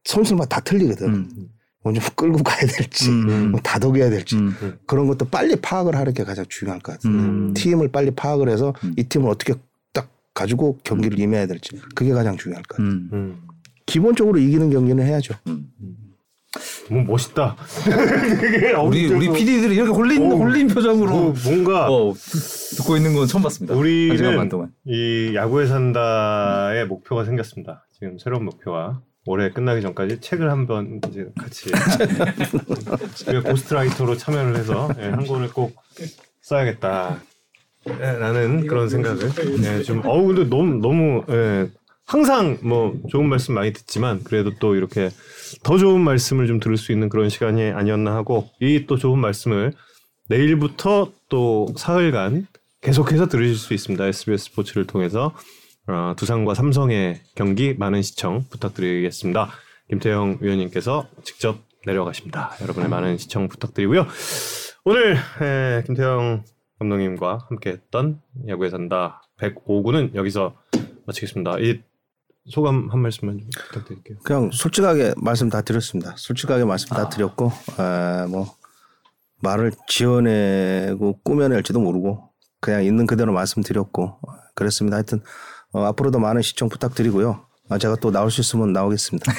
선수들마다 다 틀리거든. 음. 뭐좀 끌고 가야 될지, 음. 뭐 다독여야 될지 음. 그런 것도 빨리 파악을 하는 게 가장 중요할 것 같아요. 음. 팀을 빨리 파악을 해서 음. 이 팀을 어떻게 딱 가지고 경기를 임해야 될지 그게 가장 중요할 것 같아요. 음. 음. 기본적으로 이기는 경기는 해야죠. 음. 뭐 멋있다. 우리 우리 PD들이 이렇게 홀린 오. 홀린 표정으로 뭐, 뭔가 어, 듣고 있는 건 처음 봤습니다. 우리는. 이 야구에 산다의 목표가 생겼습니다. 지금 새로운 목표와 올해 끝나기 전까지 책을 한번 이제 같이 우리가 고스트라이터로 참여를 해서 예, 한 권을 꼭 써야겠다. 예, 라는 그런 생각을 예, 좀 어우 근데 너무 너무 예, 항상 뭐 좋은 말씀 많이 듣지만 그래도 또 이렇게 더 좋은 말씀을 좀 들을 수 있는 그런 시간이 아니었나 하고 이 또 좋은 말씀을 내일부터 또 사흘간 계속해서 들으실 수 있습니다. SBS 스포츠를 통해서 어, 두산과 삼성의 경기 많은 시청 부탁드리겠습니다. 김태형 위원님께서 직접 내려가십니다. 여러분의 많은 시청 부탁드리고요. 오늘 에, 김태형 감독님과 함께했던 야구에 산다 105구는 여기서 마치겠습니다. 이 소감 한 말씀만 좀 부탁드릴게요. 그냥 솔직하게 말씀 다 드렸습니다. 솔직하게 말씀 다 드렸고, 에, 뭐 말을 지어내고 꾸며낼지도 모르고 그냥 있는 그대로 말씀드렸고 어, 그랬습니다. 하여튼 어, 앞으로도 많은 시청 부탁드리고요. 아, 제가 또 나올 수 있으면 나오겠습니다.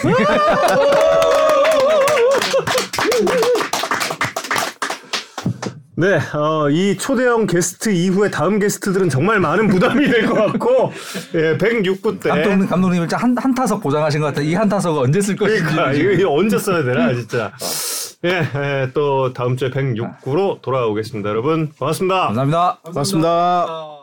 네, 어, 이 초대형 게스트 이후에 다음 게스트들은 정말 많은 부담이 될 것 같고, 예, 106부 때. 감독님 감독님 한, 한 타석 보장하신 것 같아. 이한 타석을 언제 쓸 것인지. 그러니까 이거, 이거 언제 써야 되나 진짜. 예, 예, 또 다음 주에 106구로 돌아오겠습니다, 여러분. 고맙습니다. 감사합니다. 고맙습니다.